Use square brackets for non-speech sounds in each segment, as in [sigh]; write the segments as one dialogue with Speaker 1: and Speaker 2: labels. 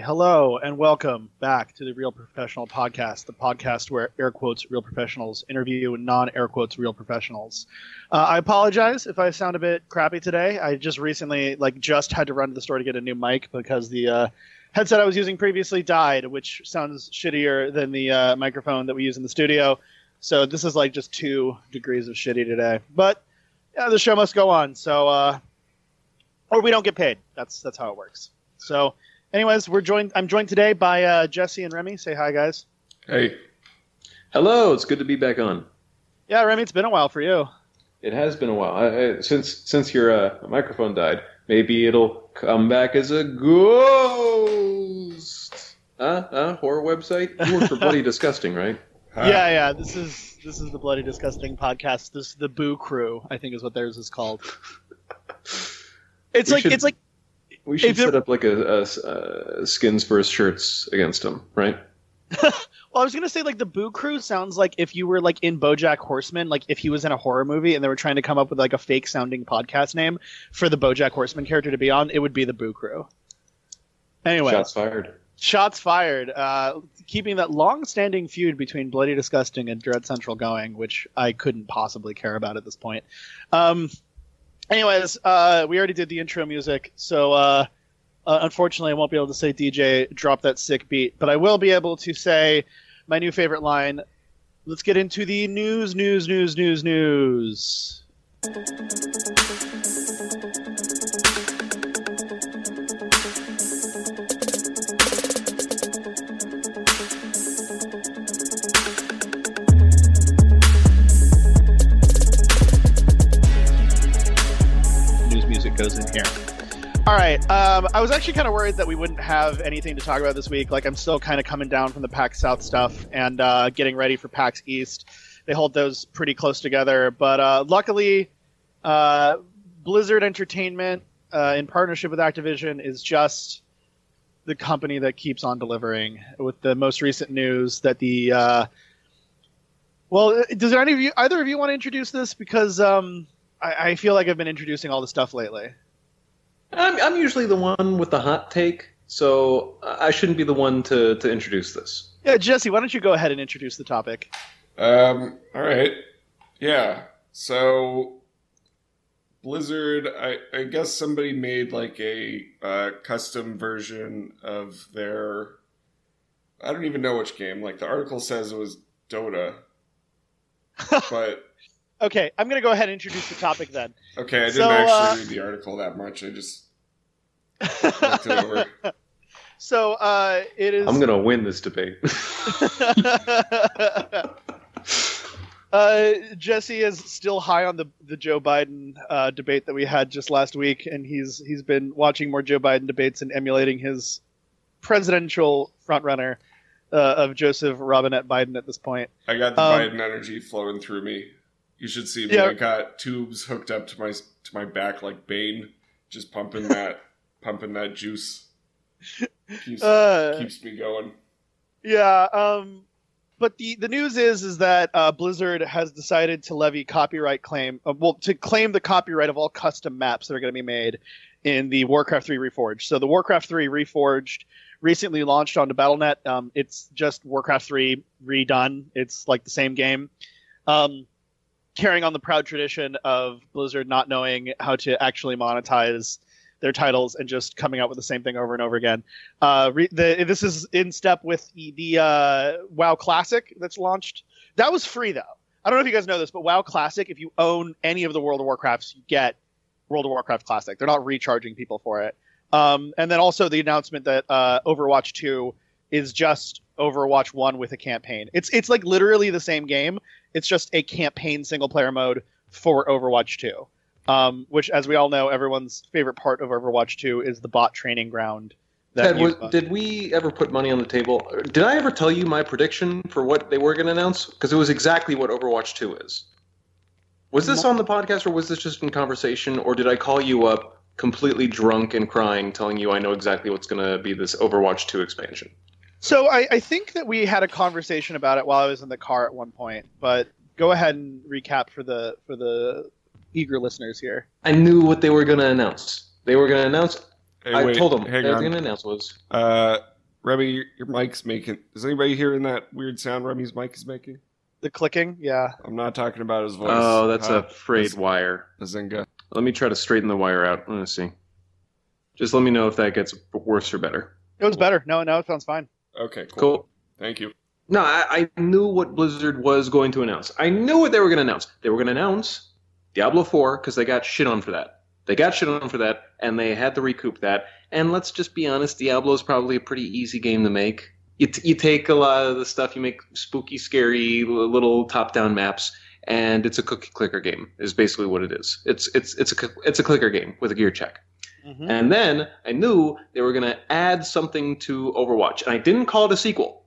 Speaker 1: Hello and welcome back to the Real Professional Podcast, the podcast where air quotes real professionals interview non air quotes real professionals. Uh, I apologize if I sound a bit crappy today. I just recently, like, just had to run to the store to get a new mic because the uh, headset I was using previously died, which sounds shittier than the uh, microphone that we use in the studio. So this is like just two degrees of shitty today. But yeah, the show must go on. So, uh, or we don't get paid. That's that's how it works. So anyways, we're joined. I'm joined today by uh, Jesse and Remy. Say hi, guys.
Speaker 2: Hey. Hello. It's good to be back on.
Speaker 1: Yeah, Remy, it's been a while for you.
Speaker 2: It has been a while I, I, since since your uh, microphone died. Maybe it'll come back as a ghost. Uh, uh, horror website. You work for [laughs] Bloody Disgusting, right?
Speaker 1: Yeah, yeah. This is this is the Bloody Disgusting podcast. This is the Boo Crew, I think, is what theirs is called. [laughs] It's
Speaker 2: We
Speaker 1: like
Speaker 2: should-
Speaker 1: it's like
Speaker 2: We should set up like a, a, a skins first shirts against them, right? [laughs]
Speaker 1: Well, I was gonna say like the Boo Crew sounds like if you were like in BoJack Horseman, like if he was in a horror movie and they were trying to come up with like a fake sounding podcast name for the BoJack Horseman character to be on, it would be the Boo Crew. Anyway,
Speaker 2: Shots fired.
Speaker 1: shots fired. Uh, keeping that long-standing feud between Bloody Disgusting and Dread Central going, which I couldn't possibly care about at this point. Um, anyways, uh, we already did the intro music, so uh, uh, unfortunately, I won't be able to say DJ drop that sick beat, but I will be able to say my new favorite line. Let's get into the news, news, news, news, news. Goes in here. All right. Um, I was actually kind of worried that we wouldn't have anything to talk about this week. Like, I'm still kind of coming down from the PAX South stuff and uh, getting ready for PAX East. They hold those pretty close together. But uh, luckily, uh, Blizzard Entertainment, uh, in partnership with Activision, is just the company that keeps on delivering. With the most recent news that the uh, well, does any of you, either of you, want to introduce this? Because um, I, I feel like I've been introducing all the stuff lately.
Speaker 2: I'm, I'm usually the one with the hot take, so I shouldn't be the one to, to introduce this.
Speaker 1: Yeah, Jesse, why don't you go ahead and introduce the topic?
Speaker 3: Um, all right. Yeah. So Blizzard, I, I guess somebody made like a uh, custom version of their. I don't even know which game. Like the article says it was Dota. [laughs] but
Speaker 1: Okay, I'm going to go ahead and introduce the topic then.
Speaker 3: okay, I didn't
Speaker 1: So,
Speaker 3: actually
Speaker 1: uh,
Speaker 3: read the article that much. I just looked it over. [laughs]
Speaker 1: so uh, it is.
Speaker 2: I'm gonna win this debate. [laughs] [laughs]
Speaker 1: uh, Jesse is still high on the the Joe Biden uh, debate that we had just last week, and he's he's been watching more Joe Biden debates and emulating his presidential frontrunner uh, of Joseph Robinette Biden at this point.
Speaker 3: I got the
Speaker 1: Um,
Speaker 3: Biden energy flowing through me. You should see me.
Speaker 1: Yeah.
Speaker 3: I got tubes hooked up to my to my back like Bane, just pumping [laughs] that pumping that juice. Keeps,
Speaker 1: Uh,
Speaker 3: keeps me going.
Speaker 1: Yeah, um, but the the news is is that uh, Blizzard has decided to levy copyright claim, uh, well, to claim the copyright of all custom maps that are going to be made in the Warcraft 3 Reforged. So the Warcraft 3 Reforged recently launched onto BattleNet. Um, it's just Warcraft 3 redone. It's like the same game. Um, carrying on the proud tradition of Blizzard not knowing how to actually monetize their titles and just coming out with the same thing over and over again. Uh, re- the, this is in step with the, the uh, WoW Classic that's launched. That was free though. I don't know if you guys know this, but WoW Classic, if you own any of the World of Warcrafts, you get World of Warcraft Classic. They're not recharging people for it. Um, and then also the announcement that uh, Overwatch 2 is just Overwatch 1 with a campaign. It's it's like literally the same game. It's just a campaign single player mode for Overwatch 2. Um, which, as we all know, everyone's favorite part of Overwatch 2 is the bot training ground. That
Speaker 2: Ted, was, did we ever put money on the table? Did I ever tell you my prediction for what they were going to announce? Because it was exactly what Overwatch 2 is. Was this on the podcast or was this just in conversation? Or did I call you up completely drunk and crying, telling you I know exactly what's going to be this Overwatch 2 expansion?
Speaker 1: So I, I think that we had a conversation about it while I was in the car at one point, but go ahead and recap for the for the eager listeners here.
Speaker 2: I knew what they were going to announce. They were going to announce
Speaker 3: Hey,
Speaker 2: I
Speaker 3: wait,
Speaker 2: told them
Speaker 3: Hang
Speaker 2: they were
Speaker 3: on.
Speaker 2: going to announce was.
Speaker 3: Uh, Remy, your, your mic's making. Is anybody hearing that weird sound Remy's mic is making?
Speaker 1: The clicking, yeah.
Speaker 3: I'm not talking about his voice.
Speaker 2: Oh, that's
Speaker 3: uh,
Speaker 2: a frayed wire.
Speaker 3: Zinga.
Speaker 2: Let me try to straighten the wire out. Let me see. Just let me know if that gets worse or better.
Speaker 1: It was better. No, no, it sounds fine.
Speaker 3: Okay, cool.
Speaker 2: Cool.
Speaker 3: Thank you.
Speaker 2: No, I, I knew what Blizzard was going to announce. I knew what they were going to announce. They were going to announce Diablo 4 because they got shit on for that. They got shit on for that, and they had to recoup that. And let's just be honest, Diablo is probably a pretty easy game to make. You, t- you take a lot of the stuff, you make spooky, scary little top-down maps, and it's a cookie clicker game. Is basically what it is. It's it's it's a it's a clicker game with a gear check.
Speaker 1: Mhm.
Speaker 2: And then I knew they were going to add something to Overwatch. And I didn't call it a sequel.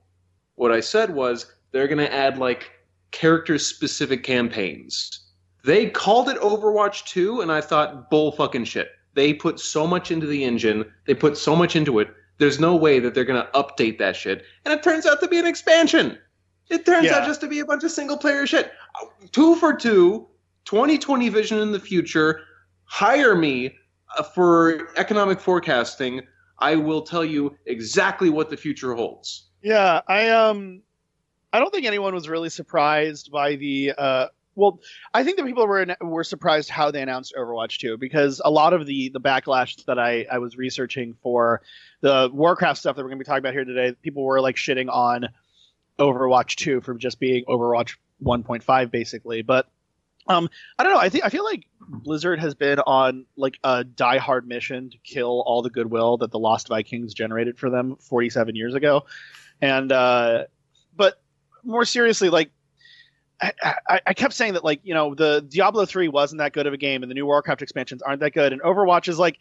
Speaker 2: What I said was they're going to add like character specific campaigns. They called it Overwatch 2, and I thought, bull fucking shit. They put so much into the engine, they put so much into it. There's no way that they're going to update that shit. And it turns out to be an expansion. It turns
Speaker 1: Yeah.
Speaker 2: out just to be a bunch of single player shit. Two for two, 2020 vision in the future. Hire me for economic forecasting. I will tell you exactly what the future holds.
Speaker 1: Yeah, I um, I don't think anyone was really surprised by the uh. Well, I think that people were were surprised how they announced Overwatch 2 because a lot of the the backlash that I I was researching for the Warcraft stuff that we're going to be talking about here today, people were like shitting on Overwatch 2 for just being Overwatch 1.5 basically, but um I don't know, I think I feel like Blizzard has been on like a diehard mission to kill all the goodwill that the Lost Vikings generated for them 47 years ago. And uh but more seriously like I, I, I kept saying that like you know the Diablo 3 wasn't that good of a game and the new Warcraft expansions aren't that good and Overwatch is like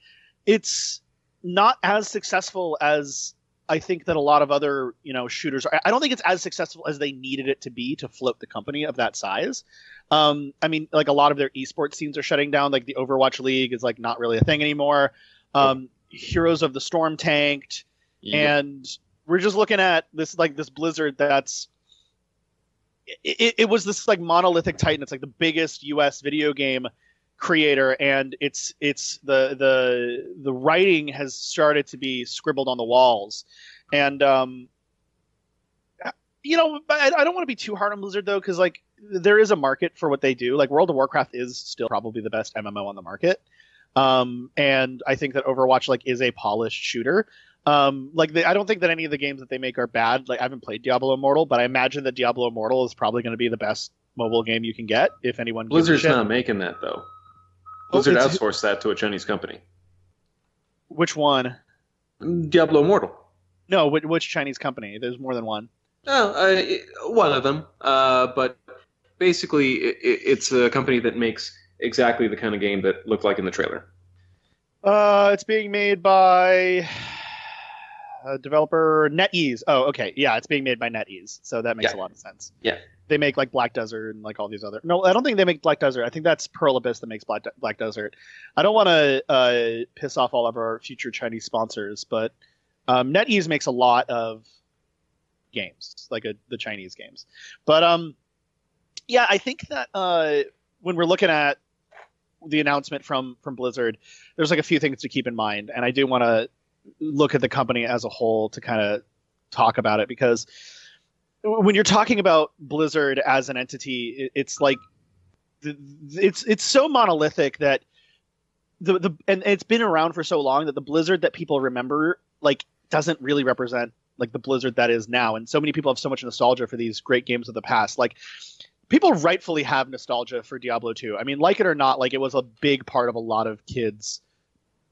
Speaker 1: it's not as successful as I think that a lot of other you know shooters are. I don't think it's as successful as they needed it to be to float the company of that size. Um, I mean, like a lot of their esports teams are shutting down. Like the Overwatch League is like not really a thing anymore. Um, Heroes of the Storm tanked, and we're just looking at this like this Blizzard that's. It, it was this like monolithic titan. It's like the biggest U.S. video game creator and it's it's the the the writing has started to be scribbled on the walls. And um you know i, I don't want to be too hard on blizzard though because like there is a market for what they do. Like world of warcraft is still probably the best mmo on the market. Um and i think that overwatch like is a polished shooter. Um like the, i don't think that any of the games that they make are bad. Like i haven't played diablo immortal but i imagine that diablo immortal is probably going to be the best mobile game you can get if anyone
Speaker 2: Blizzard's not making that though.
Speaker 1: Oh,
Speaker 2: Blizzard
Speaker 1: it's-
Speaker 2: outsourced that to a Chinese company.
Speaker 1: which one
Speaker 2: Diablo Immortal.
Speaker 1: No, which, which Chinese company? There's more than one.
Speaker 2: Oh, uh, one of them. Uh, but basically, it, it's a company that makes exactly the kind of game that looked like in the trailer.
Speaker 1: Uh, it's being made by a developer NetEase. Oh, okay, yeah, it's being made by NetEase, so that makes
Speaker 2: Yeah.
Speaker 1: a lot of sense.
Speaker 2: Yeah.
Speaker 1: They make like Black Desert and like all these other. No, I don't think they make Black Desert. I think that's Pearl Abyss that makes Black, De- Black Desert. I don't want to uh, piss off all of our future Chinese sponsors, but um, NetEase makes a lot of games, like a, the Chinese games. But um, yeah, I think that uh, when we're looking at the announcement from from Blizzard, there's like a few things to keep in mind, and I do want to look at the company as a whole to kind of talk about it because when you're talking about Blizzard as an entity, it, it's like it's it's so monolithic that the the and it's been around for so long that the Blizzard that people remember like doesn't really represent like the Blizzard that is now, and so many people have so much nostalgia for these great games of the past, like. People rightfully have nostalgia for Diablo 2. I mean, like it or not, like it was a big part of a lot of kids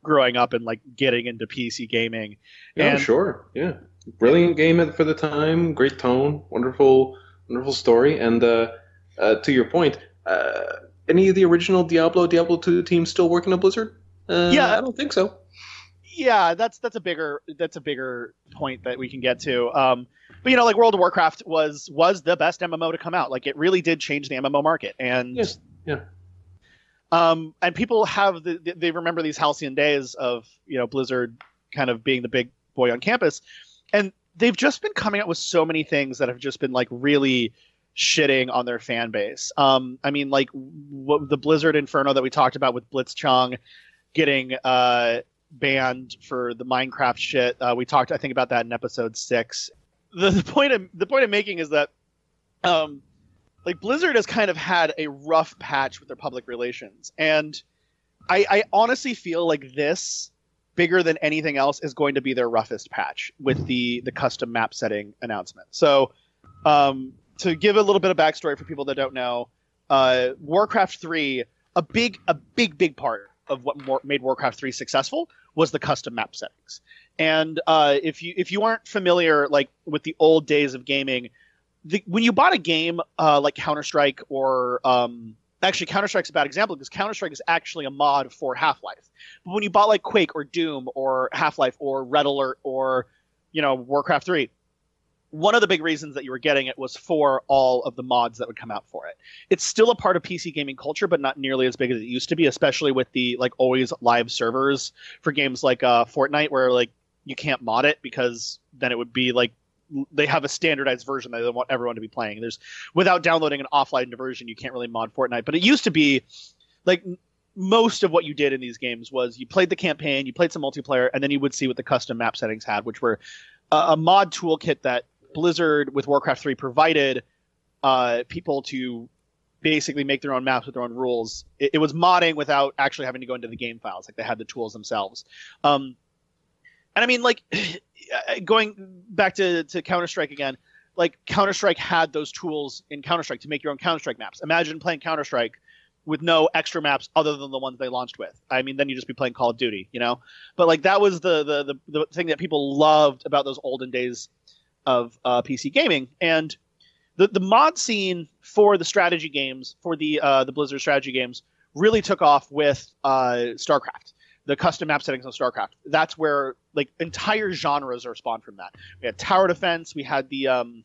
Speaker 1: growing up and like getting into PC gaming.
Speaker 2: Yeah,
Speaker 1: And-
Speaker 2: sure. Yeah, brilliant game for the time. Great tone. Wonderful, wonderful story. And uh, uh, to your point, uh, any of the original Diablo, Diablo two teams still working at Blizzard? Uh,
Speaker 1: Yeah.
Speaker 2: I don't think so.
Speaker 1: yeah that's that's a bigger that's a bigger point that we can get to um but you know like world of warcraft was was the best mmo to come out like it really did change the mmo market and
Speaker 2: Yes, yeah.
Speaker 1: Um and people have the, they remember these halcyon days of you know blizzard kind of being the big boy on campus and they've just been coming out with so many things that have just been like really shitting on their fan base um i mean like what the blizzard inferno that we talked about with Blitz blitzchung getting uh banned for the Minecraft shit. Uh, we talked, I think, about that in episode six. The, the point of the point I'm making is that, um, like Blizzard has kind of had a rough patch with their public relations, and I, I honestly feel like this bigger than anything else is going to be their roughest patch with the the custom map setting announcement. So, um, to give a little bit of backstory for people that don't know, uh, Warcraft three, a big a big big part of what more, made Warcraft three successful was the custom map settings. And uh, if you if you aren't familiar like with the old days of gaming, the, when you bought a game uh, like Counter Strike or um, actually Counter Strike's a bad example because Counter Strike is actually a mod for Half Life. But when you bought like Quake or Doom or Half Life or Red Alert or you know Warcraft three, one of the big reasons that you were getting it was for all of the mods that would come out for it. It's still a part of PC gaming culture, but not nearly as big as it used to be, especially with the like always live servers for games like uh, Fortnite, where like you can't mod it because then it would be like they have a standardized version that they want everyone to be playing. There's without downloading an offline version, you can't really mod Fortnite. But it used to be like most of what you did in these games was you played the campaign, you played some multiplayer, and then you would see what the custom map settings had, which were a, a mod toolkit that Blizzard with Warcraft 3 provided uh, people to basically make their own maps with their own rules. It, it, was modding without actually having to go into the game files. Like they had the tools themselves. Um, and I mean, like [clears throat] going back to, to Counter Strike again, like Counter Strike had those tools in Counter Strike to make your own Counter Strike maps. Imagine playing Counter Strike with no extra maps other than the ones they launched with. I mean, then you'd just be playing Call of Duty, you know. But like that was the the the, the thing that people loved about those olden days of uh, PC gaming, and the the mod scene for the strategy games for the uh, the Blizzard strategy games really took off with uh, StarCraft the custom map settings on StarCraft. That's where like entire genres are spawned from that. We had tower defense. We had the um,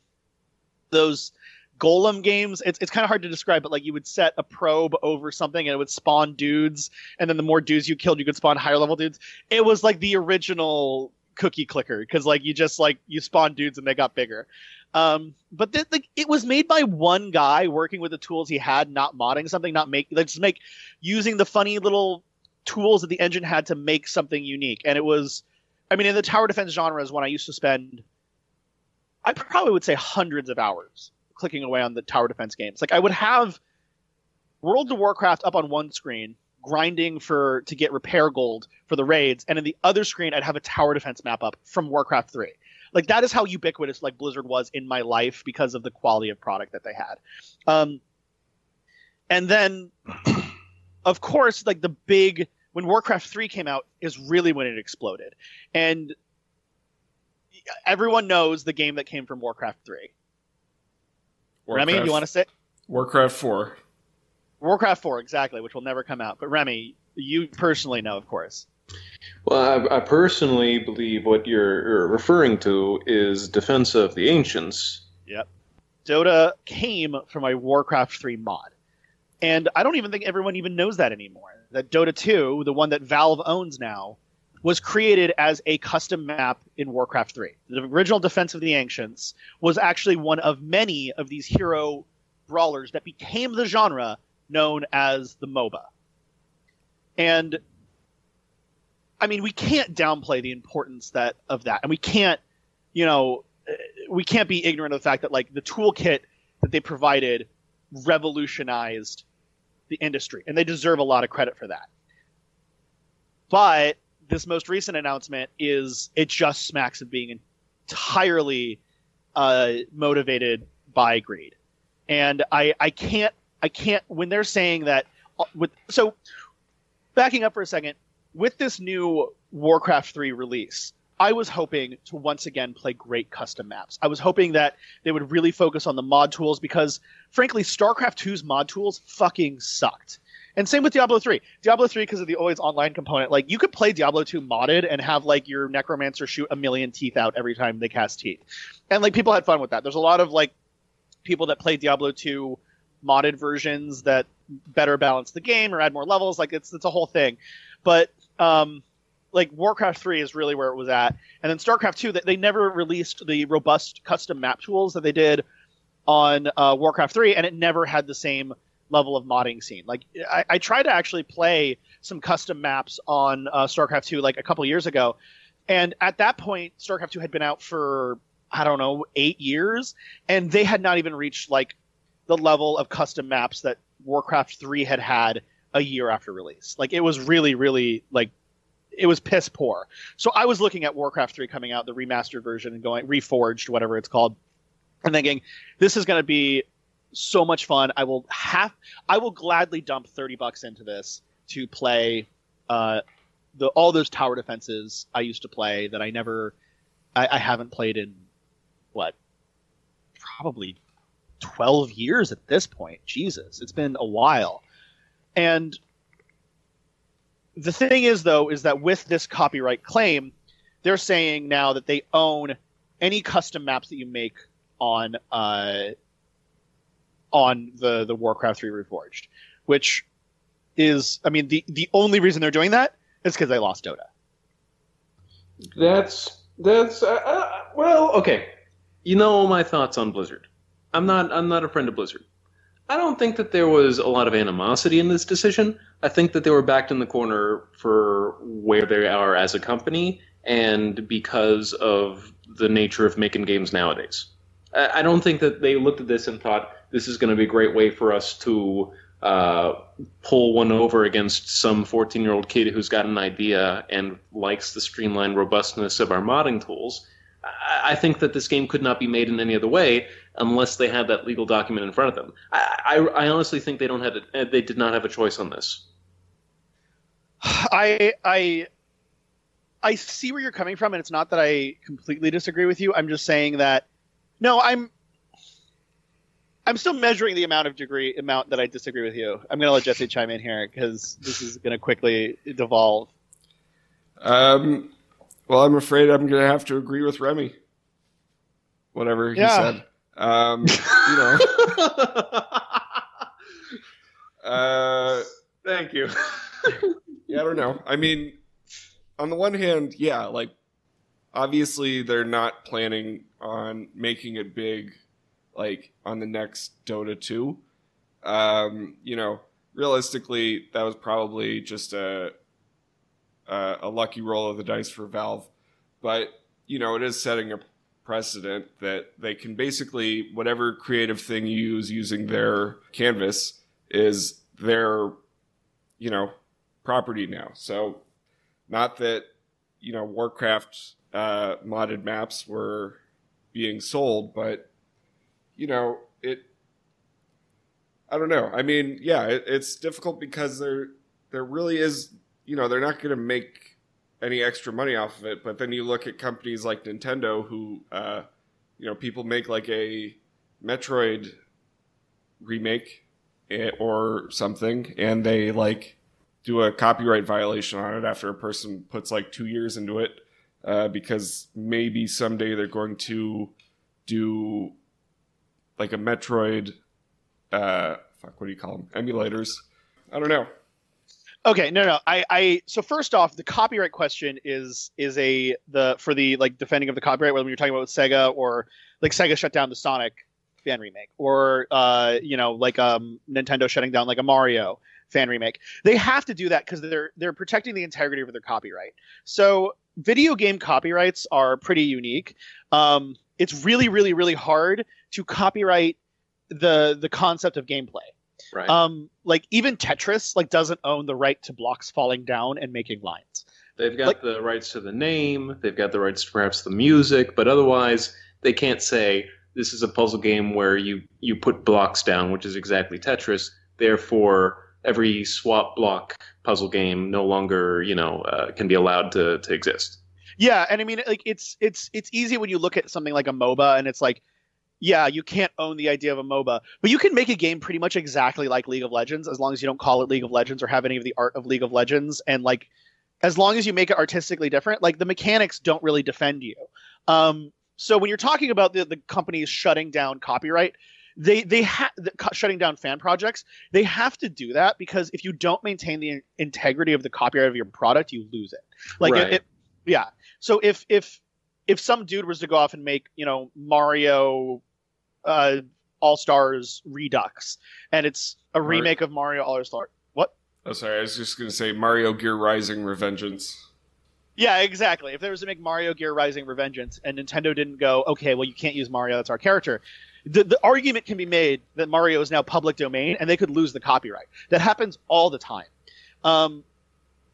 Speaker 1: those golem games. It's it's kind of hard to describe, but like you would set a probe over something and it would spawn dudes, and then the more dudes you killed, you could spawn higher level dudes. It was like the original cookie clicker because like you just like you spawn dudes and they got bigger. Um, but th- like it was made by one guy working with the tools he had, not modding something, not make like just make using the funny little tools that the engine had to make something unique. And it was, I mean, in the tower defense genre is when I used to spend, I probably would say hundreds of hours clicking away on the tower defense games. Like I would have World of Warcraft up on one screen, grinding for to get repair gold for the raids, and in the other screen I'd have a tower defense map up from Warcraft 3. Like that is how ubiquitous like Blizzard was in my life because of the quality of product that they had. Um, and then of course, like the big when Warcraft 3 came out is really when it exploded. And everyone knows the game that came from Warcraft 3. Warcraft, Remy, you want to say?
Speaker 3: Warcraft 4.
Speaker 1: Warcraft 4, exactly, which will never come out. But Remy, you personally know, of course.
Speaker 2: Well, I, I personally believe what you're, you're, referring to is Defense of the Ancients.
Speaker 1: Yep. Dota came from a Warcraft 3 mod. And I don't even think everyone even knows that anymore. That Dota 2, the one that Valve owns now, was created as a custom map in Warcraft 3. The original Defense of the Ancients was actually one of many of these hero brawlers that became the genre known as the MOBA. And I mean, we can't downplay the importance that of that, and we can't, you know, we can't be ignorant of the fact that like the toolkit that they provided revolutionized the industry, and they deserve a lot of credit for that. But this most recent announcement is it just smacks of being entirely uh, motivated by greed, and I I can't I can't when they're saying that uh, with so backing up for a second with this new Warcraft 3 release I was hoping to once again play great custom maps. I was hoping that they would really focus on the mod tools because, frankly, StarCraft 2's mod tools fucking sucked. And same with Diablo 3. Diablo 3, because of the always online component, like you could play Diablo 2 modded and have like your necromancer shoot a million teeth out every time they cast teeth. And like people had fun with that. There's a lot of like people that play Diablo 2 modded versions that better balance the game or add more levels. Like it's it's a whole thing. But um like Warcraft 3 is really where it was at. And then StarCraft 2, they never released the robust custom map tools that they did on uh, Warcraft 3, and it never had the same level of modding scene. Like, I, I tried to actually play some custom maps on uh, StarCraft 2 like a couple years ago, and at that point, StarCraft 2 had been out for I don't know eight years, and they had not even reached like the level of custom maps that Warcraft 3 had had a year after release. Like it was really, really like it was piss poor. So I was looking at Warcraft 3 coming out, the remastered version, and going reforged, whatever it's called, and thinking this is going to be so much fun. I will have, I will gladly dump thirty bucks into this to play uh, the all those tower defenses I used to play that I never, I, I haven't played in what, probably twelve years at this point. Jesus, it's been a while, and the thing is though is that with this copyright claim, they're saying now that they own any custom maps that you make on uh, on the the Warcraft 3 Reforged, which is I mean the the only reason they're doing that is because they lost Dota.
Speaker 2: That's that's uh, uh, well okay. You know my thoughts on Blizzard. I'm not I'm not a friend of Blizzard. I don't think that there was a lot of animosity in this decision. I think that they were backed in the corner for where they are as a company and because of the nature of making games nowadays. I don't think that they looked at this and thought this is going to be a great way for us to uh, pull one over against some 14 year old kid who's got an idea and likes the streamlined robustness of our modding tools. I think that this game could not be made in any other way unless they had that legal document in front of them. I, I, I honestly think they don't have a, they did not have a choice on this.
Speaker 1: I I I see where you're coming from, and it's not that I completely disagree with you. I'm just saying that no, I'm I'm still measuring the amount of degree amount that I disagree with you. I'm going to let Jesse chime in here because this is going to quickly devolve.
Speaker 3: Um, well, I'm afraid I'm going to have to agree with Remy. Whatever he yeah. said. Um, you know. [laughs]
Speaker 2: uh, Thank you. [laughs]
Speaker 3: yeah, I don't know. I mean, on the one hand, yeah, like obviously they're not planning on making it big like on the next Dota 2. Um, you know, realistically, that was probably just a, a, a lucky roll of the dice for Valve. But you know, it is setting a precedent that they can basically whatever creative thing you use using their canvas is their you know property now. So not that you know Warcraft uh, modded maps were being sold, but you know it. I don't know. I mean, yeah, it, it's difficult because there there really is you know they're not going to make any extra money off of it. But then you look at companies like Nintendo, who uh, you know people make like a Metroid remake eh, or something, and they like do a copyright violation on it after a person puts like two years into it uh, because maybe someday they're going to do like a Metroid. Uh, fuck, what do you call them? Emulators. I don't know.
Speaker 1: Okay, no, no. I, I. So first off, the copyright question is is a the for the like defending of the copyright. Whether you're talking about Sega or like Sega shut down the Sonic fan remake, or uh, you know, like um, Nintendo shutting down like a Mario fan remake. They have to do that because they're they're protecting the integrity of their copyright. So video game copyrights are pretty unique. Um, it's really, really, really hard to copyright the the concept of gameplay.
Speaker 2: Right.
Speaker 1: Um, like even Tetris like doesn't own the right to blocks falling down and making lines.
Speaker 2: They've got like, the rights to the name. They've got the rights to perhaps the music, but otherwise they can't say this is a puzzle game where you you put blocks down, which is exactly Tetris. Therefore, every swap block puzzle game no longer you know uh, can be allowed to to exist.
Speaker 1: Yeah, and I mean like it's it's it's easy when you look at something like a MOBA and it's like yeah, you can't own the idea of a MOBA, but you can make a game pretty much exactly like League of Legends as long as you don't call it League of Legends or have any of the art of League of Legends and like as long as you make it artistically different, like the mechanics don't really defend you. Um, so when you're talking about the, the companies shutting down copyright, they they have shutting down fan projects. They have to do that because if you don't maintain the integrity of the copyright of your product, you lose it. Like right. it, it, yeah. So if if if some dude was to go off and make you know Mario uh, All Stars Redux, and it's a Mario. remake of Mario All Stars. What?
Speaker 3: Oh, sorry. I was just going to say Mario Gear Rising Revengeance.
Speaker 1: Yeah, exactly. If there was to make Mario Gear Rising Revengeance and Nintendo didn't go, okay, well, you can't use Mario, that's our character, the, the argument can be made that Mario is now public domain and they could lose the copyright. That happens all the time. Um,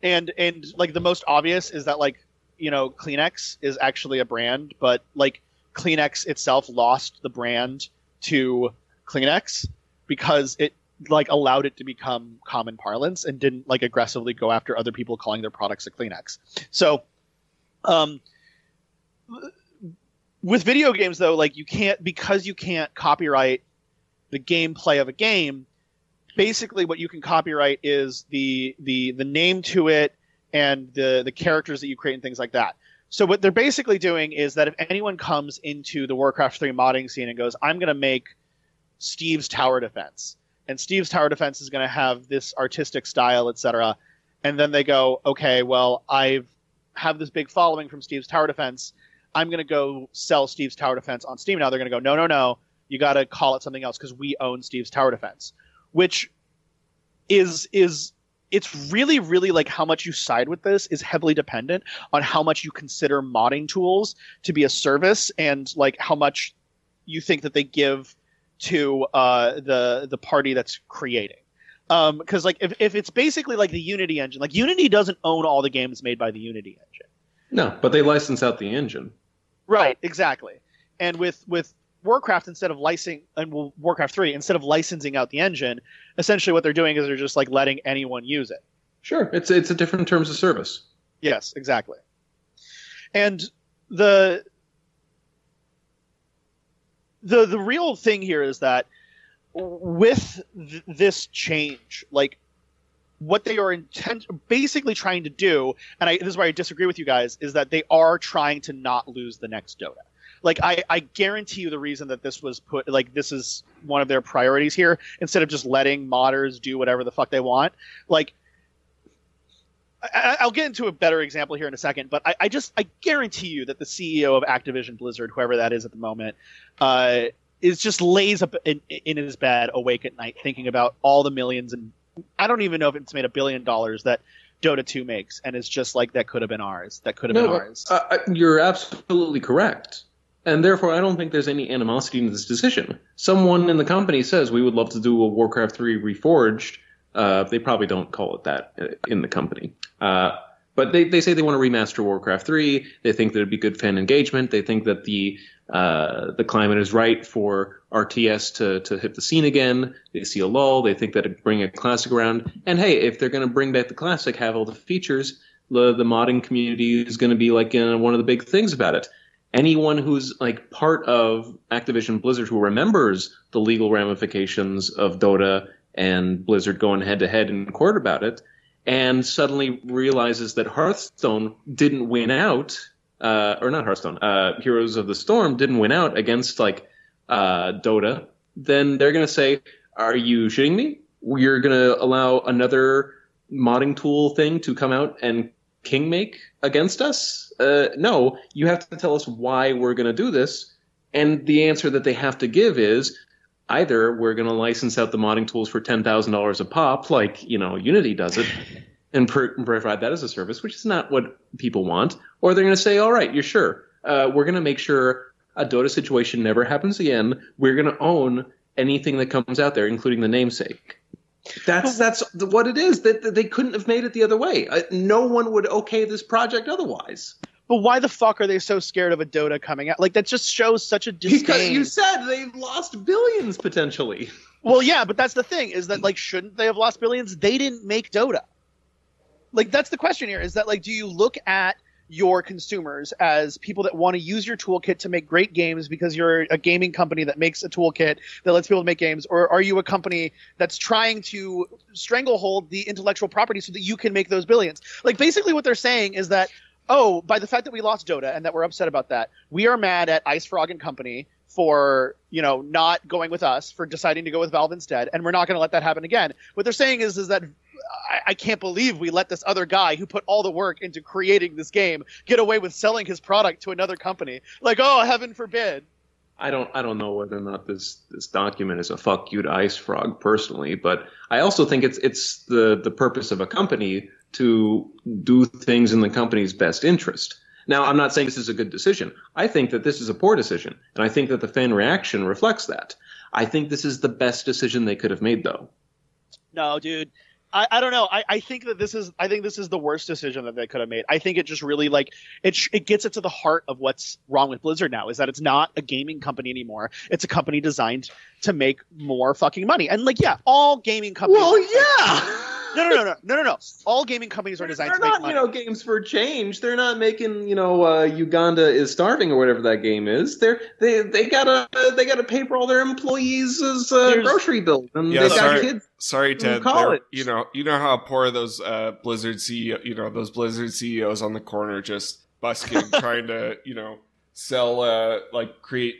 Speaker 1: and, and like the most obvious is that like, you know, Kleenex is actually a brand, but like Kleenex itself lost the brand to Kleenex because it like allowed it to become common parlance and didn't like aggressively go after other people calling their products a Kleenex. So, um, with video games though, like you can't because you can't copyright the gameplay of a game. Basically, what you can copyright is the the the name to it and the the characters that you create and things like that. So what they're basically doing is that if anyone comes into the Warcraft 3 modding scene and goes, "I'm going to make Steve's tower defense," and Steve's tower defense is going to have this artistic style, etc. And then they go, okay, well, I have this big following from Steve's tower defense. I'm going to go sell Steve's tower defense on Steam now. They're going to go, no, no, no, you got to call it something else because we own Steve's tower defense, which is is it's really really like how much you side with this is heavily dependent on how much you consider modding tools to be a service and like how much you think that they give to uh, the the party that's creating. Because um, like if, if it's basically like the Unity engine, like Unity doesn't own all the games made by the Unity engine.
Speaker 2: No, but they license out the engine.
Speaker 1: Right, exactly. And with with Warcraft, instead of licensing and Warcraft three, instead of licensing out the engine, essentially what they're doing is they're just like letting anyone use it.
Speaker 2: Sure, it's it's a different terms of service.
Speaker 1: Yes, exactly. And the the the real thing here is that with th- this change, like what they are intent basically trying to do, and I, this is where I disagree with you guys, is that they are trying to not lose the next Dota. Like I, I guarantee you the reason that this was put like this is one of their priorities here, instead of just letting modders do whatever the fuck they want. Like I, will get into a better example here in a second, but I, I, just I guarantee you that the CEO of Activision Blizzard, whoever that is at the moment, uh, is just lays up in, in, his bed awake at night thinking about all the millions and I don't even know if it's made a billion dollars that Dota 2 makes, and it's just like that could have been ours. That could have
Speaker 2: no,
Speaker 1: been ours.
Speaker 2: Uh, you're absolutely correct. And therefore, I don't think there's any animosity in this decision. Someone in the company says we would love to do a Warcraft 3 Reforged uh, they probably don't call it that in the company. Uh, but they, they say they want to remaster Warcraft 3. They think that it'd be good fan engagement. They think that the uh, the climate is right for RTS to, to hit the scene again. They see a lull. They think that it bring a classic around. And hey, if they're going to bring back the classic, have all the features, the, the modding community is going to be like uh, one of the big things about it. Anyone who's like part of Activision Blizzard who remembers the legal ramifications of Dota and Blizzard going head to head in court about it, and suddenly realizes that Hearthstone didn't win out, uh, or not Hearthstone, uh, Heroes of the Storm didn't win out against like uh, Dota, then they're going to say, "Are you shitting me? You're going to allow another modding tool thing to come out and king make against us? Uh, no, you have to tell us why we're going to do this." And the answer that they have to give is either we're going to license out the modding tools for ten thousand dollars a pop, like you know Unity does it, [laughs] and provide that as a service, which is not what people want, or they're going to say, all right, you're sure, uh, we're going to make sure a Dota situation never happens again. We're going to own anything that comes out there, including the namesake. That's that's what it is. That they couldn't have made it the other way. Uh, no one would okay this project otherwise.
Speaker 1: But why the fuck are they so scared of a Dota coming out? Like that just shows such a disdain.
Speaker 2: Because you said they've lost billions potentially.
Speaker 1: Well, yeah, but that's the thing is that like shouldn't they have lost billions? They didn't make Dota. Like that's the question here is that like do you look at your consumers as people that want to use your toolkit to make great games because you're a gaming company that makes a toolkit that lets people make games or are you a company that's trying to stranglehold the intellectual property so that you can make those billions like basically what they're saying is that oh, by the fact that we lost Dota and that we're upset about that, we are mad at IceFrog and Company for you know not going with us for deciding to go with Valve instead, and we're not going to let that happen again. What they're saying is is that I, I, can't believe we let this other guy who put all the work into creating this game get away with selling his product to another company. Like, oh, heaven forbid.
Speaker 2: I don't I don't know whether or not this this document is a fuck you to IceFrog personally, but I also think it's it's the the purpose of a company to do things in the company's best interest. Now, I'm not saying this is a good decision. I think that this is a poor decision, and I think that the fan reaction reflects that. I think this is the best decision they could have made, though.
Speaker 1: No, dude. I, I don't know. I, I think that this is I think this is the worst decision that they could have made. I think it just really like it sh- it gets it to the heart of what's wrong with Blizzard now is that it's not a gaming company anymore. It's a company designed to make more fucking money. And like yeah, all gaming companies
Speaker 2: Well, yeah.
Speaker 1: No, no, no, no, no, no, no. All gaming companies are designed
Speaker 2: They're
Speaker 1: to make
Speaker 2: not,
Speaker 1: money.
Speaker 2: you know, games for change. They're not making, you know, uh, Uganda is starving or whatever that game is. They're they they gotta they gotta pay for all their employees' uh, grocery bills, and
Speaker 3: Yeah,
Speaker 2: they've got
Speaker 3: sorry.
Speaker 2: kids.
Speaker 3: Sorry, Ted. You know, you know how poor those uh, Blizzard CEO, you know, those Blizzard CEOs on the corner just busking, [laughs] trying to, you know, sell, uh, like create,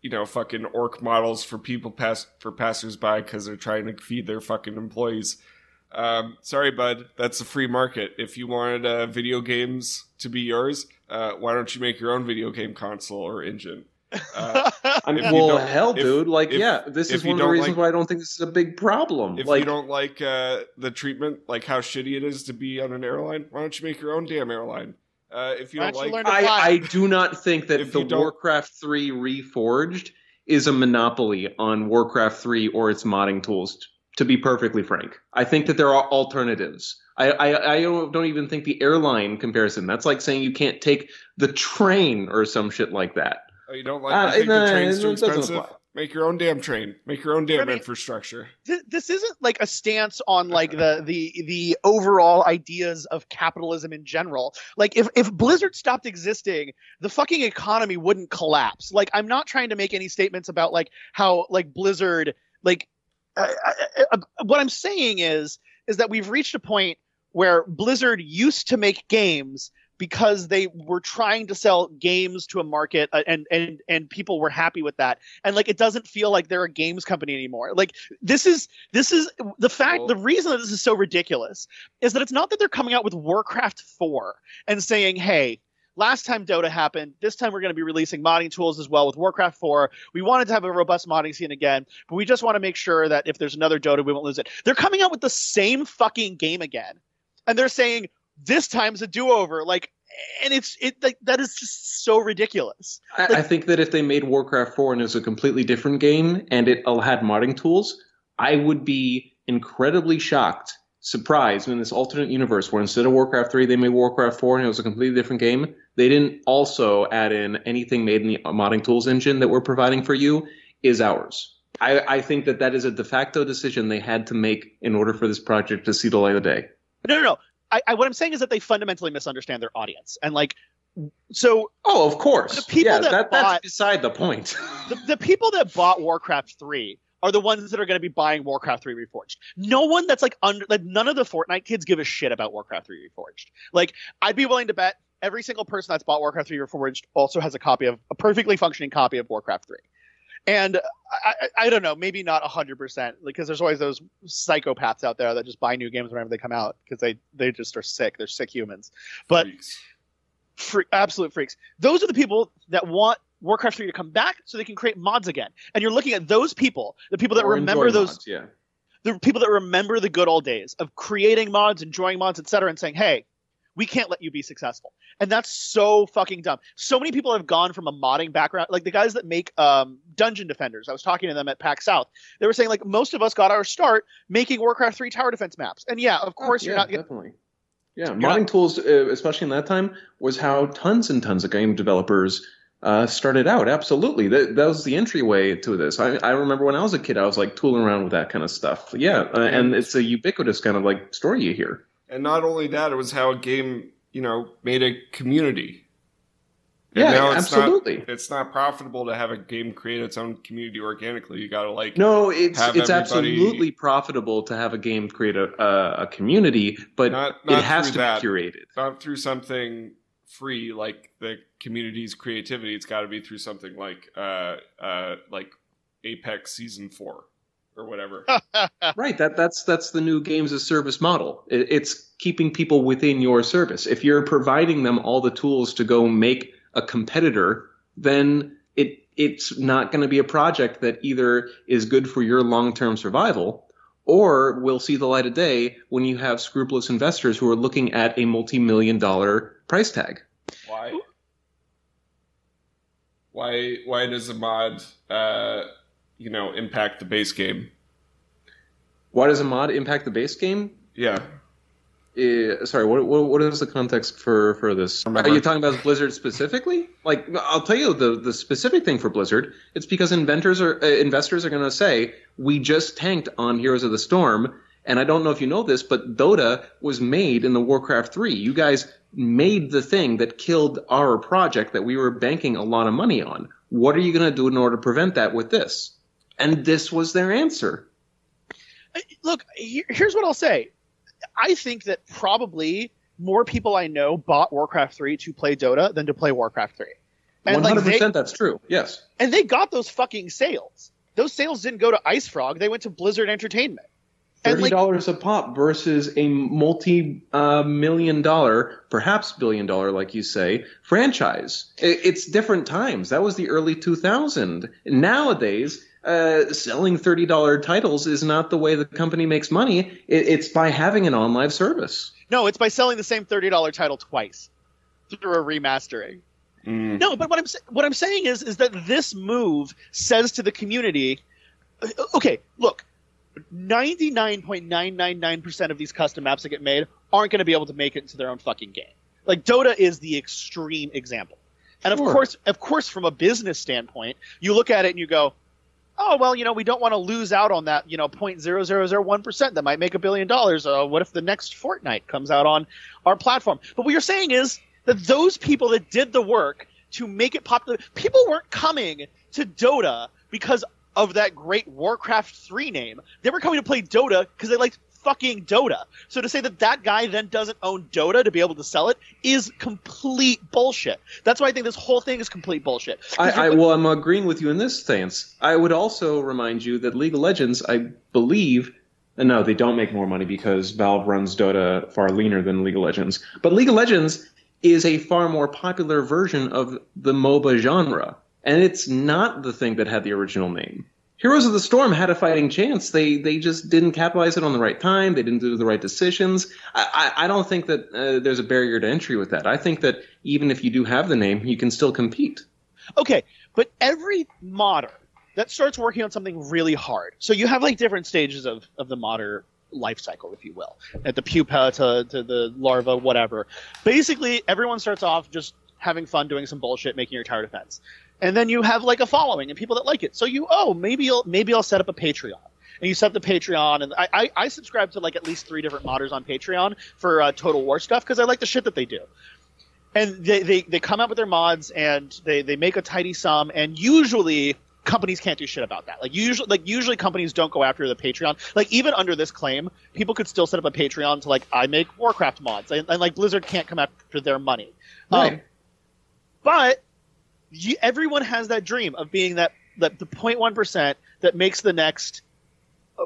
Speaker 3: you know, fucking orc models for people pass for passersby because they're trying to feed their fucking employees. Um, sorry, bud. That's a free market. If you wanted uh, video games to be yours, uh, why don't you make your own video game console or engine? Uh, [laughs]
Speaker 2: I mean,
Speaker 3: If you
Speaker 2: well, hell,
Speaker 3: if-
Speaker 2: dude, like,
Speaker 3: if-
Speaker 2: yeah, this is one of the reasons
Speaker 3: like-
Speaker 2: why I don't think this is a big problem.
Speaker 3: if
Speaker 2: like,
Speaker 3: you don't like uh, the treatment, like how shitty it is to be on an airline, why don't you make your own damn airline? Uh, if you
Speaker 1: Why
Speaker 3: don't
Speaker 1: don't you
Speaker 3: like,
Speaker 1: learn to fly?
Speaker 2: I, I do not think that the Warcraft 3 Reforged is a monopoly on Warcraft 3 or its modding tools, t- to be perfectly frank. I think that there are alternatives. I, I, I don't, don't even think the airline comparison, that's like saying you can't take the train or some shit like that.
Speaker 3: oh, you don't like,
Speaker 2: Uh,
Speaker 3: you think
Speaker 2: no,
Speaker 3: the train's
Speaker 2: it
Speaker 3: too
Speaker 2: doesn't
Speaker 3: expensive.
Speaker 2: apply.
Speaker 3: Make your own damn train. Make your own damn
Speaker 1: I mean-
Speaker 3: infrastructure.
Speaker 1: Th- this isn't like a stance on like the the the overall ideas of capitalism in general. Like if if Blizzard stopped existing, the fucking economy wouldn't collapse. Like I'm not trying to make any statements about like how like Blizzard like I, I, what I'm saying is is that we've reached a point where Blizzard used to make games because they were trying to sell games to a market uh, and and and people were happy with that. And like it doesn't feel like they're a games company anymore. Like this is this is the fact
Speaker 2: Well-
Speaker 1: the reason that this is so ridiculous is that it's not that they're coming out with warcraft 4 and saying hey last time dota happened this time we're going to be releasing modding tools as well with warcraft 4 we wanted to have a robust modding scene again but we just want to make sure that if there's another dota we won't lose it they're coming out with the same fucking game again and they're saying this time's a do-over like and it's it like that is just so ridiculous
Speaker 2: I, I think that if they made Warcraft 4 and it was a completely different game and it had modding tools, I would be incredibly shocked, surprised in this alternate universe where instead of Warcraft 3 they made Warcraft 4 and it was a completely different game. They didn't also add in anything made in the modding tools engine that we're providing for you is ours. I, I think that that is a de facto decision they had to make in order for this project to see the light of day.
Speaker 1: no no no I, I what i'm saying is that they fundamentally misunderstand their audience and like so
Speaker 2: Oh, of course.
Speaker 1: The people
Speaker 2: yeah,
Speaker 1: that
Speaker 2: that,
Speaker 1: bought-
Speaker 2: that's beside the point. [laughs]
Speaker 1: the, the people that bought Warcraft 3 are the ones that are going to be buying Warcraft 3 Reforged. No one that's like under like none of the Fortnite kids give a shit about Warcraft 3 Reforged. Like I'd be willing to bet every single person that's bought Warcraft 3 or Reforged also has a copy of a perfectly functioning copy of Warcraft 3. And I, I, I don't know, maybe not 100%, because there's always those psychopaths out there that just buy new games whenever they come out because they, they just are sick. They're sick humans. But
Speaker 3: Freaks.
Speaker 1: free, absolute freaks. Those are the people that want Warcraft 3 to come back so they can create mods again. And you're looking at those people, the people that
Speaker 2: Or
Speaker 1: remember those,
Speaker 2: mods, yeah.
Speaker 1: the people that remember the good old days of creating mods, enjoying mods, etc., and saying, "Hey, we can't let you be successful." And that's so fucking dumb. So many people have gone from a modding background, like the guys that make um, Dungeon Defenders. I was talking to them at PAX South. They were saying like most of us got our start making Warcraft 3 tower defense maps. And yeah, of course
Speaker 2: Oh,
Speaker 1: you're not.
Speaker 2: Definitely. Yeah, modding
Speaker 1: not-
Speaker 2: tools, uh, especially in that time, was how tons and tons of game developers uh, started out. Absolutely, that, that was the entryway to this. I, I remember when I was a kid, I was like tooling around with that kind of stuff. Yeah, uh, and it's a ubiquitous kind of like story you hear.
Speaker 3: And not only that, it was how a game, you know, made a community. And
Speaker 2: Yeah,
Speaker 3: now it's
Speaker 2: absolutely.
Speaker 3: Not, it's not profitable to have a game create its own community organically. You got to like
Speaker 2: No, it's it's
Speaker 3: everybody-
Speaker 2: absolutely profitable to have a game create a, a, a community, but
Speaker 3: not
Speaker 2: it has to
Speaker 3: that,
Speaker 2: be curated.
Speaker 3: not through something free like the community's creativity. It's got to be through something like uh uh like Apex Season Four or whatever. [laughs]
Speaker 2: Right. That that's that's the new games as service model. It, it's keeping people within your service. If you're providing them all the tools to go make a competitor, then it it's not going to be a project that either is good for your long-term survival or will see the light of day when you have scrupulous investors who are looking at a multi-million dollar price tag.
Speaker 3: Why? Why? Why does a mod, uh, you know, impact the base game?
Speaker 2: Why does a mod impact the base game?
Speaker 3: Yeah.
Speaker 2: Uh, sorry, what, what what is the context for for this?
Speaker 3: Remember.
Speaker 2: Are you talking about Blizzard specifically? Like, I'll tell you the the specific thing for Blizzard. It's because inventors are uh, investors are going to say we just tanked on Heroes of the Storm, and I don't know if you know this, but Dota was made in the Warcraft three. You guys made the thing that killed our project that we were banking a lot of money on. What are you going to do in order to prevent that with this? And this was their answer.
Speaker 1: Uh, Look, here's what I'll say. I think that probably more people I know bought Warcraft 3 to play Dota than to play Warcraft 3. And
Speaker 2: One
Speaker 1: like
Speaker 2: hundred
Speaker 1: they,
Speaker 2: that's true. Yes.
Speaker 1: and they got those fucking sales. Those sales didn't go to IceFrog; they went to Blizzard Entertainment.
Speaker 2: Thirty
Speaker 1: like,
Speaker 2: dollars a pop versus a multi-million dollar, perhaps billion dollar, like you say, franchise. It's different times. That was the early 2000. Nowadays, uh, selling thirty dollar titles is not the way the company makes money. It, it's by having an on live service.
Speaker 1: no, it's by selling the same thirty dollar title twice through a remastering.
Speaker 3: Mm.
Speaker 1: No, but what I'm what I'm saying is is that this move says to the community, uh, okay, look, 99.999% of these custom maps that get made aren't going to be able to make it into their own fucking game. Like Dota is the extreme example. And of course, of course from a business standpoint, you look at it and you go, "Oh, well, you know, we don't want to lose out on that, you know, 0.0001% that might make a billion dollars. Uh, what if the next Fortnite comes out on our platform?" But what you're saying is that those people that did the work to make it popular, people weren't coming to Dota because of that great Warcraft 3 name. They were coming to play Dota because they liked fucking Dota. So to say that that guy then doesn't own Dota to be able to sell it is complete bullshit. That's why I think this whole thing is complete bullshit.
Speaker 2: I, I well, I'm agreeing with you in this stance. I would also remind you that League of Legends, I believe, and no, they don't make more money because Valve runs Dota far leaner than League of Legends. But League of Legends is a far more popular version of the MOBA genre, and it's not the thing that had the original name. Heroes of the Storm had a fighting chance. They they just didn't capitalize it on the right time. They didn't do the right decisions. I, I, I don't think that uh, there's a barrier to entry with that. I think that even if you do have the name, you can still compete.
Speaker 1: Okay, but every modder that starts working on something really hard. So you have like different stages of, of the modder life cycle, if you will, at the pupa to, to the larva, whatever. Basically, everyone starts off just having fun doing some bullshit, making your tower defense, and then you have like a following and people that like it. So you, oh, maybe I'll maybe I'll set up a Patreon. And you set up the Patreon, and I, I, I subscribe to like at least three different modders on Patreon for uh, Total War stuff because I like the shit that they do and they, they, they come out with their mods and they, they make a tidy sum and usually companies can't do shit about that like usually like usually companies don't go after the patreon like even under this claim people could still set up a patreon to like i make warcraft mods and, and like blizzard can't come after their money um,
Speaker 2: Right.
Speaker 1: but you, everyone has that dream of being that, that the 0.1% that makes the next uh,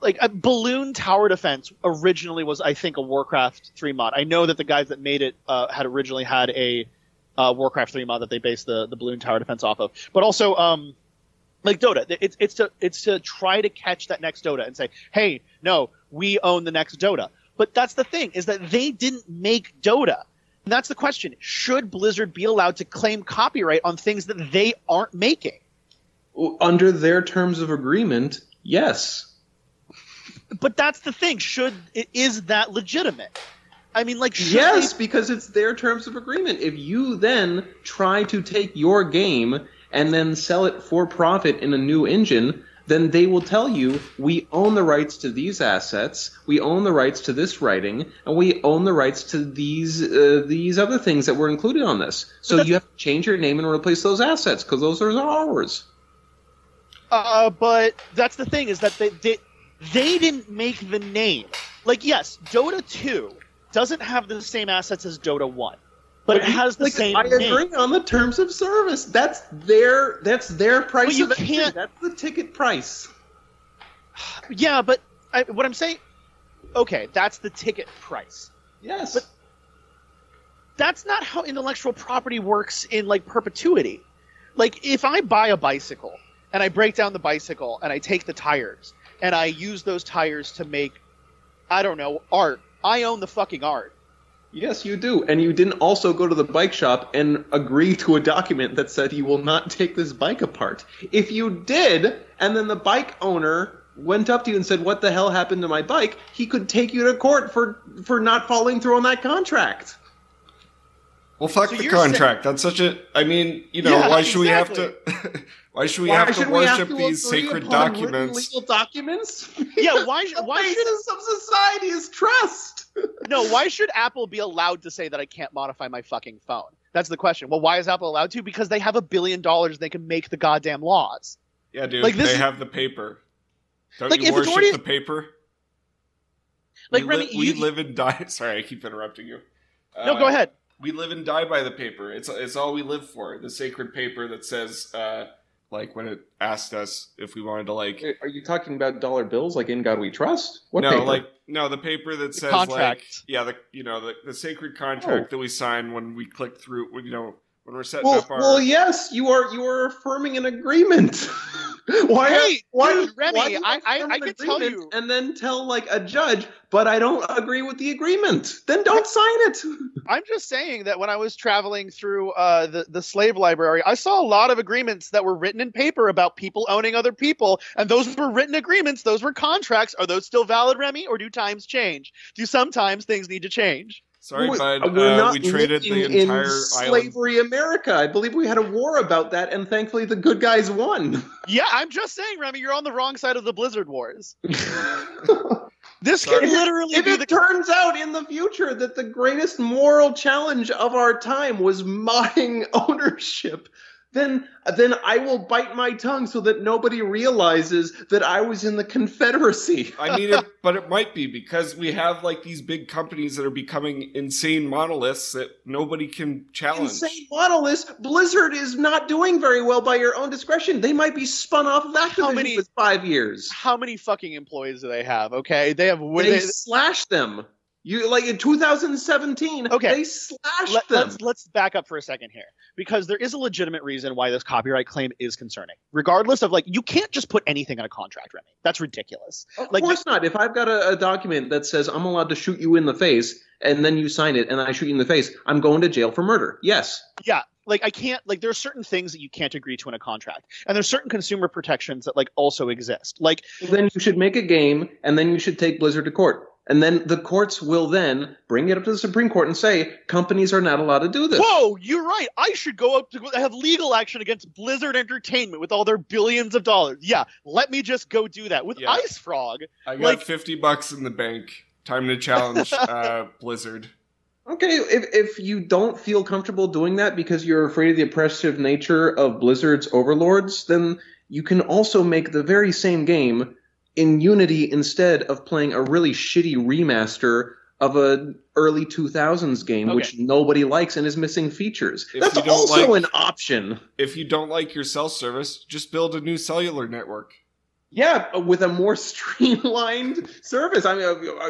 Speaker 1: like a balloon tower defense originally was I think a Warcraft 3 mod. I know that the guys that made it uh, had originally had a uh, Warcraft 3 mod that they based the the balloon tower defense off of. But also um like Dota, it's it's to it's to try to catch that next Dota and say, "Hey, no, we own the next Dota." But that's the thing is that they didn't make Dota. That's the question. Should Blizzard be allowed to claim copyright on things that they aren't making?
Speaker 2: Under their terms of agreement, yes.
Speaker 1: But that's the thing. Should is that legitimate? I mean, like,
Speaker 2: Yes,
Speaker 1: they-
Speaker 2: because it's their terms of agreement. If you then try to take your game and then sell it for profit in a new engine, then they will tell you, we own the rights to these assets, we own the rights to this writing, and we own the rights to these uh, these other things that were included on this. So you have to change your name and replace those assets because those are ours.
Speaker 1: Uh, but that's the thing is that they, they they didn't make the name. Like, yes, Dota 2 doesn't have the same assets as Dota 1, but, it has the
Speaker 2: Like,
Speaker 1: same
Speaker 2: I
Speaker 1: name.
Speaker 2: agree on the terms of service. That's their that's their price.
Speaker 1: But you
Speaker 2: of
Speaker 1: can't-
Speaker 2: That's the ticket price. [sighs]
Speaker 1: Yeah, but I, what I'm saying, okay, that's the ticket price.
Speaker 2: Yes.
Speaker 1: But- That's not how intellectual property works in like perpetuity. like if I buy a bicycle and I break down the bicycle and I take the tires and I use those tires to make, I don't know, art. I own the fucking art.
Speaker 2: Yes, you do. And you didn't also go to the bike shop and agree to a document that said you will not take this bike apart. If you did, and then the bike owner went up to you and said, "What the hell happened to my bike?" he could take you to court for for not following through on that contract.
Speaker 3: Well, fuck
Speaker 1: So
Speaker 3: the
Speaker 1: you're
Speaker 3: contract. That's such a. I mean, you know,
Speaker 1: Yeah,
Speaker 3: why should
Speaker 1: exactly.
Speaker 3: we have to? [laughs] why should we
Speaker 2: Why
Speaker 3: have to
Speaker 2: should we have
Speaker 3: worship
Speaker 2: to
Speaker 3: these
Speaker 2: agree
Speaker 3: sacred
Speaker 2: upon written
Speaker 3: documents?
Speaker 2: Legal documents.
Speaker 1: Yeah, [laughs] why-
Speaker 2: the
Speaker 1: why should-
Speaker 2: basis of society is trust.
Speaker 1: No, why should Apple be allowed to say that I can't modify my fucking phone? That's the question. Well, why is Apple allowed to? Because they have a billion dollars. And they can make the goddamn laws.
Speaker 3: Yeah, dude.
Speaker 1: Like, this
Speaker 3: they
Speaker 1: is-
Speaker 3: have the paper. Don't
Speaker 1: Like,
Speaker 3: you worship
Speaker 1: already-
Speaker 3: the paper?
Speaker 1: Like,
Speaker 3: we,
Speaker 1: Remy,
Speaker 3: we
Speaker 1: you-
Speaker 3: live and die. [laughs] Sorry, I keep interrupting you.
Speaker 1: No,
Speaker 3: Uh,
Speaker 1: go ahead.
Speaker 3: We live and die by the paper. It's it's all we live for. The sacred paper that says, uh, like, when it asked us if we wanted to, like,
Speaker 2: Are you talking about dollar bills like "In God We Trust"? What
Speaker 3: no,
Speaker 2: paper?
Speaker 3: like, no, the paper that
Speaker 1: The
Speaker 3: says,
Speaker 1: contract.
Speaker 3: like, yeah, the you know, the, the sacred contract
Speaker 2: Oh.
Speaker 3: that we sign when we click through, when, you know, when we're setting
Speaker 2: Well,
Speaker 3: up our.
Speaker 2: well, yes, you are. You are affirming an agreement. [laughs] why?
Speaker 1: Hey,
Speaker 2: why,
Speaker 1: dude, Remy,
Speaker 2: why you
Speaker 1: I- I- I
Speaker 2: an
Speaker 1: can tell you-
Speaker 2: and then tell like a judge, but I don't agree with the agreement. Then don't sign it. [laughs]
Speaker 1: I'm just saying that when I was traveling through uh, the the slave library, I saw a lot of agreements that were written in paper about people owning other people, and those were written agreements. Those were contracts. Are those still valid, Remy, or do times change? Do sometimes things need to change?
Speaker 3: Sorry,
Speaker 2: We-
Speaker 3: bud.
Speaker 2: we're
Speaker 3: Uh,
Speaker 2: not
Speaker 3: we traded the entire
Speaker 2: in
Speaker 3: island.
Speaker 2: slavery America. I believe we had a war about that, and thankfully the good guys won. [laughs]
Speaker 1: Yeah, I'm just saying, Remy, you're on the wrong side of the Blizzard Wars. [laughs] This
Speaker 3: Sorry.
Speaker 1: can literally
Speaker 2: if
Speaker 1: be
Speaker 2: it
Speaker 1: the
Speaker 2: turns out in the future that the greatest moral challenge of our time was [laughs] modding ownership, then then I will bite my tongue so that nobody realizes that I was in the Confederacy. [laughs]
Speaker 3: I mean, it, but it might be because we have like these big companies that are becoming insane monoliths that nobody can challenge.
Speaker 2: Insane monoliths. Blizzard is not doing very well by your own discretion. They might be spun off of Activision
Speaker 1: many-
Speaker 2: with five years.
Speaker 1: how many fucking employees do they have? Okay, they have.
Speaker 2: They,
Speaker 1: They,
Speaker 2: slashed them. You like in 2017.
Speaker 1: Okay.
Speaker 2: They slashed
Speaker 1: let,
Speaker 2: them.
Speaker 1: us let's back up for a second here because there is a legitimate reason why this copyright claim is concerning. Regardless of like, you can't just put anything in a contract, Remy. That's ridiculous.
Speaker 2: Of
Speaker 1: Like,
Speaker 2: course not. If I've got a, a document that says I'm allowed to shoot you in the face, and then you sign it, and I shoot you in the face, I'm going to jail for murder. Yes.
Speaker 1: Yeah, like I can't like there's certain things that you can't agree to in a contract, and there's certain consumer protections that like also exist. Like
Speaker 2: Then you should make a game, and then you should take Blizzard to court. And then the courts will then bring it up to the Supreme Court and say companies are not allowed to do this.
Speaker 1: Whoa, you're right. I should go up to have legal action against Blizzard Entertainment with all their billions of dollars. Yeah, let me just go do that with
Speaker 3: Yeah.
Speaker 1: IceFrog.
Speaker 3: I got
Speaker 1: like-
Speaker 3: fifty bucks in the bank. Time to challenge [laughs] uh, Blizzard.
Speaker 2: Okay, if, if you don't feel comfortable doing that because you're afraid of the oppressive nature of Blizzard's overlords, then you can also make the very same game in Unity instead of playing a really shitty remaster of an early 2000s game
Speaker 1: Okay.
Speaker 2: which nobody likes and is missing features.
Speaker 3: If
Speaker 2: That's
Speaker 3: you don't
Speaker 2: also
Speaker 3: like-
Speaker 2: an option.
Speaker 3: If you don't like your cell service, just build a new cellular network.
Speaker 2: Yeah, with a more [laughs] streamlined service. I mean,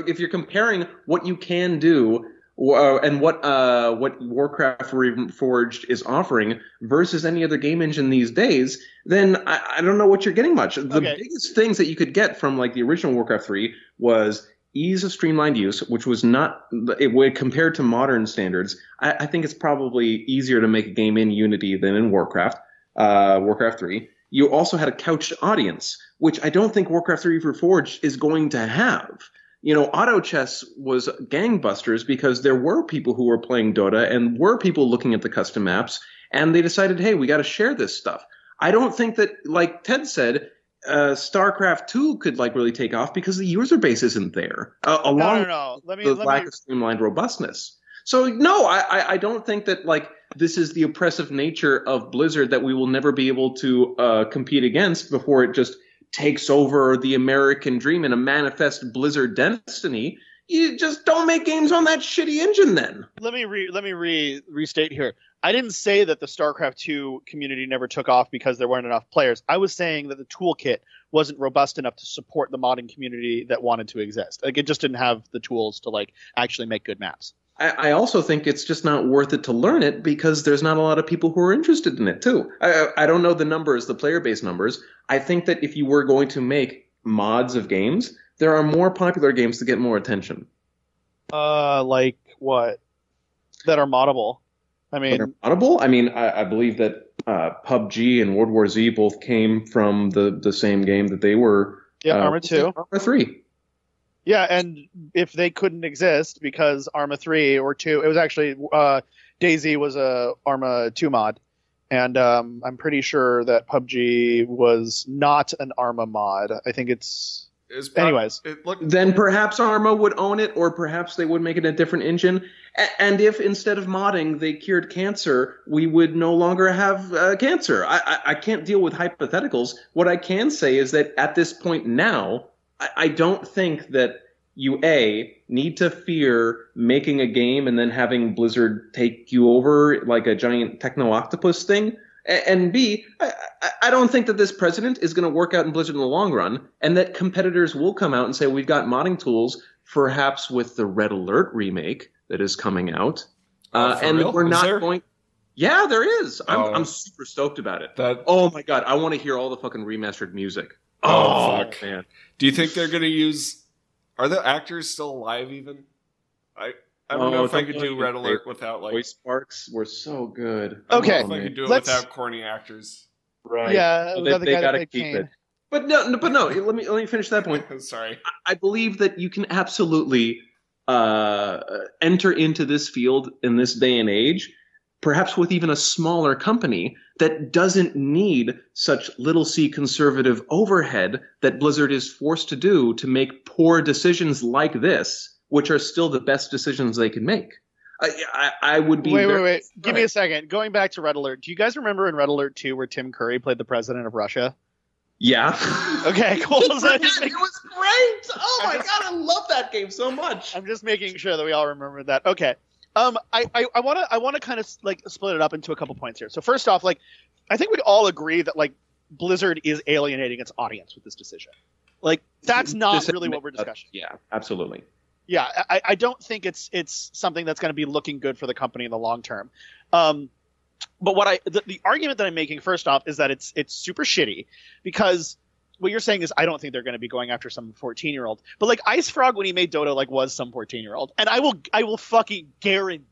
Speaker 2: if you're comparing what you can do and what uh, what Warcraft Reforged is offering versus any other game engine these days, then I, I don't know what you're getting much. The
Speaker 1: Okay.
Speaker 2: biggest things that you could get from like the original Warcraft 3 was ease of streamlined use, which was not it compared to modern standards. I, I think it's probably easier to make a game in Unity than in Warcraft, uh, Warcraft 3. You also had a couched audience, which I don't think Warcraft 3 Reforged is going to have. You know, auto chess was gangbusters because there were people who were playing Dota and were people looking at the custom maps, and they decided, hey, we got to share this stuff. I don't think that, like Ted said, uh, StarCraft 2 could like really take off because the user base isn't there, uh,
Speaker 1: No,
Speaker 2: along
Speaker 1: no, no. Let me
Speaker 2: the
Speaker 1: let
Speaker 2: lack
Speaker 1: me
Speaker 2: of streamlined robustness. So no, I, I, I don't think that like this is the oppressive nature of Blizzard that we will never be able to uh, compete against before it just takes over the American dream in a manifest Blizzard destiny. You just don't make games on that shitty engine then.
Speaker 1: let me re, let me re, restate here. I didn't say that the StarCraft 2 community never took off because there weren't enough players. I was saying that the toolkit wasn't robust enough to support the modding community that wanted to exist. Like it just didn't have the tools to like actually make good maps.
Speaker 2: I, I also think it's just not worth it to learn it because there's not a lot of people who are interested in it too. I, I don't know the numbers, the player base numbers. I think that if you were going to make mods of games, there are more popular games to get more attention.
Speaker 1: Uh, like what? That are moddable. I mean,
Speaker 2: That are moddable. I mean, I, I believe that uh, PUBG and World War Z both came from the the same game that they were.
Speaker 1: yeah,
Speaker 2: uh,
Speaker 1: Arma two.
Speaker 2: Arma three.
Speaker 1: Yeah, and if they couldn't exist because Arma three or two, it was actually uh, DayZ was a Arma two mod, and um, I'm pretty sure that PUBG was not an Arma mod. I think it's
Speaker 3: It's prob-
Speaker 1: Anyways.
Speaker 3: it look
Speaker 2: then perhaps Arma would own it, or perhaps they would make it a different engine. A- And if instead of modding they cured cancer, we would no longer have uh, cancer. I-, I I can't deal with hypotheticals. What I can say is that at this point now, I, I don't think that you a need to fear making a game and then having Blizzard take you over like a giant techno octopus thing. And B, I, I- don't think that this president is going to work out in Blizzard in the long run, and that competitors will come out and say we've got modding tools, perhaps with the Red Alert remake that is coming out,
Speaker 3: Oh,
Speaker 2: uh,
Speaker 3: for
Speaker 2: and
Speaker 3: real?
Speaker 2: we're
Speaker 3: Is
Speaker 2: not
Speaker 3: there?
Speaker 2: going. Yeah, there is. I'm,
Speaker 3: Oh.
Speaker 2: I'm super stoked about it.
Speaker 3: that.
Speaker 2: Oh my god, I want to hear all the fucking remastered music.
Speaker 3: Oh, fuck.
Speaker 2: man.
Speaker 3: Do you think they're gonna use? Are the actors still alive? Even I. I don't
Speaker 2: Oh,
Speaker 3: know if I could do Red Alert without like.
Speaker 2: Voice sparks were so good.
Speaker 3: I don't know
Speaker 1: Okay,
Speaker 3: if I could do it
Speaker 1: let's-
Speaker 3: without corny actors.
Speaker 2: right.
Speaker 1: yeah,
Speaker 2: So they, they gotta keep
Speaker 1: Kane?
Speaker 2: it. But no, no, but no. Let me let me finish that point. [laughs]
Speaker 3: Sorry.
Speaker 2: I believe that you can absolutely uh, enter into this field in this day and age, perhaps with even a smaller company that doesn't need such little c conservative overhead that Blizzard is forced to do to make poor decisions like this, which are still the best decisions they can make. I, I, I would be.
Speaker 1: Wait, wait, wait. Give me a second. Going back to Red Alert, do you guys remember in Red Alert 2 where Tim Curry played the president of Russia?
Speaker 2: Yeah. [laughs]
Speaker 1: Okay, cool. So
Speaker 2: it was great. Oh my god, I love that game so much.
Speaker 1: I'm just making sure that we all remember that. Okay. Um, I, I, I wanna I wanna kind of like split it up into a couple points here. So first off, like, I think we all agree that like Blizzard is alienating its audience with this decision. Like, that's not
Speaker 2: This-
Speaker 1: really what we're discussing.
Speaker 2: Yeah, absolutely.
Speaker 1: Yeah, I, I don't think it's it's something that's going to be looking good for the company in the long term. Um, but what I the, the argument that I'm making first off is that it's it's super shitty because what you're saying is I don't think they're going to be going after some 14 year old. But like IceFrog when he made Dota like was some 14 year old, and I will I will fucking guarantee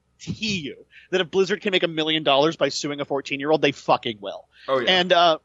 Speaker 1: you that if Blizzard can make a million dollars by suing a 14 year old, they fucking will.
Speaker 3: Oh yeah.
Speaker 1: And uh,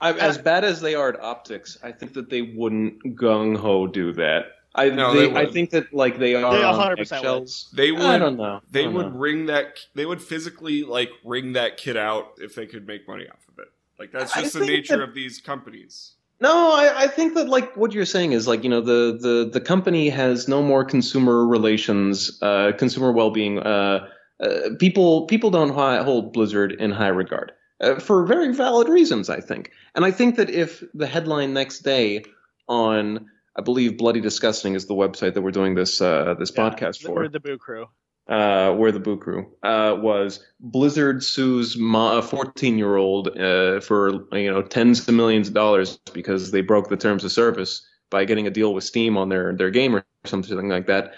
Speaker 2: I, as bad as they are at optics, I think that they wouldn't gung ho do that. I
Speaker 3: No,
Speaker 2: they,
Speaker 3: they
Speaker 2: I
Speaker 3: wouldn't.
Speaker 2: think that like they are
Speaker 1: They
Speaker 2: on
Speaker 1: 100% would.
Speaker 2: eggshells.
Speaker 3: they would.
Speaker 2: I don't know.
Speaker 3: They
Speaker 2: don't
Speaker 3: would
Speaker 2: know.
Speaker 3: ring that. They would physically like ring that kid out if they could make money off of it. Like that's
Speaker 2: I
Speaker 3: just the nature
Speaker 2: that-
Speaker 3: of these companies.
Speaker 2: No, I, I think that like what you're saying is like you know the the the company has no more consumer relations, uh, consumer well being. Uh, uh, people people don't hi- hold Blizzard in high regard uh, for very valid reasons, I think. And I think that if the headline next day on I believe Bloody Disgusting is the website that we're doing this uh, this
Speaker 1: yeah,
Speaker 2: podcast for.
Speaker 1: or the Boo Crew.
Speaker 2: Uh, where the Boo Crew uh, was Blizzard sues a 14 year old uh, for you know tens of millions of dollars because they broke the terms of service by getting a deal with Steam on their their game or something like that.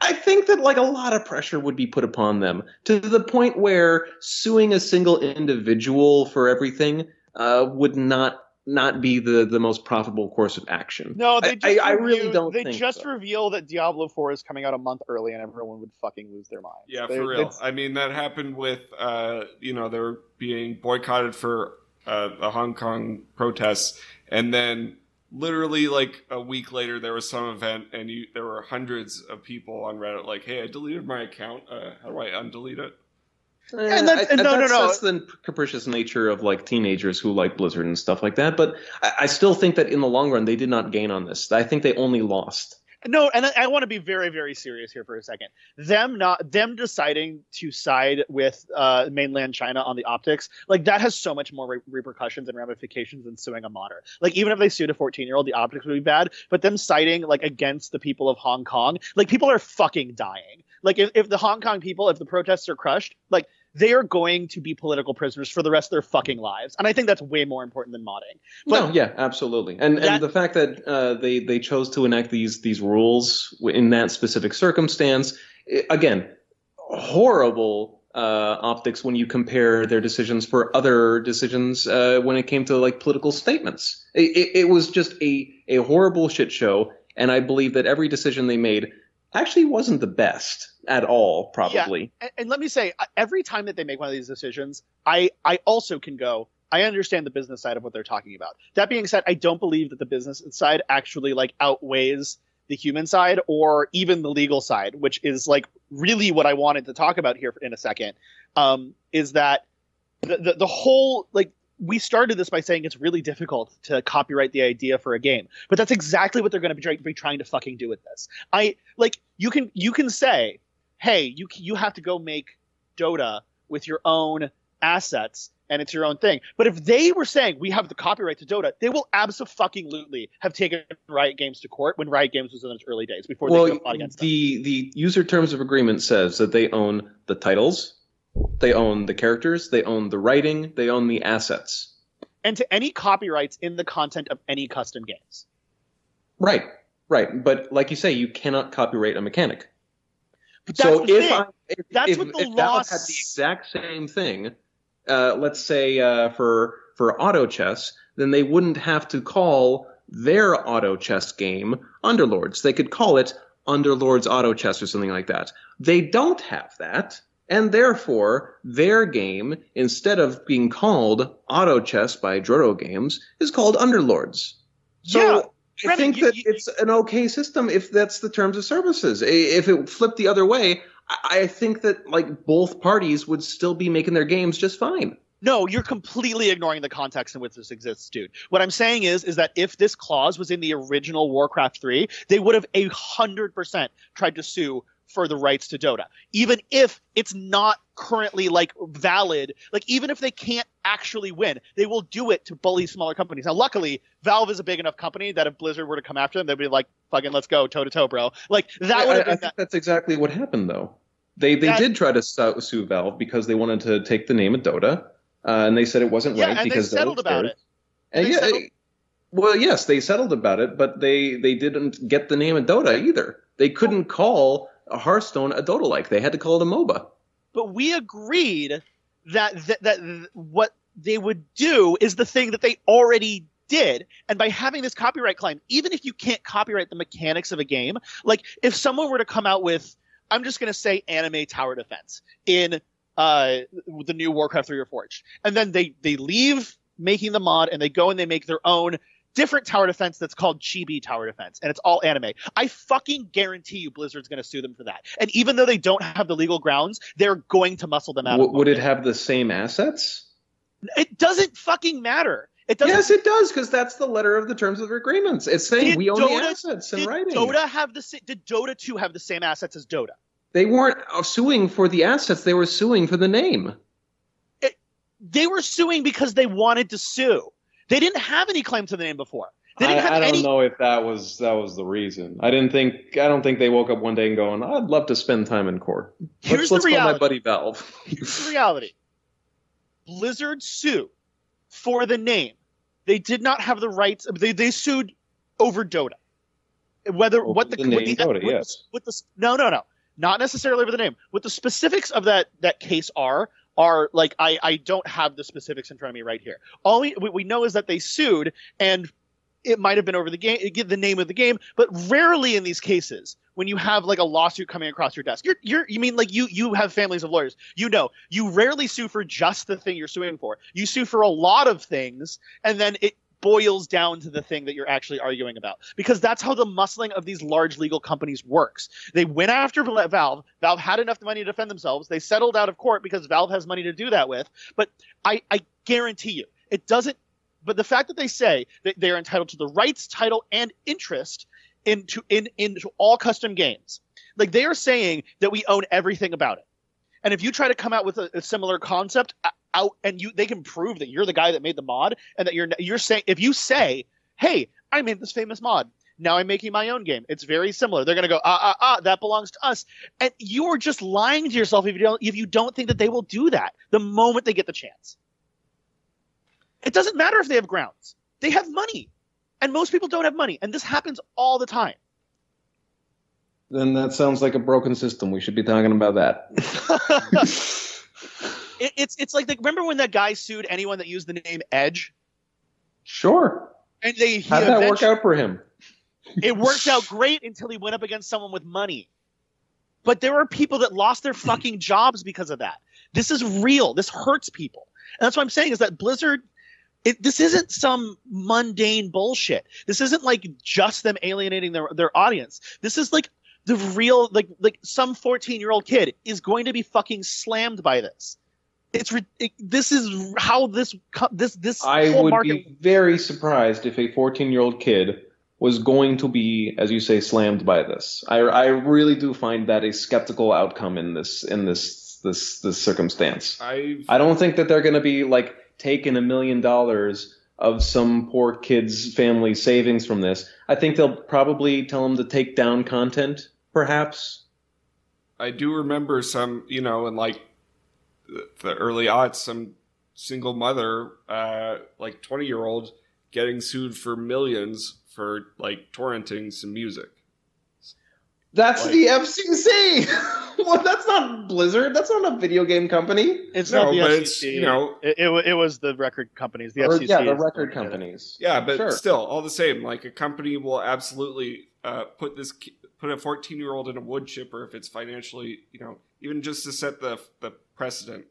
Speaker 2: I think that like a lot of pressure would be put upon them to the point where suing a single individual for everything uh, would not not be the the most profitable course of action.
Speaker 1: No, they
Speaker 2: I-
Speaker 1: just
Speaker 2: I, I really don't
Speaker 1: They
Speaker 2: think
Speaker 1: just
Speaker 2: so.
Speaker 1: reveal that Diablo 4 is coming out a month early, and everyone would fucking lose their mind.
Speaker 3: Yeah,
Speaker 1: They-
Speaker 3: for real. I mean, that happened with, uh, you know, they were being boycotted for uh, the Hong Kong protests, and then literally like a week later, there was some event, and you there were hundreds of people on Reddit like, "Hey, I deleted my account. Uh, how do I undelete it?"
Speaker 1: And that's-
Speaker 2: I-
Speaker 1: no, no,
Speaker 2: that's,
Speaker 1: no.
Speaker 2: That's the capricious nature of like teenagers who like Blizzard and stuff like that. But I, I still think that in the long run, they did not gain on this. I think they only lost.
Speaker 1: No, and I, I want to be very, very serious here for a second. Them not them deciding to side with uh, mainland China on the optics, like that has so much more re- repercussions and ramifications than suing a modder. Like even if they sued a 14 year old, the optics would be bad. But them siding like against the people of Hong Kong, like people are fucking dying. Like if, if the Hong Kong people, if the protests are crushed, like they are going to be political prisoners for the rest of their fucking lives. And I think that's way more important than modding. But-
Speaker 2: no, yeah, absolutely. And
Speaker 1: That-
Speaker 2: and the fact that uh, they they chose to enact these these rules in that specific circumstance, again, horrible uh, optics when you compare their decisions for other decisions uh, when it came to like political statements. It, it, it, was just a a horrible shit show, and I believe that every decision they made actually wasn't the best at all. Probably.
Speaker 1: Yeah. And, and let me say, every time that they make one of these decisions, I I also can go. I understand the business side of what they're talking about. That being said, I don't believe that the business side actually like outweighs the human side or even the legal side, which is like really what I wanted to talk about here in a second. Um, is that the, the, the whole like we started this by saying it's really difficult to copyright the idea for a game, but that's exactly what they're going to be, trying to fucking do with this. I like you can you can say, hey, you you have to go make Dota with your own assets and it's your own thing. But if they were saying we have the copyright to Dota, they will absolutely have taken Riot Games to court when Riot Games was in its early days before well, they fought against
Speaker 2: the,
Speaker 1: them.
Speaker 2: The user terms of agreement says that they own the titles, they own the characters, they own the writing, they own the assets.
Speaker 1: And to any copyrights in the content of any custom games.
Speaker 2: Right, right. But like you say, you cannot copyright a mechanic.
Speaker 1: But that's so if, I, if,
Speaker 2: that's
Speaker 1: if, what the
Speaker 2: if law had the exact same thing, uh, let's say uh, for for auto chess, then they wouldn't have to call their auto chess game Underlords. They could call it Underlords Auto Chess or something like that. They don't have that, and therefore their game, instead of being called Auto Chess by Drodo Games, is called Underlords. So yeah. I think you, that you, it's an okay system if that's the terms of services. If it flipped the other way, I think that like both parties would still be making their games just fine.
Speaker 1: No, you're completely ignoring the context in which this exists, dude. What I'm saying is, is that if this clause was in the original Warcraft 3, they would have a hundred percent tried to sue for the rights to Dota, even if it's not currently like valid. Like even if they can't actually win, they will do it to bully smaller companies. Now, luckily, Valve is a big enough company that if Blizzard were to come after them, they'd be like, "Fucking let's go toe to toe, bro." Like that would.
Speaker 2: I, I think that's exactly what happened, though. They they that, did try to sue Valve because they wanted to take the name of Dota, uh, and they said it wasn't
Speaker 1: yeah,
Speaker 2: right
Speaker 1: and
Speaker 2: because
Speaker 1: they settled about it.
Speaker 2: And, yeah, settled- well, yes, they settled about it, but they they didn't get the name of Dota either. They couldn't call a Hearthstone a Dota like. They had to call it a MOBA.
Speaker 1: But we agreed that that, what they would do is the thing that they already did. And by having this copyright claim, even if you can't copyright the mechanics of a game, like if someone were to come out with I'm just going to say anime tower defense in uh, the new Warcraft 3 Reforged. And then they, they leave making the mod and they go and they make their own different tower defense that's called Chibi Tower Defense, and it's all anime. I fucking guarantee you Blizzard's going to sue them for that. And even though they don't have the legal grounds, they're going to muscle them out.
Speaker 2: W- would it have the same assets?
Speaker 1: It doesn't fucking matter. It doesn't.
Speaker 2: Yes, it does because that's the letter of the terms of agreements. It's saying we own Dota, the assets in
Speaker 1: did
Speaker 2: writing.
Speaker 1: Dota have the did Dota two have the same assets as Dota?
Speaker 2: They weren't uh, suing for the assets; they were suing for the name.
Speaker 1: It, they were suing because they wanted to sue. They didn't have any claim to the name before. They didn't
Speaker 2: I,
Speaker 1: have
Speaker 2: I don't
Speaker 1: any...
Speaker 2: know if that was that was the reason. I didn't think I don't think they woke up one day and going, "I'd love to spend time in court."
Speaker 1: Here's
Speaker 2: let's,
Speaker 1: the
Speaker 2: let's
Speaker 1: reality.
Speaker 2: call my buddy Valve.
Speaker 1: Here's the reality. Blizzard sued for the name they did not have the rights. They, they sued over Dota. Whether
Speaker 2: over
Speaker 1: what the,
Speaker 2: the name
Speaker 1: the
Speaker 2: Dota,
Speaker 1: with
Speaker 2: yes.
Speaker 1: The, with the no no no not necessarily over the name. What the specifics of that that case are are like I I don't have the specifics in front of me right here. All we we know is that they sued and it might have been over the game, the name of the game, but rarely in these cases, when you have like a lawsuit coming across your desk, you're, you're, you mean like you, you have families of lawyers, you know, you rarely sue for just the thing you're suing for. You sue for a lot of things, and then it boils down to the thing that you're actually arguing about because that's how the muscling of these large legal companies works. They went after Valve. Valve had enough money to defend themselves. They settled out of court because Valve has money to do that with. But I, I guarantee you, it doesn't but the fact that they say that they're entitled to the rights, title, and interest into in into all custom games, like they are saying that we own everything about it. And if you try to come out with a, a similar concept out, and you they can prove that you're the guy that made the mod, and that you're you're saying if you say, "Hey, I made this famous mod," now I'm making my own game. It's very similar. They're gonna go, ah, ah, ah, that belongs to us. And you're just lying to yourself if you don't if you don't think that they will do that the moment they get the chance. It doesn't matter if they have grounds. They have money. And most people don't have money. And this happens all the time.
Speaker 2: Then that sounds like a broken system. We should be talking about that. [laughs] [laughs]
Speaker 1: it, it's it's like the, remember when that guy sued anyone that used the name Edge,
Speaker 2: sure.
Speaker 1: and they he
Speaker 2: How'd that work out for him?
Speaker 1: It worked out great until he went up against someone with money. But there are people that lost their fucking [clears throat] jobs because of that. This is real. This hurts people. And that's what I'm saying is that Blizzard it, this isn't some mundane bullshit. This isn't like just them alienating their their audience. This is like the real like like some 14 year old kid is going to be fucking slammed by this. It's ri- it, this is how this this this
Speaker 2: I
Speaker 1: whole
Speaker 2: would
Speaker 1: market
Speaker 2: be very surprised if a 14 year old kid was going to be, as you say, slammed by this. I, I really do find that a skeptical outcome in this in this this this circumstance.
Speaker 3: I
Speaker 2: I don't think that they're going to be like taking a million dollars of some poor kid's family savings from this. I think they'll probably tell them to take down content, perhaps.
Speaker 3: I do remember some, you know, in like the, the early aughts, some single mother, uh, like twenty year old, getting sued for millions for like torrenting some music.
Speaker 2: That's
Speaker 3: Like-
Speaker 2: the FCC. [laughs] well, that's not Blizzard. That's not a video game company.
Speaker 1: it's
Speaker 3: no,
Speaker 1: not the
Speaker 3: but
Speaker 1: FCC.
Speaker 3: it's you know,
Speaker 1: it, it, it was the record companies. The
Speaker 2: Or,
Speaker 1: FCC.
Speaker 2: yeah, the record companies.
Speaker 3: yeah, but
Speaker 2: Sure.
Speaker 3: still, all the same, like a company will absolutely uh, put this put a fourteen year old in a wood chipper if it's financially, you know, even just to set the the precedent.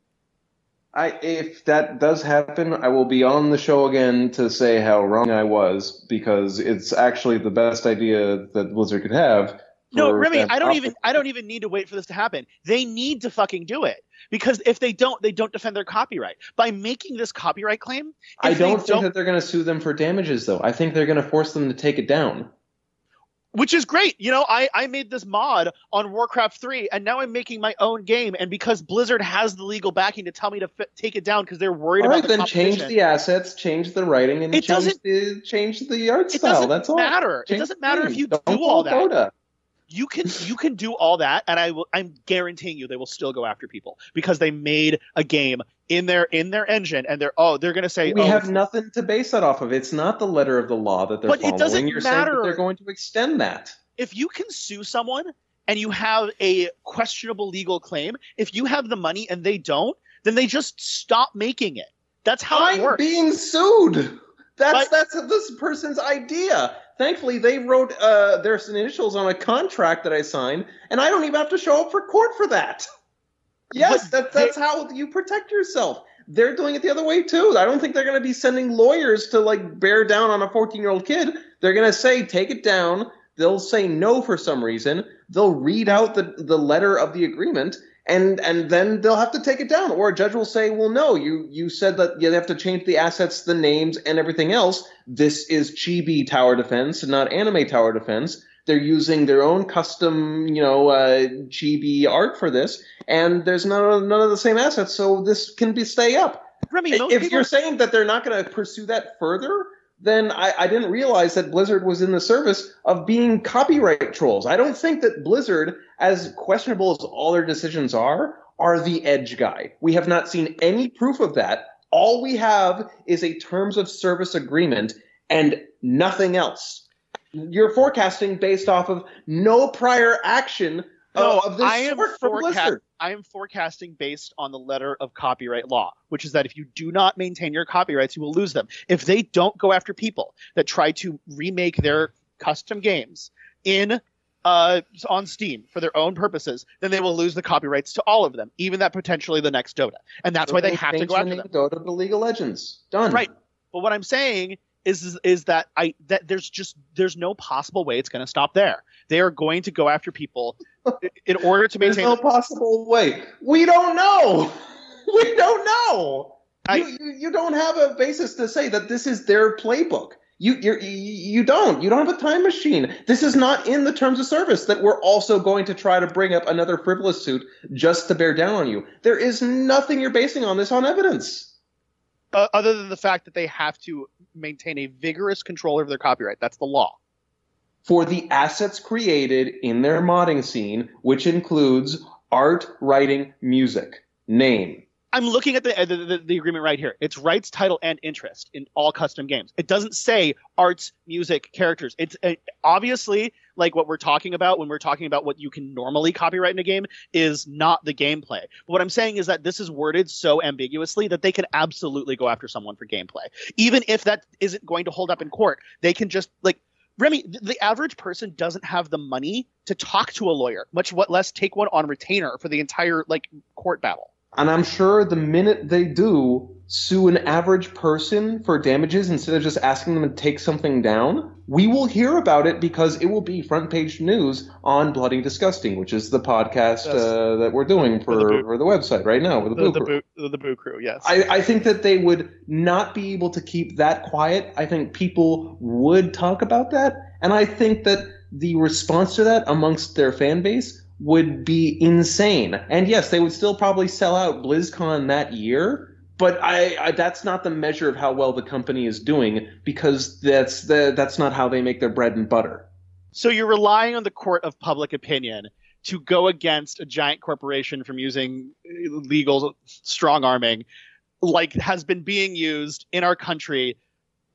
Speaker 2: I, if that does happen, I will be on the show again to say how wrong I was because it's actually the best idea that Blizzard could have.
Speaker 1: No,
Speaker 2: for
Speaker 1: Remy, I don't even I don't even need to wait for this to happen. They need to fucking do it. Because if they don't, they don't defend their copyright. By making this copyright claim,
Speaker 2: I
Speaker 1: if they
Speaker 2: don't think that they're going to sue them for damages, though. I think they're going to force them to take it down.
Speaker 1: Which is great. You know, I, I made this mod on Warcraft 3, and now I'm making my own game. And because Blizzard has the legal backing to tell me to take it down because they're worried
Speaker 2: All
Speaker 1: about
Speaker 2: right,
Speaker 1: the
Speaker 2: then change the assets, change the writing, and
Speaker 1: It
Speaker 2: change the change the art style. That's all.
Speaker 1: matter. It doesn't matter if you
Speaker 2: Don't
Speaker 1: do all that.
Speaker 2: Dota.
Speaker 1: You can you can do all that and i will i'm guaranteeing you they will still go after people because they made a game in their in their engine and they're oh they're going to say
Speaker 2: We
Speaker 1: oh,
Speaker 2: have nothing to base that off of. It's not the letter of the law that they're
Speaker 1: But it
Speaker 2: following.
Speaker 1: doesn't
Speaker 2: You're saying
Speaker 1: matter.
Speaker 2: that they're going to extend that.
Speaker 1: if you can sue someone and you have a questionable legal claim if you have the money and they don't then they just stop making it that's how it
Speaker 2: I'm
Speaker 1: works
Speaker 2: being sued. That's
Speaker 1: But-
Speaker 2: that's this person's idea. Thankfully, they wrote uh, their initials on a contract that I signed, and I don't even have to show up for court for that. Yes, that, that's how you protect yourself. They're doing it the other way too. I don't think they're going to be sending lawyers to like bear down on a 14 year old kid. They're going to say take it down. They'll say no for some reason. They'll read out the the letter of the agreement, and and then they'll have to take it down. Or a judge will say, well, no, you you said that you have to change the assets, the names, and everything else. This is Chibi Tower Defense, not Anime Tower Defense. They're using their own custom, you know, uh, Chibi art for this, and there's none of, none of the same assets, so this can be stay up.
Speaker 1: Remy,
Speaker 2: If
Speaker 1: people,
Speaker 2: you're saying that they're not going to pursue that further, then I, I didn't realize that Blizzard was in the service of being copyright trolls. I don't think that Blizzard, as questionable as all their decisions are, are the edge guy. We have not seen any proof of that. All we have is a terms of service agreement and nothing else. You're forecasting based off of no prior action
Speaker 1: No,
Speaker 2: of this
Speaker 1: I am
Speaker 2: sort from
Speaker 1: forecast-
Speaker 2: Blizzard.
Speaker 1: I am forecasting based on the letter of copyright law, which is that if you do not maintain your copyrights, you will lose them. If they don't go after people that try to remake their custom games in uh, on Steam for their own purposes, then they will lose the copyrights to all of them, even that potentially the next Dota. And that's why they have to go
Speaker 2: the
Speaker 1: after them.
Speaker 2: Dota to League of Legends. Done.
Speaker 1: Right. But what I'm saying is, is is that I that there's just there's no possible way it's going to stop there. They are going to go after people in order to maintain.
Speaker 2: There's no possible way. We don't know. [laughs] We don't know.
Speaker 1: I-
Speaker 2: you, you, you don't have a basis to say that this is their playbook. You you you don't. You don't have a time machine. This is not in the terms of service that we're also going to try to bring up another frivolous suit just to bear down on you. There is nothing you're basing on this on evidence.
Speaker 1: uh, other than the fact that they have to maintain a vigorous control over their copyright. That's the law.
Speaker 2: For the assets created in their modding scene, which includes art, writing, music, name.
Speaker 1: I'm looking at the, uh, the, the the agreement right here. It's rights, title, and interest in all custom games. It doesn't say arts, music, characters. It's uh, obviously like what we're talking about when we're talking about what you can normally copyright in a game is not the gameplay. But what I'm saying is that this is worded so ambiguously that they can absolutely go after someone for gameplay. Even if that isn't going to hold up in court, they can just like Remy, the average person doesn't have the money to talk to a lawyer, much what less take one on retainer for the entire like court battle.
Speaker 2: And I'm sure the minute they do sue an average person for damages instead of just asking them to take something down, we will hear about it because it will be front page news on Bloody Disgusting, which is the podcast uh, that we're doing for,
Speaker 1: the
Speaker 2: for the website right now with the,
Speaker 1: The,
Speaker 2: Boo
Speaker 1: the,
Speaker 2: Crew.
Speaker 1: boo, the boo crew, yes.
Speaker 2: I, I think that they would not be able to keep that quiet. I think people would talk about that. And I think that the response to that amongst their fan base would be insane. And yes, they would still probably sell out BlizzCon that year. But I, I that's not the measure of how well the company is doing because that's the that's not how they make their bread and butter.
Speaker 1: So you're relying on the court of public opinion to go against a giant corporation from using uh, legal strong arming, like has been being used in our country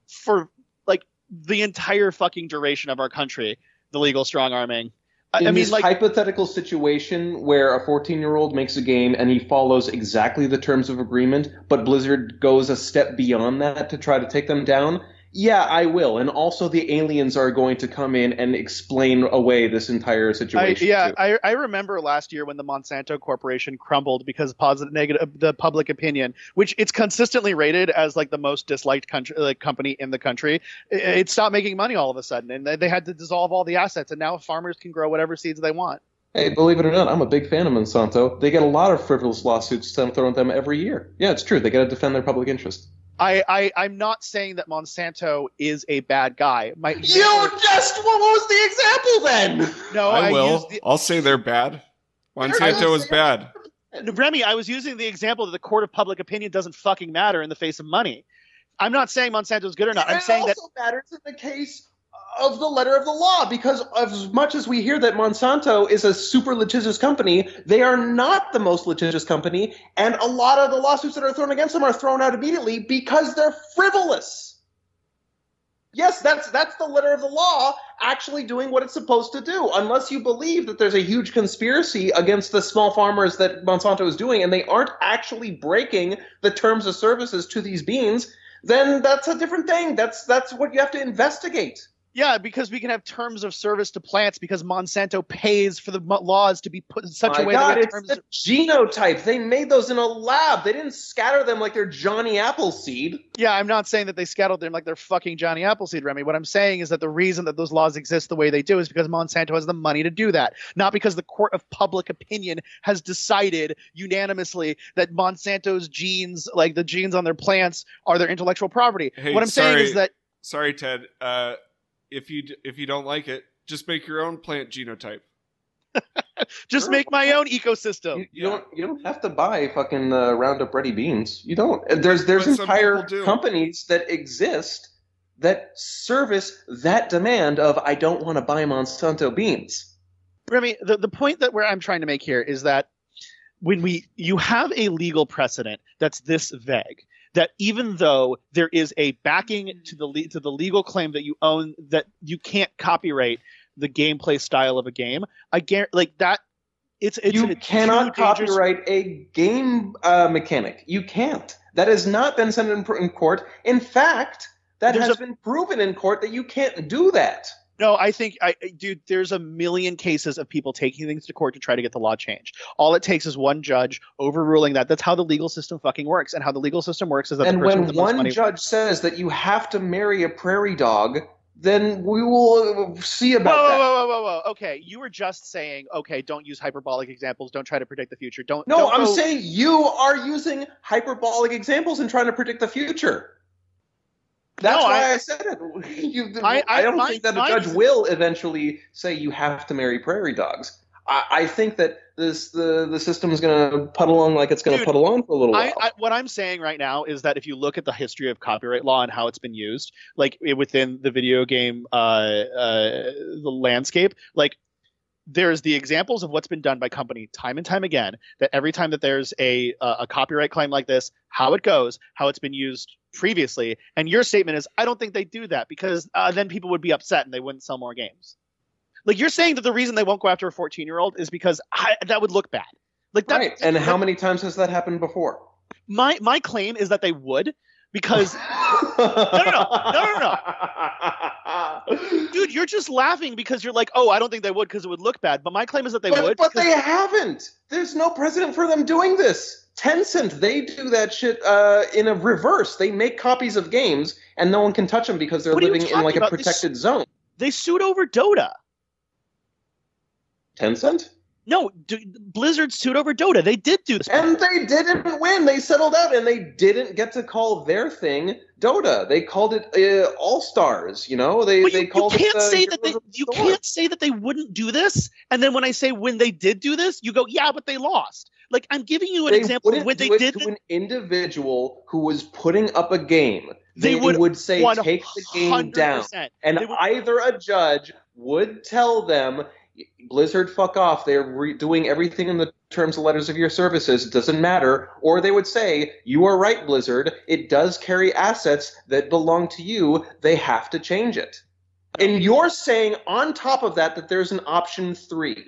Speaker 1: for like the entire fucking duration of our country. The legal strong arming. I,
Speaker 2: in
Speaker 1: I mean,
Speaker 2: this
Speaker 1: like,
Speaker 2: hypothetical situation where a 14 year old makes a game and he follows exactly the terms of agreement, but Blizzard goes a step beyond that to try to take them down, yeah, I will. And also, the aliens are going to come in and explain away this entire
Speaker 1: I,
Speaker 2: situation.
Speaker 1: yeah. I, I remember last year when the Monsanto Corporation crumbled because of positive negative the public opinion, which it's consistently rated as like the most disliked country like company in the country. It, it stopped making money all of a sudden, and they, they had to dissolve all the assets, and now farmers can grow whatever seeds they want.
Speaker 2: Hey, believe it or not, I'm a big fan of Monsanto. They get a lot of frivolous lawsuits thrown at them every year. Yeah, it's true. They got to defend their public interest.
Speaker 1: I, I I'm not saying that Monsanto is a bad guy. My [laughs]
Speaker 2: You just what was the example then?
Speaker 1: no,
Speaker 3: I,
Speaker 1: I,
Speaker 3: will.
Speaker 1: the,
Speaker 3: I'll say they're bad. Monsanto is bad.
Speaker 1: Remy, I was using the example that the court of public opinion doesn't fucking matter in the face of money. I'm not saying Monsanto's good or not. I'm
Speaker 2: it
Speaker 1: saying that
Speaker 2: also matters in the case of the letter of the law because as much as we hear that Monsanto is a super litigious company, they are not the most litigious company, and a lot of the lawsuits that are thrown against them are thrown out immediately because they're frivolous. Yes, that's that's the letter of the law actually doing what it's supposed to do. Unless you believe that there's a huge conspiracy against the small farmers that Monsanto is doing and they aren't actually breaking the terms of services to these beans, then that's a different thing. That's that's what you have to investigate.
Speaker 1: Yeah, because we can have terms of service to plants because Monsanto pays for the laws to be put in such
Speaker 2: My
Speaker 1: a way
Speaker 2: God,
Speaker 1: that
Speaker 2: it's
Speaker 1: terms.
Speaker 2: the
Speaker 1: of-
Speaker 2: genotype. They made those in a lab. They didn't scatter them like they're Johnny Appleseed.
Speaker 1: yeah, I'm not saying that they scattered them like they're fucking Johnny Appleseed, Remy. What I'm saying is that the reason that those laws exist the way they do is because Monsanto has the money to do that, not because the court of public opinion has decided unanimously that Monsanto's genes, like the genes on their plants, are their intellectual property.
Speaker 3: Hey,
Speaker 1: what I'm saying is that
Speaker 3: Sorry, Ted. Uh, if you if you don't like it, just make your own plant genotype. [laughs]
Speaker 1: just
Speaker 2: Sure.
Speaker 1: make my own ecosystem.
Speaker 2: You, you don't you don't have to buy fucking uh, Roundup Ready beans. You don't. There's there's
Speaker 3: But
Speaker 2: entire companies that exist that service that demand of I don't want to buy Monsanto beans.
Speaker 1: Remy, the, the point that where I'm trying to make here is that when we you have a legal precedent that's this vague, that even though there is a backing to the le- to the legal claim that you own that you can't copyright the gameplay style of a game, I guarantee like that. It's it's
Speaker 2: you
Speaker 1: a
Speaker 2: cannot
Speaker 1: too dangerous-
Speaker 2: copyright a game uh, mechanic. You can't. That has not been sent in, in court. In fact, that
Speaker 1: There's
Speaker 2: has
Speaker 1: a-
Speaker 2: been proven in court that you can't do that.
Speaker 1: No, I think I dude, there's a million cases of people taking things to court to try to get the law changed. All it takes is one judge overruling that. That's how the legal system fucking works. And how the legal system works is that
Speaker 2: And when
Speaker 1: with the most
Speaker 2: one judge says that you have to marry a prairie dog, then we will uh, see about
Speaker 1: whoa,
Speaker 2: that.
Speaker 1: whoa, whoa, whoa, whoa. Okay, you were just saying, okay, don't use hyperbolic examples. Don't try to predict the future. Don't.
Speaker 2: No,
Speaker 1: don't
Speaker 2: I'm
Speaker 1: go-
Speaker 2: saying you are using hyperbolic examples and trying to predict the future. That's
Speaker 1: No,
Speaker 2: why
Speaker 1: I-
Speaker 2: I, said it. [laughs] You,
Speaker 1: I- I-
Speaker 2: don't
Speaker 1: my-
Speaker 2: think that a judge will eventually say you have to marry prairie dogs. I, I think that this the the system is going to puddle along like it's going to puddle on for a little while.
Speaker 1: I, I, what I'm saying right now is that if you look at the history of copyright law and how it's been used, like within the video game uh, uh, the landscape, like there's the examples of what's been done by company time and time again. That every time that there's a a copyright claim like this, how it goes, how it's been used previously, and your statement is, I don't think they do that because uh, then people would be upset and they wouldn't sell more games. Like you're saying that the reason they won't go after a 14 year old is because I, that would look bad. Like that,
Speaker 2: Right. And how many times has that happened before?
Speaker 1: my my claim is that they would because [laughs]
Speaker 2: no,
Speaker 1: no, no, no, no, dude, you're just laughing because you're like, oh, I don't think they would because it would look bad. But my claim is that they
Speaker 2: but,
Speaker 1: would.
Speaker 2: but they haven't. There's no precedent for them doing this. Tencent, they do that shit uh, in a reverse. They make copies of games, and no one can touch them because they're living in like a
Speaker 1: about? This-
Speaker 2: protected zone.
Speaker 1: they sued over Dota.
Speaker 2: Tencent,
Speaker 1: No, D- Blizzard sued over Dota. They did do this.
Speaker 2: and they didn't win. They settled out, and they didn't get to call their thing Dota. They called it uh, All Stars. You know, they
Speaker 1: But
Speaker 2: they
Speaker 1: you, you
Speaker 2: called
Speaker 1: can't
Speaker 2: it. uh,
Speaker 1: say that they
Speaker 2: the
Speaker 1: you
Speaker 2: Storm.
Speaker 1: can't say that they wouldn't do this, and then when I say when they did do this, you go, yeah, but they lost. Like I'm giving you an
Speaker 2: they
Speaker 1: example of when they did
Speaker 2: to an individual who was putting up a game.
Speaker 1: They
Speaker 2: They,
Speaker 1: would
Speaker 2: would, say, take the game down. And
Speaker 1: would-
Speaker 2: either a judge would tell them, Blizzard, fuck off. They're re- doing everything in the terms and letters of your services. It doesn't matter. Or they would say, you are right, Blizzard. It does carry assets that belong to you. They have to change it. And you're saying on top of that that there's an option three.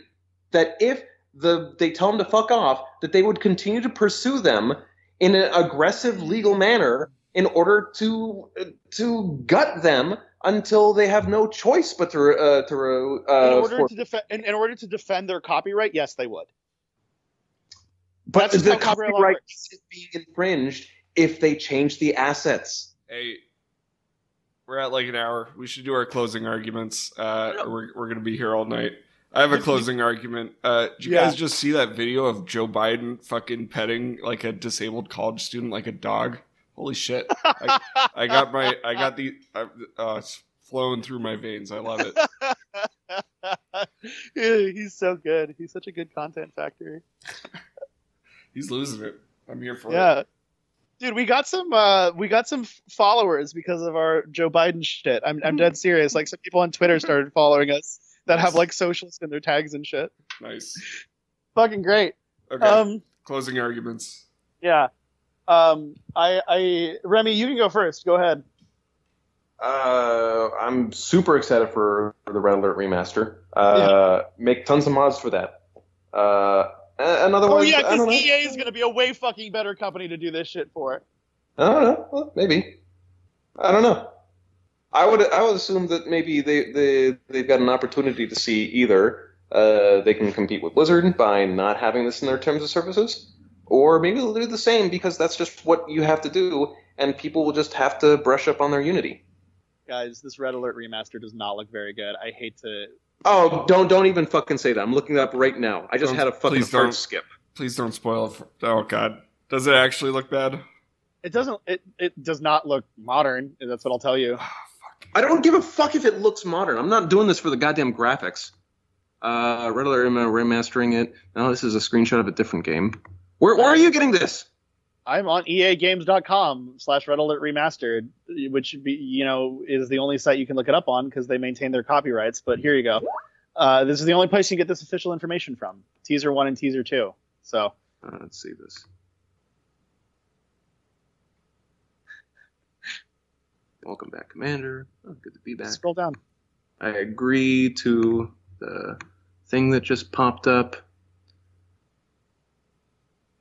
Speaker 2: That if the they tell them to fuck off, that they would continue to pursue them in an aggressive legal manner in order to to gut them until they have no choice but to uh, to uh,
Speaker 1: in order
Speaker 2: for-
Speaker 1: to defend in, in order to defend their copyright, yes, they would.
Speaker 2: but
Speaker 1: that's
Speaker 2: the
Speaker 1: copyright
Speaker 2: copyright isn't being infringed if they change the assets.
Speaker 3: Hey, we're at like an hour. We should do our closing arguments. Uh, or we're we're gonna be here all night. I have a closing argument. Uh, did you
Speaker 1: Yeah.
Speaker 3: guys just see that video of Joe Biden fucking petting like a disabled college student like a dog? Holy shit! I, [laughs] I got my I got the uh, uh, it's flowing through my veins. I love it. [laughs]
Speaker 1: Yeah, He's so good. He's such a good content factory. [laughs]
Speaker 3: He's losing it. I'm here for it.
Speaker 1: Yeah. Dude, we got some uh we got some followers because of our Joe Biden shit. I'm I'm dead serious. Like some people on Twitter started following us that have like socialists in their tags and shit.
Speaker 3: Nice.
Speaker 1: Fucking great.
Speaker 3: Okay.
Speaker 1: Um
Speaker 3: closing arguments.
Speaker 1: yeah. Um I I Remy, you can go first. Go ahead.
Speaker 2: Uh, I'm super excited for, for the Red Alert remaster. Uh, Make tons of mods for that. Uh, a- another
Speaker 1: Oh yeah, because. EA is gonna be a way fucking better company to do this shit for.
Speaker 2: I don't know. Well, maybe. I don't know. I would I would assume that maybe they they they've got an opportunity to see either uh, they can compete with Blizzard by not having this in their terms of services, or maybe they'll do the same because that's just what you have to do, and people will just have to brush up on their Unity.
Speaker 1: Guys, this Red Alert remaster does not look very good. I hate to
Speaker 2: Oh, don't don't even fucking say that. I'm looking it up right now. I just
Speaker 3: Don't-
Speaker 2: had a fucking
Speaker 3: please
Speaker 2: hard
Speaker 3: don't.
Speaker 2: skip.
Speaker 3: Please don't spoil it. For, oh god. Does it actually look bad?
Speaker 1: it doesn't it, it does not look modern, that's what I'll tell you.
Speaker 2: I don't give a fuck if it looks modern. I'm not doing this for the goddamn graphics. Uh, Red Alert remastering it. No, this is a screenshot of a different game. Where, where are you getting this?
Speaker 1: I'm on EAGames.com slash Red Alert Remastered, which be, you know is the only site you can look it up on because they maintain their copyrights. But here you go. Uh, this is the only place you can get this official information from. Teaser one and teaser two. So
Speaker 2: Uh, let's see this. Welcome back, Commander. Oh, good to be back.
Speaker 1: scroll down.
Speaker 2: I agree to the thing that just popped up.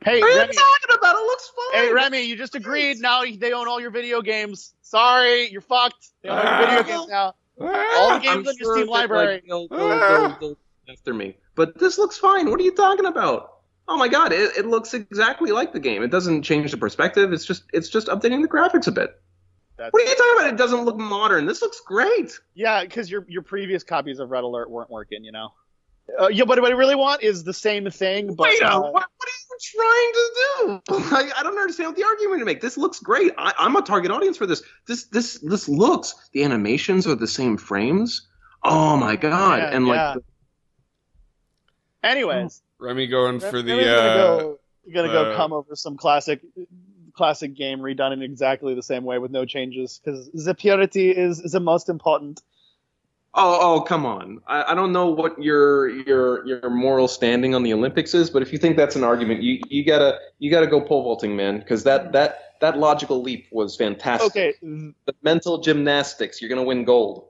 Speaker 1: Hey
Speaker 2: What are you
Speaker 1: Remy,
Speaker 2: talking about? It looks fine.
Speaker 1: hey Remy, you just agreed. Now they own all your video games. Sorry, you're fucked. They own all your video ah. games now. Ah. All the games
Speaker 2: I'm
Speaker 1: on your
Speaker 2: sure
Speaker 1: Steam
Speaker 2: that,
Speaker 1: library.
Speaker 2: Like, they'll, they'll, they'll, they'll ah. after me, but this looks fine. What are you talking about? Oh my god, it, it looks exactly like the game. It doesn't change the perspective. It's just it's just updating the graphics a bit.
Speaker 1: That's,
Speaker 2: What are you talking about? It doesn't look modern. This looks great.
Speaker 1: yeah, because your your previous copies of Red Alert weren't working. You know. Uh, yeah, but what I really want is the same thing, but
Speaker 2: Wait,
Speaker 1: uh,
Speaker 2: uh, what, what are you trying to do? [laughs] I, I don't understand what the argument to make. This looks great. I, I'm a target audience for this. This this this looks. The animations are the same frames. Oh my god!
Speaker 1: Yeah,
Speaker 2: and like
Speaker 1: yeah. anyways.
Speaker 3: Remy going for
Speaker 1: Rem-
Speaker 3: the
Speaker 1: Remy's gonna
Speaker 3: uh,
Speaker 1: go, gonna go
Speaker 3: the-
Speaker 1: come over some classic classic game redone in exactly the same way with no changes because the purity is is the most important.
Speaker 2: Oh, oh, come on! I, I don't know what your your your moral standing on the Olympics is, but if you think that's an argument, you you gotta you gotta go pole vaulting, man, because that that that logical leap was fantastic.
Speaker 1: Okay,
Speaker 2: The mental gymnastics, you're gonna win gold.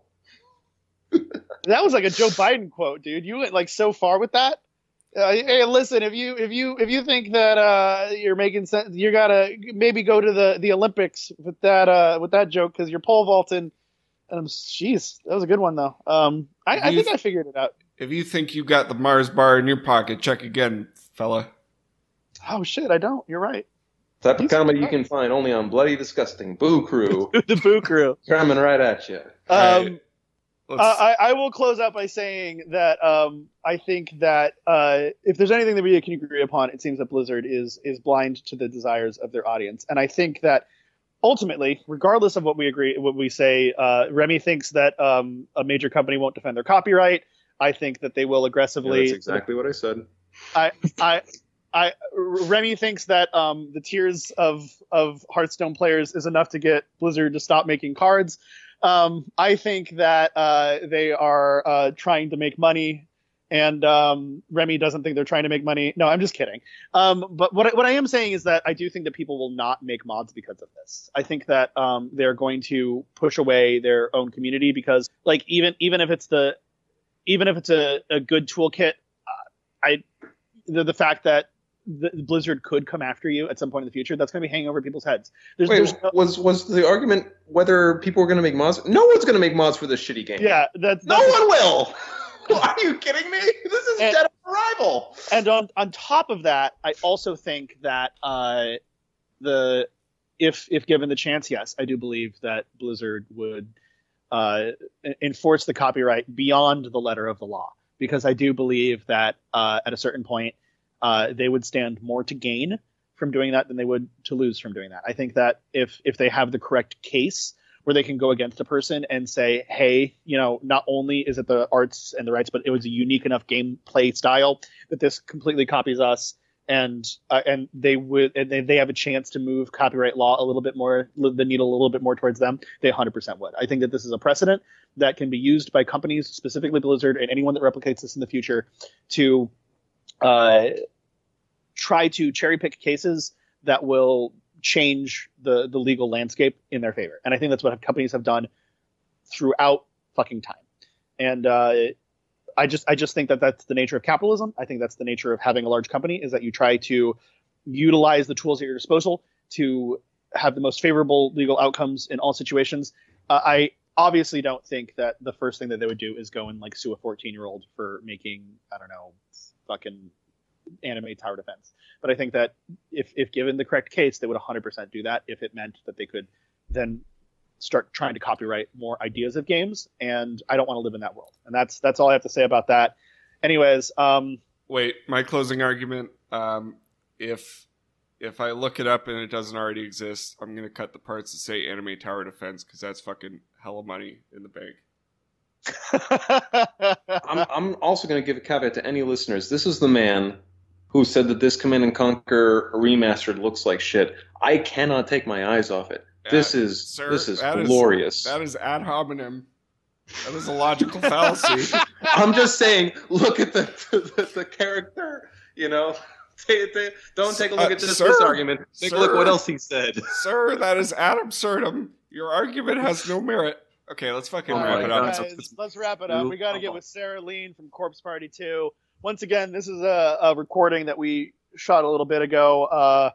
Speaker 2: [laughs]
Speaker 1: That was like a Joe Biden quote, dude. You went like so far with that. Uh, hey, listen, if you if you if you think that uh, you're making sense, you gotta maybe go to the the Olympics with that uh, with that joke because you're pole vaulting. And I'm, jeez, that was a good one though. Um, I, I
Speaker 3: You
Speaker 1: think I figured it out.
Speaker 3: If you think you got the Mars bar in your pocket, check again, fella.
Speaker 1: Oh shit, I don't. You're right.
Speaker 2: Type of
Speaker 1: He's
Speaker 2: comedy you can find only on Bloody Disgusting. Boo Crew. [laughs]
Speaker 1: the Boo Crew. [laughs]
Speaker 2: Coming right at you.
Speaker 1: Um,
Speaker 3: Alright.
Speaker 1: I, I will close out by saying that um, I think that uh, if there's anything that we can agree upon, it seems that Blizzard is is blind to the desires of their audience, and I think that ultimately, regardless of what we agree, what we say, uh, Remy thinks that um, a major company won't defend their copyright. I think that they will
Speaker 2: Yeah,
Speaker 1: aggressively.
Speaker 2: that's exactly what I said.
Speaker 1: I, I, Remy thinks that um, the tears of of Hearthstone players is enough to get Blizzard to stop making cards. Um, I think that uh, they are uh, trying to make money, and um, Remy doesn't think they're trying to make money. No, I'm just kidding. Um, but what I, what I am saying is that I do think that people will not make mods because of this. I think that um, they're going to push away their own community because, like, even even if it's the even if it's a, a good toolkit, uh, I the, the fact that the Blizzard could come after you at some point in the future, that's going to be hanging over people's heads. There's,
Speaker 2: Wait,
Speaker 1: there's no,
Speaker 2: was was the argument whether people were going to make mods? No one's going to make mods for this shitty game.
Speaker 1: yeah, that's,
Speaker 2: No one will. [laughs] Are you kidding me? This is
Speaker 1: And-
Speaker 2: Dead Arrival.
Speaker 1: and on on top of that, I also think that uh, the if if given the chance, yes, I do believe that Blizzard would uh, enforce the copyright beyond the letter of the law because I do believe that uh, at a certain point uh, they would stand more to gain from doing that than they would to lose from doing that. I think that if if they have the correct case where they can go against a person and say, hey, you know, not only is it the arts and the rights, but it was a unique enough gameplay style that this completely copies us. And uh, and they would and they, they have a chance to move copyright law a little bit more the needle a little bit more towards them. They 100% would. I think that this is a precedent that can be used by companies specifically blizzard and anyone that replicates this in the future to uh, try to cherry pick cases that will change the the legal landscape in their favor and i think that's what companies have done throughout fucking time and uh, I just I just think that that's the nature of capitalism. I think that's the nature of having a large company is that you try to utilize the tools at your disposal to have the most favorable legal outcomes in all situations. Uh, I obviously don't think that the first thing that they would do is go and like sue a 14 year old for making I don't know fucking anime tower defense. But I think that if if given the correct case, they would 100% do that if it meant that they could then start trying to copyright more ideas of games and I don't want to live in that world. And that's that's all I have to say about that. Anyways, um
Speaker 3: Wait, my closing argument. Um, if if I look it up and it doesn't already exist, I'm gonna cut the parts that say anime tower defense because that's fucking hella money in the bank. [laughs]
Speaker 2: I'm, I'm also going to give a caveat to any listeners. This is the man who said that this Command and Conquer remastered looks like shit. I cannot take my eyes off it. This is
Speaker 3: sir,
Speaker 2: this is
Speaker 3: that is-
Speaker 2: glorious.
Speaker 3: That is ad hominem. That is a logical [laughs] fallacy.
Speaker 2: I'm just saying, look at the the, the character. You know, [laughs] Take- take- don't take a look
Speaker 3: Uh,
Speaker 2: at this,
Speaker 3: sir,
Speaker 2: this argument. Take a look
Speaker 3: sir.
Speaker 2: what else he said.
Speaker 3: Sir, that is ad absurdum. Your argument has no merit. Okay, let's fucking
Speaker 2: Oh
Speaker 3: wrap it up.
Speaker 1: guys, let's wrap it up. We got to get with Sarah Lean from Corpse Party 2. Once again, this is a, a recording that we shot a little bit ago uh,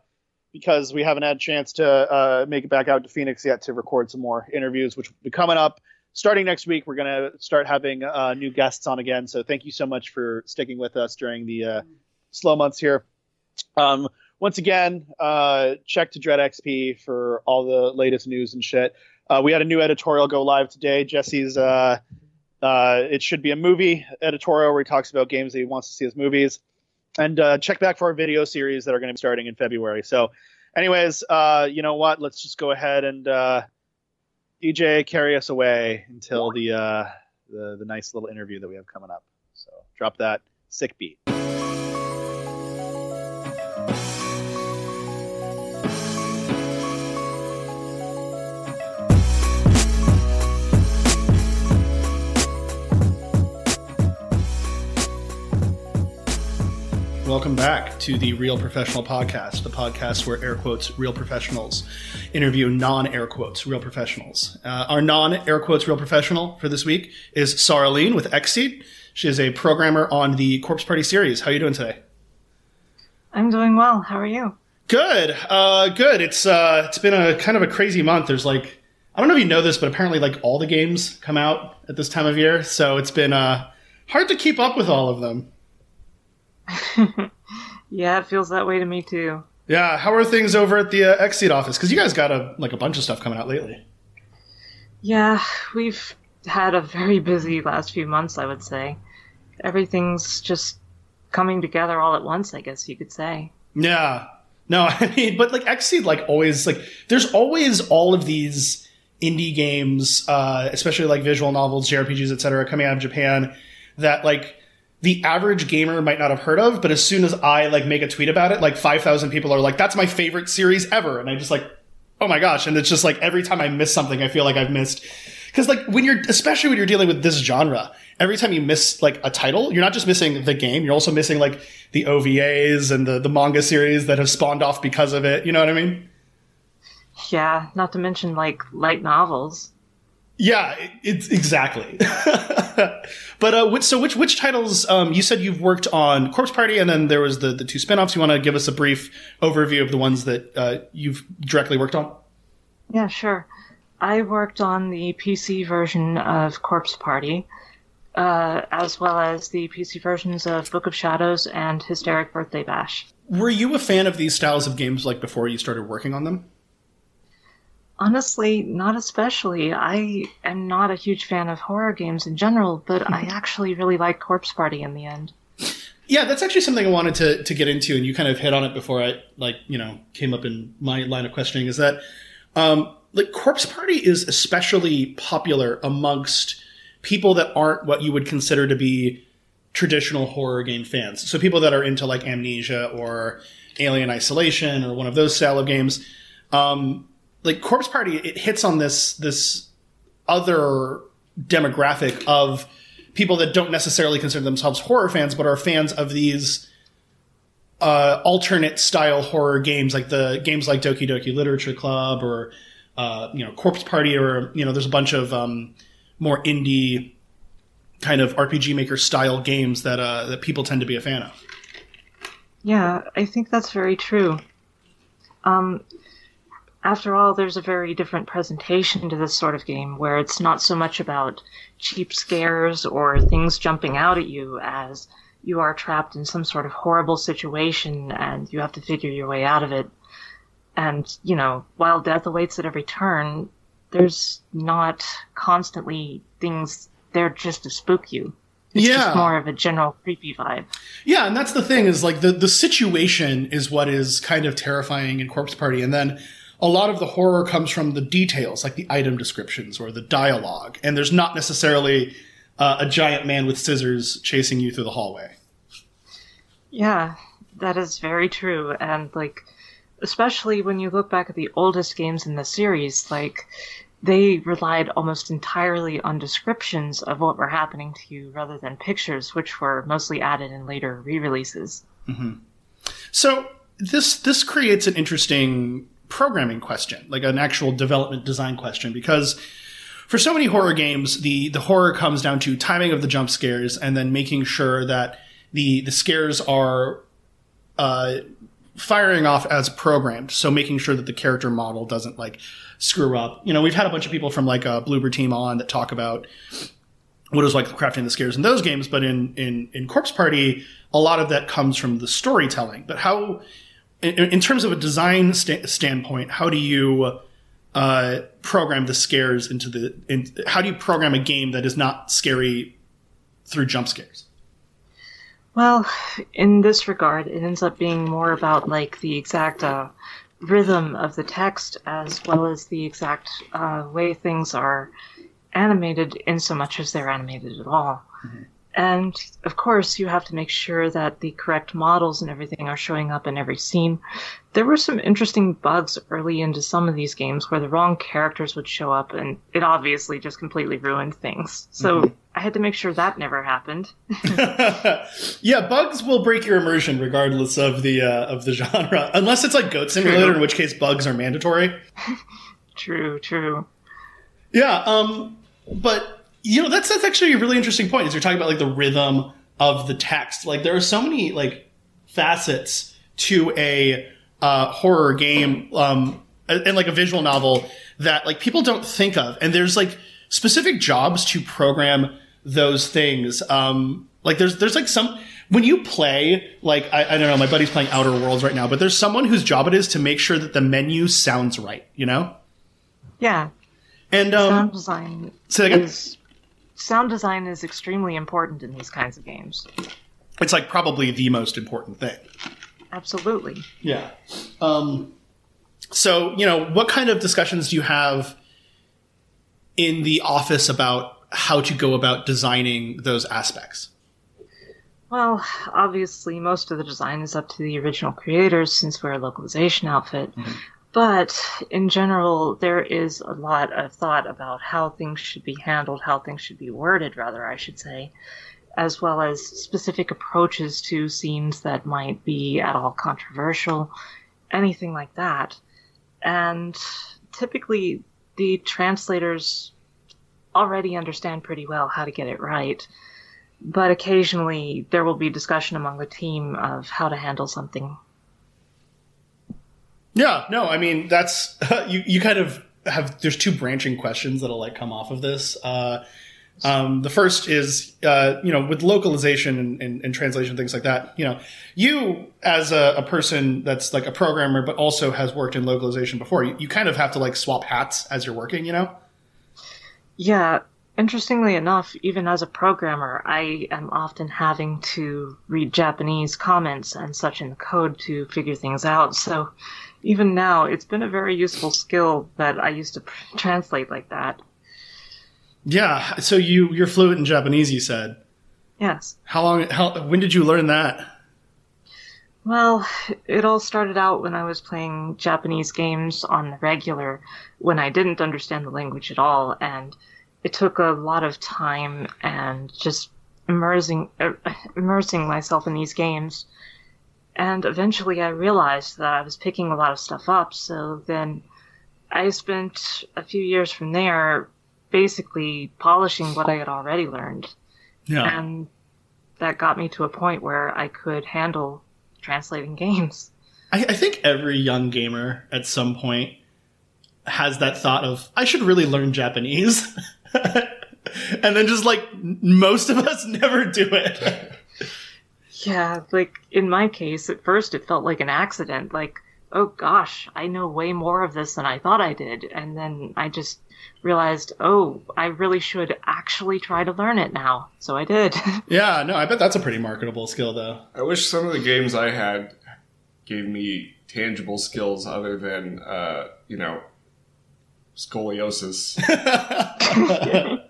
Speaker 1: because we haven't had a chance to uh, make it back out to Phoenix yet to record some more interviews, which will be coming up. Starting next week, we're going to start having uh, new guests on again. So thank you so much for sticking with us during the uh, slow months here. Um, once again, uh, check to Dread XP for all the latest news and shit. Uh, we had a new editorial go live today. Jesse's uh, uh, it should be a movie editorial where he talks about games that he wants to see as movies. And uh, check back for our video series that are going to be starting in February. So, anyways, uh, you know what? Let's just go ahead and uh, DJ carry us away until the, uh, the the nice little interview that we have coming up. So drop that sick beat. Welcome back to the Real Professional Podcast, the podcast where air quotes real professionals interview non air quotes real professionals. Uh, our non air quotes real professional for this week is Sarah Lean with Xseed. She is a programmer on the Corpse Party series. How are you doing today?
Speaker 4: I'm doing well. How are you?
Speaker 1: Good. Uh, good. It's uh, it's been a kind of a crazy month. There's like I don't know if you know this, but apparently like all the games come out at this time of year, so it's been uh, hard to keep up with all of them. [laughs]
Speaker 4: yeah, it feels that way to me too.
Speaker 1: Yeah, how are things over at the uh, Xseed office? Because you guys got a like a bunch of stuff coming out lately.
Speaker 4: Yeah, we've had a very busy last few months. I would say everything's just coming together all at once. I guess you could say.
Speaker 1: Yeah. No, [laughs] I mean, but like Xseed, like always, like there's always all of these indie games, uh, especially like visual novels, JRPGs, etc., coming out of Japan that like the average gamer might not have heard of, but as soon as I like make a tweet about it, like 5,000 people are like, that's my favorite series ever. And I just like, oh my gosh. And it's just like every time I miss something, I feel like I've missed. Cause like when you're, especially when you're dealing with this genre, every time you miss like a title, you're not just missing the game, you're also missing like the OVAs and the, the manga series that have spawned off because of it. You know what I mean?
Speaker 4: Yeah. Not to mention like light novels.
Speaker 1: Yeah, it's exactly. [laughs] but uh, which, so which which titles? Um, you said you've worked on Corpse Party, and then there was the the two spinoffs. You want to give us a brief overview of the ones that uh, you've directly worked on?
Speaker 4: Yeah, sure. I worked on the PC version of Corpse Party, uh, as well as the PC versions of Book of Shadows and Hysteric Birthday Bash.
Speaker 1: Were you a fan of these styles of games like before you started working on them?
Speaker 4: Honestly, not especially. I am not a huge fan of horror games in general, but I [laughs] actually really like Corpse Party in the end.
Speaker 1: Yeah, that's actually something I wanted to, to get into, and you kind of hit on it before I like you know came up in my line of questioning. Is that um, like Corpse Party is especially popular amongst people that aren't what you would consider to be traditional horror game fans. So people that are into like Amnesia or Alien Isolation or one of those style of games. Um, like Corpse Party, it hits on this this other demographic of people that don't necessarily consider themselves horror fans, but are fans of these uh, alternate style horror games, like the games like Doki Doki Literature Club or uh, you know Corpse Party, or you know there's a bunch of um, more indie kind of RPG Maker style games that uh, that people tend to be a fan of.
Speaker 4: Yeah, I think that's very true. Um, after all, there's a very different presentation to this sort of game where it's not so much about cheap scares or things jumping out at you as you are trapped in some sort of horrible situation and you have to figure your way out of it. And, you know, while death awaits at every turn, there's not constantly things there just to spook you. It's
Speaker 1: Yeah.
Speaker 4: just more of a general creepy vibe.
Speaker 1: Yeah, and that's the thing is like the the situation is what is kind of terrifying in Corpse Party, and then a lot of the horror comes from the details, like the item descriptions or the dialogue, and there's not necessarily uh, a giant man with scissors chasing you through the hallway.
Speaker 4: Yeah, that is very true. And, like, especially when you look back at the oldest games in the series, like, they relied almost entirely on descriptions of what were happening to you rather than pictures, which were mostly added in later re releases.
Speaker 1: So this this creates an interesting programming question, like an actual development design question, because for so many horror games, the the horror comes down to timing of the jump scares and then making sure that the the scares are uh, firing off as programmed. So making sure that the character model doesn't like screw up. You know, we've had a bunch of people from like a Bloober team on that talk about what was like crafting the scares in those games, but in in in Corpse Party, a lot of that comes from the storytelling. But how, in, in terms of a design sta- standpoint, how do you uh, program the scares into the? In, how do you program a game that is not scary through jump scares?
Speaker 4: Well, in this regard, it ends up being more about like the exact uh, rhythm of the text as well as the exact uh, way things are animated, in so much as they're animated at all. And of course, you have to make sure that the correct models and everything are showing up in every scene. There were some interesting bugs early into some of these games where the wrong characters would show up, and it obviously just completely ruined things. So I had to make sure that never happened. [laughs] [laughs]
Speaker 1: yeah, bugs will break your immersion regardless of the uh, of the genre, unless it's like Goat Simulator, in which case bugs are mandatory. [laughs]
Speaker 4: True, true.
Speaker 1: Yeah, um, but you know that's that's actually a really interesting point. Is you're talking about like the rhythm of the text. Like there are so many like facets to a uh, horror game um, and like a visual novel that like people don't think of, and there's like specific jobs to program those things. Um, like there's there's like some when you play like I, I don't know my buddy's playing Outer Worlds right now, but there's someone whose job it is to make sure that the menu sounds right. You know.
Speaker 4: Yeah,
Speaker 1: And um,
Speaker 4: sound design
Speaker 1: say that again?
Speaker 4: is sound design is extremely important in these kinds of games.
Speaker 1: it's like probably the most important thing.
Speaker 4: Absolutely.
Speaker 1: Yeah. Um, so, you know, what kind of discussions do you have in the office about how to go about designing those aspects?
Speaker 4: Well, obviously, most of the design is up to the original creators since we're a localization outfit. But in general, there is a lot of thought about how things should be handled, how things should be worded, rather, I should say, as well as specific approaches to scenes that might be at all controversial, anything like that. And typically, the translators already understand pretty well how to get it right but occasionally there will be discussion among the team of how to handle something.
Speaker 1: Yeah, no, I mean, that's, [laughs] you, you kind of have, there's two branching questions that'll like come off of this. Uh, um, the first is, uh, you know, with localization and, and, and translation, things like that, you know, you as a, a person that's like a programmer, but also has worked in localization before, you, you kind of have to like swap hats as you're working, you know?
Speaker 4: Yeah, interestingly enough, even as a programmer, I am often having to read Japanese comments and such in the code to figure things out. So even now, it's been a very useful skill that I used to [laughs] translate like that.
Speaker 1: Yeah. So you, you're fluent in Japanese, you said.
Speaker 4: Yes.
Speaker 1: How long, how, when did you learn that?
Speaker 4: Well, it all started out when I was playing Japanese games on the regular, when I didn't understand the language at all, and it took a lot of time and just immersing uh, immersing myself in these games. And eventually, I realized that I was picking a lot of stuff up. So then, I spent a few years from there, basically polishing what I had already learned,
Speaker 1: Yeah.
Speaker 4: and that got me to a point where I could handle translating games.
Speaker 1: I, I think every young gamer at some point has that thought of, I should really learn Japanese. [laughs] and then just like most of us [laughs] never do it. [laughs]
Speaker 4: Yeah, like in my case, at first it felt like an accident. Like, oh gosh, I know way more of this than I thought I did. And then I just realized, oh, I really should actually try to learn it now. So I did. [laughs]
Speaker 1: yeah, no, I bet that's a pretty marketable skill though.
Speaker 3: I wish some of the games I had gave me tangible skills other than, uh, you know, scoliosis. [laughs]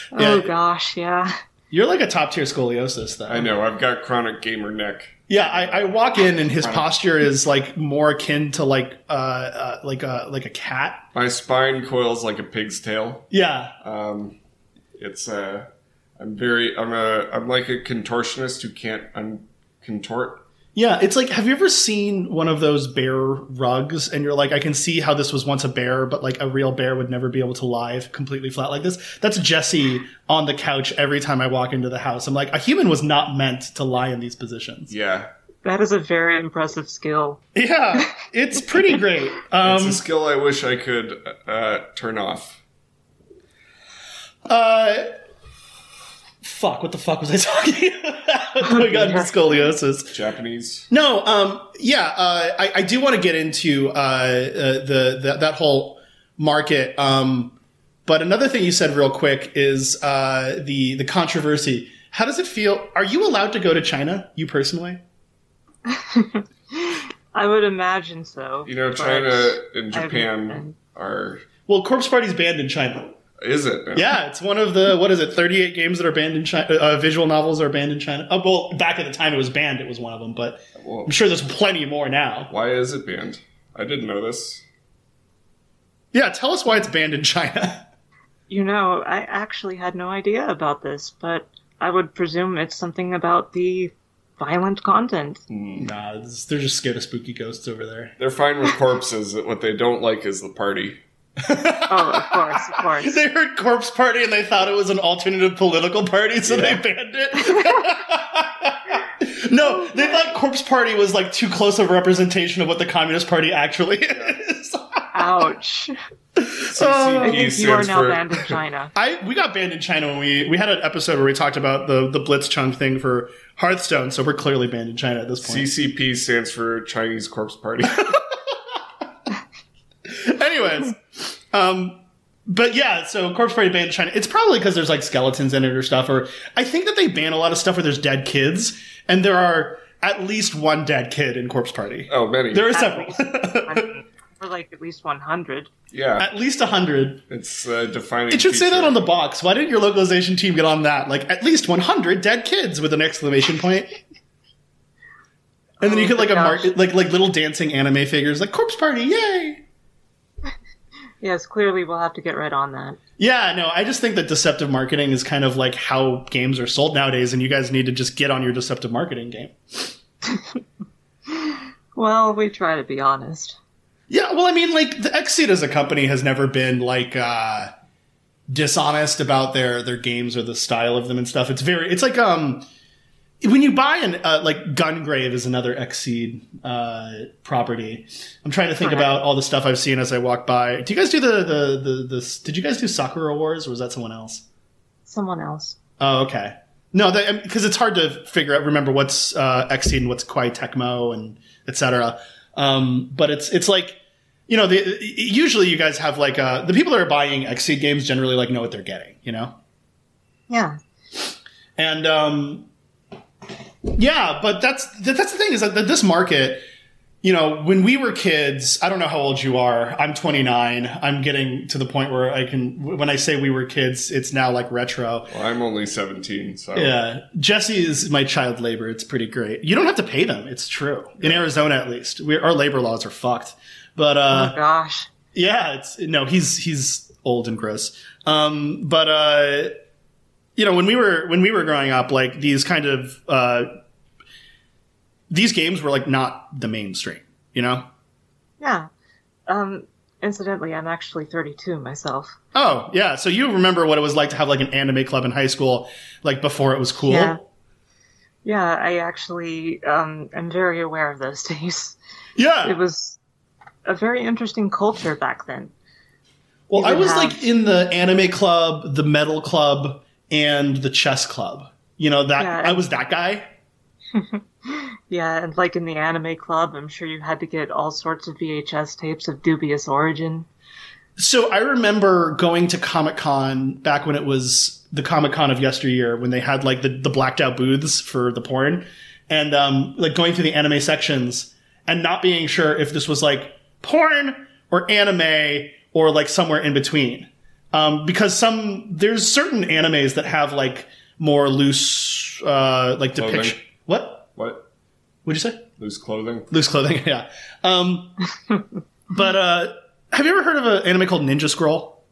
Speaker 3: [laughs]
Speaker 4: oh gosh, yeah.
Speaker 1: You're like a top tier scoliosis though.
Speaker 3: I know, I've got chronic gamer neck.
Speaker 1: Yeah, I, I walk in and his posture is like more akin to like uh, uh like a like a cat.
Speaker 3: My spine coils like a pig's tail.
Speaker 1: Yeah.
Speaker 3: Um, it's uh, I'm very I'm a I'm like a contortionist who can't uncontort.
Speaker 1: Yeah, it's like have you ever seen one of those bear rugs and you're like I can see how this was once a bear but like a real bear would never be able to lie completely flat like this. That's Jesse on the couch every time I walk into the house. I'm like a human was not meant to lie in these positions.
Speaker 3: Yeah,
Speaker 4: That is a very impressive skill.
Speaker 1: Yeah, [laughs] it's pretty great.
Speaker 3: it's
Speaker 1: Um
Speaker 3: a skill I wish I could uh, turn off.
Speaker 1: uh fuck, what the fuck was I [laughs] talking about? [laughs] we got into scoliosis.
Speaker 3: Japanese.
Speaker 1: No, um, yeah, uh, I, I do want to get into uh, uh, the, the that whole market. Um, but another thing you said real quick is uh, the the controversy. How does it feel? Are you allowed to go to China? You personally? [laughs]
Speaker 4: I would imagine so.
Speaker 3: You know, China and Japan are.
Speaker 1: Well, Corpse Party's banned in China.
Speaker 3: Is it?
Speaker 1: Yeah, it's one of the what is it? Thirty-eight games that are banned in China. Uh, visual novels are banned in China. Oh, well, back at the time it was banned. It was one of them, but
Speaker 3: Well,
Speaker 1: I'm sure there's plenty more now.
Speaker 3: why is it banned? I didn't know this.
Speaker 1: Yeah, tell us why it's banned in China.
Speaker 4: You know, I actually had no idea about this, but I would presume it's something about the violent content.
Speaker 1: nah, they're just scared of spooky ghosts over there.
Speaker 3: They're fine with corpses. what they don't like is the party. [laughs]
Speaker 4: Oh, of course, of course.
Speaker 1: They heard Corpse Party and they thought it was an alternative political party, so they banned it. [laughs] no, they thought Corpse Party was like too close of a representation of what the Communist Party actually is.
Speaker 4: Ouch. [laughs] I
Speaker 3: CCP
Speaker 4: think you are now
Speaker 3: for-
Speaker 4: banned in China.
Speaker 1: I we got banned in China when we we had an episode where we talked about the the Blitzchung thing for Hearthstone, so we're clearly banned in China at this point.
Speaker 3: CCP stands for Chinese Corpse Party.
Speaker 1: Anyways, um, but yeah, so Corpse Party banned in China. It's probably because there's like skeletons in it or stuff, or I think that they ban a lot of stuff where there's dead kids, and there are at least one dead kid in Corpse Party.
Speaker 3: oh, many.
Speaker 1: There are
Speaker 4: At
Speaker 1: several,
Speaker 4: least. I mean, or like at least 100.
Speaker 3: yeah,
Speaker 1: at least a hundred.
Speaker 3: it's uh, defining.
Speaker 1: It should say that on the box. Why didn't your localization team get on that? Like at least 100 dead kids with an exclamation point. And then you
Speaker 4: Oh,
Speaker 1: could like a
Speaker 4: gosh.
Speaker 1: mark, like like little dancing anime figures, like Corpse Party, yay!
Speaker 4: Yes, clearly we'll have to get right on that.
Speaker 1: Yeah, no, I just think that deceptive marketing is kind of like how games are sold nowadays, and you guys need to just get on your deceptive marketing game. [laughs]
Speaker 4: Well, we try to be honest.
Speaker 1: Yeah, well, I mean, like the Xseed as a company has never been like uh dishonest about their their games or the style of them and stuff. It's very, it's like um when you buy an uh, like Gungrave is another Xseed uh property. I'm trying to think about all the stuff I've seen as I walk by. Do you guys do the the the, the did you guys do Sakura Wars or was that someone else?
Speaker 4: Someone else.
Speaker 1: Oh, okay. No, because it's hard to figure out, remember what's uh, Xseed and what's Koei Tecmo and etc. Um, but it's it's like you know, the, usually you guys have like uh, the people that are buying Xseed games generally like know what they're getting, you know.
Speaker 4: Yeah.
Speaker 1: And um, yeah, but that's that- that's the thing is that this market, you know, when we were kids, I don't know how old you are. I'm 29. I'm getting to the point where I can when I say we were kids, it's now like retro.
Speaker 3: Well, I'm only 17, so
Speaker 1: Yeah, Jesse is my child labor. It's pretty great. You don't have to pay them. It's true in Arizona, at least. we our labor laws are fucked. But uh,
Speaker 4: oh gosh.
Speaker 1: yeah, it's no. He's he's old and gross. Um, but uh, you know, when we were when we were growing up, like these kind of uh, these games were like not the mainstream. You know.
Speaker 4: Yeah. Um. Incidentally, I'm actually 32 myself.
Speaker 1: Oh yeah, so you remember what it was like to have like an anime club in high school, like before it was cool.
Speaker 4: Yeah. Yeah, I actually um, am very aware of those [laughs] days.
Speaker 1: Yeah.
Speaker 4: It was a very interesting culture back then.
Speaker 1: Well, I was
Speaker 4: have-
Speaker 1: like in the anime club, the metal club, and the chess club. You know that
Speaker 4: Yeah,
Speaker 1: I was that guy. [laughs]
Speaker 4: Yeah, and like in the anime club, I'm sure you had to get all sorts of VHS tapes of dubious origin.
Speaker 1: So I remember going to Comic Con back when it was the Comic Con of yesteryear when they had like the, the blacked out booths for the porn and um, like going through the anime sections and not being sure if this was like porn or anime or like somewhere in between. Um, because some, there's certain animes that have like more loose, uh, like
Speaker 3: Clothing.
Speaker 1: depiction. What?
Speaker 3: what?
Speaker 1: What'd you say?
Speaker 3: Loose clothing?
Speaker 1: Loose clothing, [laughs] yeah. Um, [laughs] but uh, have you ever heard of an anime called Ninja Scroll?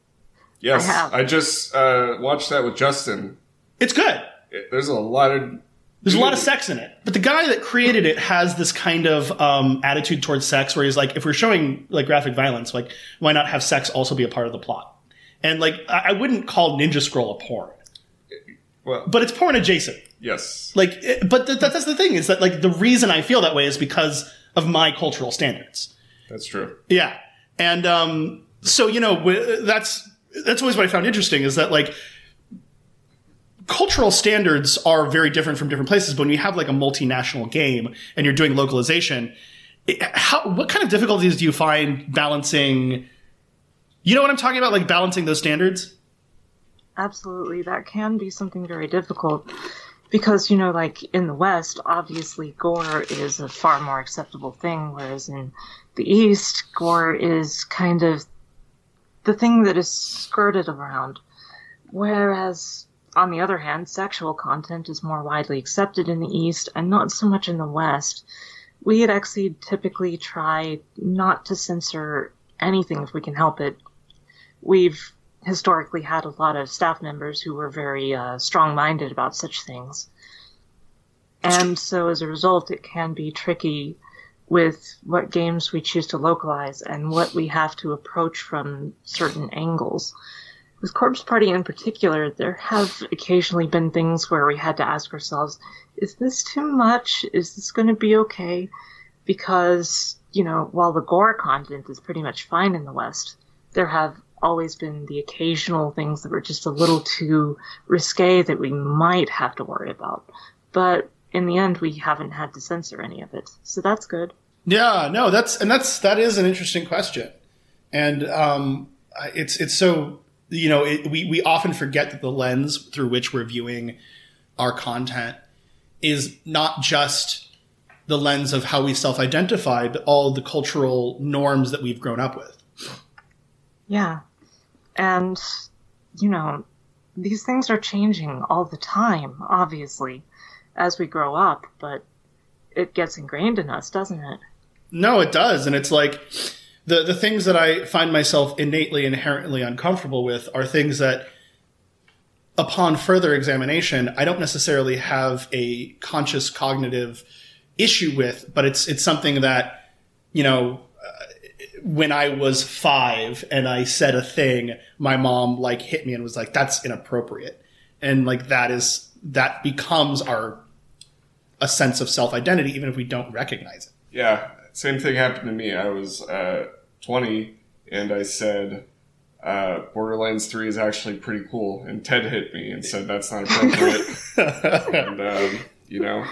Speaker 3: Yes,
Speaker 4: I.
Speaker 3: I just uh, watched that with Justin.
Speaker 1: It's good.
Speaker 3: It- there's a lot of
Speaker 1: There's a lot of sex in it, but the guy that created it has this kind of um, attitude towards sex, where he's like, if we're showing like graphic violence, like why not have sex also be a part of the plot? And like, I, I wouldn't call Ninja Scroll a porn,
Speaker 3: well,
Speaker 1: but it's porn adjacent.
Speaker 3: yes,
Speaker 1: Like, it, but th- that's the thing is that like the reason I feel that way is because of my cultural standards.
Speaker 3: that's true.
Speaker 1: Yeah, and um, so you know w- that's that's always what I found interesting is that like cultural standards are very different from different places. But when you have like a multinational game and you're doing localization, it, how what kind of difficulties do you find balancing? You know what I'm talking about, like balancing those standards.
Speaker 4: Absolutely, that can be something very difficult. Because, you know, like in the West, obviously gore is a far more acceptable thing, whereas in the East, gore is kind of the thing that is skirted around. Whereas, on the other hand, sexual content is more widely accepted in the East and not so much in the West. We at Xseed typically try not to censor anything if we can help it. We've historically had a lot of staff members who were very uh, strong minded about such things. And so as a result, it can be tricky with what games we choose to localize and what we have to approach from certain angles. With Corpse Party in particular, there have occasionally been things where we had to ask ourselves, is this too much? Is this going to be okay? Because, you know, while the gore content is pretty much fine in the West, there have always been the occasional things that were just a little too risque that we might have to worry about. But in the end, we haven't had to censor any of it, so that's good.
Speaker 1: Yeah, no, that's and that's that is an interesting question, and um, it's it's so you know it, we we often forget that the lens through which we're viewing our content is not just the lens of how we self-identify, but all the cultural norms that we've grown up with.
Speaker 4: Yeah, and you know these things are changing all the time, obviously as we grow up, but it gets ingrained in us, doesn't it?
Speaker 1: No, it does. And it's like the, the things that I find myself innately, inherently uncomfortable with are things that, upon further examination, I don't necessarily have a conscious cognitive issue with, but it's, it's something that, you know, when I was five and I said a thing, my mom like hit me and was like, that's inappropriate. And like that is, that becomes our a sense of self identity, even if we don't recognize it.
Speaker 3: Yeah, same thing happened to me. I was uh, 20 and I said, uh, Borderlands 3 is actually pretty cool. And Ted hit me and said that's not appropriate. [laughs] and, um, you know.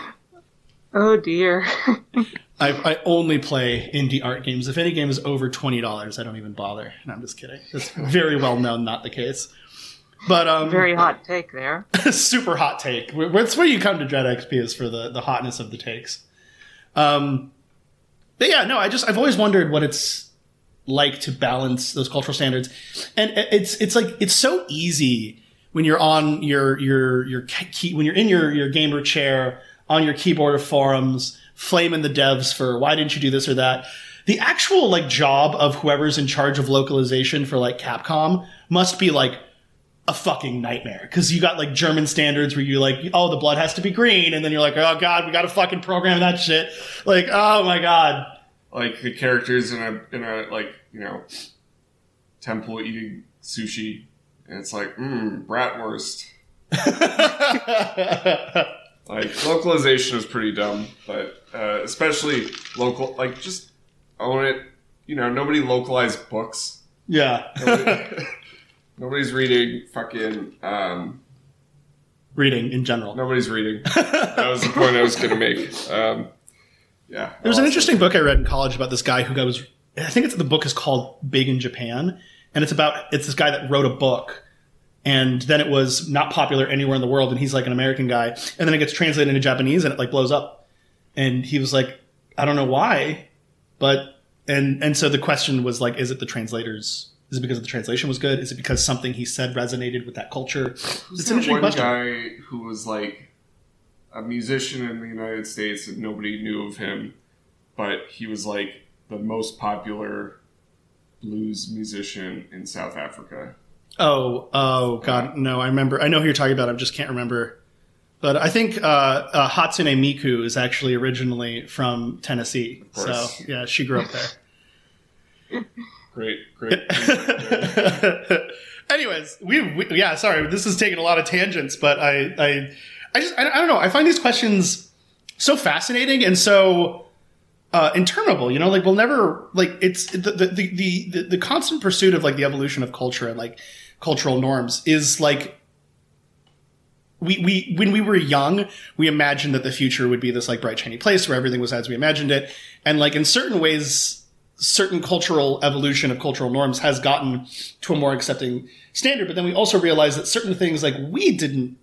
Speaker 4: Oh dear. [laughs]
Speaker 1: I, I, only play indie art games. If any game is over $20, I don't even bother. No, I'm just kidding. It's very well known not the case. But um,
Speaker 4: very hot take there. [laughs]
Speaker 1: super hot take. That's where you come to Dread XP is for the the hotness of the takes. Um, but yeah, no, I just I've always wondered what it's like to balance those cultural standards, and it's it's like it's so easy when you're on your your your key when you're in your your gamer chair on your keyboard of forums, flaming the devs for why didn't you do this or that. The actual like job of whoever's in charge of localization for like Capcom must be like a fucking nightmare because you got like German standards where you like, oh, the blood has to be green, and then you're like, oh god, we got to fucking program that shit. Like, oh my god.
Speaker 3: Like the characters in a in a like you know temple eating sushi, and it's like, mmm, bratwurst. [laughs] like localization is pretty dumb, but uh, especially local, like just own it. You know, nobody localized books.
Speaker 1: Yeah.
Speaker 3: Nobody, [laughs] Nobody's reading fucking. Um,
Speaker 1: reading in general.
Speaker 3: Nobody's reading. [laughs] that was the point I was going to make. Um, yeah.
Speaker 1: There was an interesting book I read in college about this guy who was. I think it's the book is called Big in Japan, and it's about it's this guy that wrote a book, and then it was not popular anywhere in the world, and he's like an American guy, and then it gets translated into Japanese, and it like blows up, and he was like, I don't know why, but and and so the question was like, is it the translators is it because the translation was good? Is it because something he said resonated with that culture?
Speaker 3: Who's it's an interesting one question. guy who was like a musician in the United States and nobody knew of him, but he was like the most popular blues musician in South Africa.
Speaker 1: Oh, oh, God, no! I remember. I know who you're talking about. I just can't remember. But I think uh, uh, Hatsune Miku is actually originally from Tennessee. So yeah, she grew up there. [laughs]
Speaker 3: Great, great. [laughs]
Speaker 1: Anyways, we, we, yeah, sorry, this is taking a lot of tangents, but I I I just I, I don't know. I find these questions so fascinating and so uh, interminable. You know, like we'll never like it's the the, the the the constant pursuit of like the evolution of culture and like cultural norms is like we, we when we were young, we imagined that the future would be this like bright shiny place where everything was as we imagined it, and like in certain ways, certain cultural evolution of cultural norms has gotten to a more accepting standard. But then we also realize that certain things like we didn't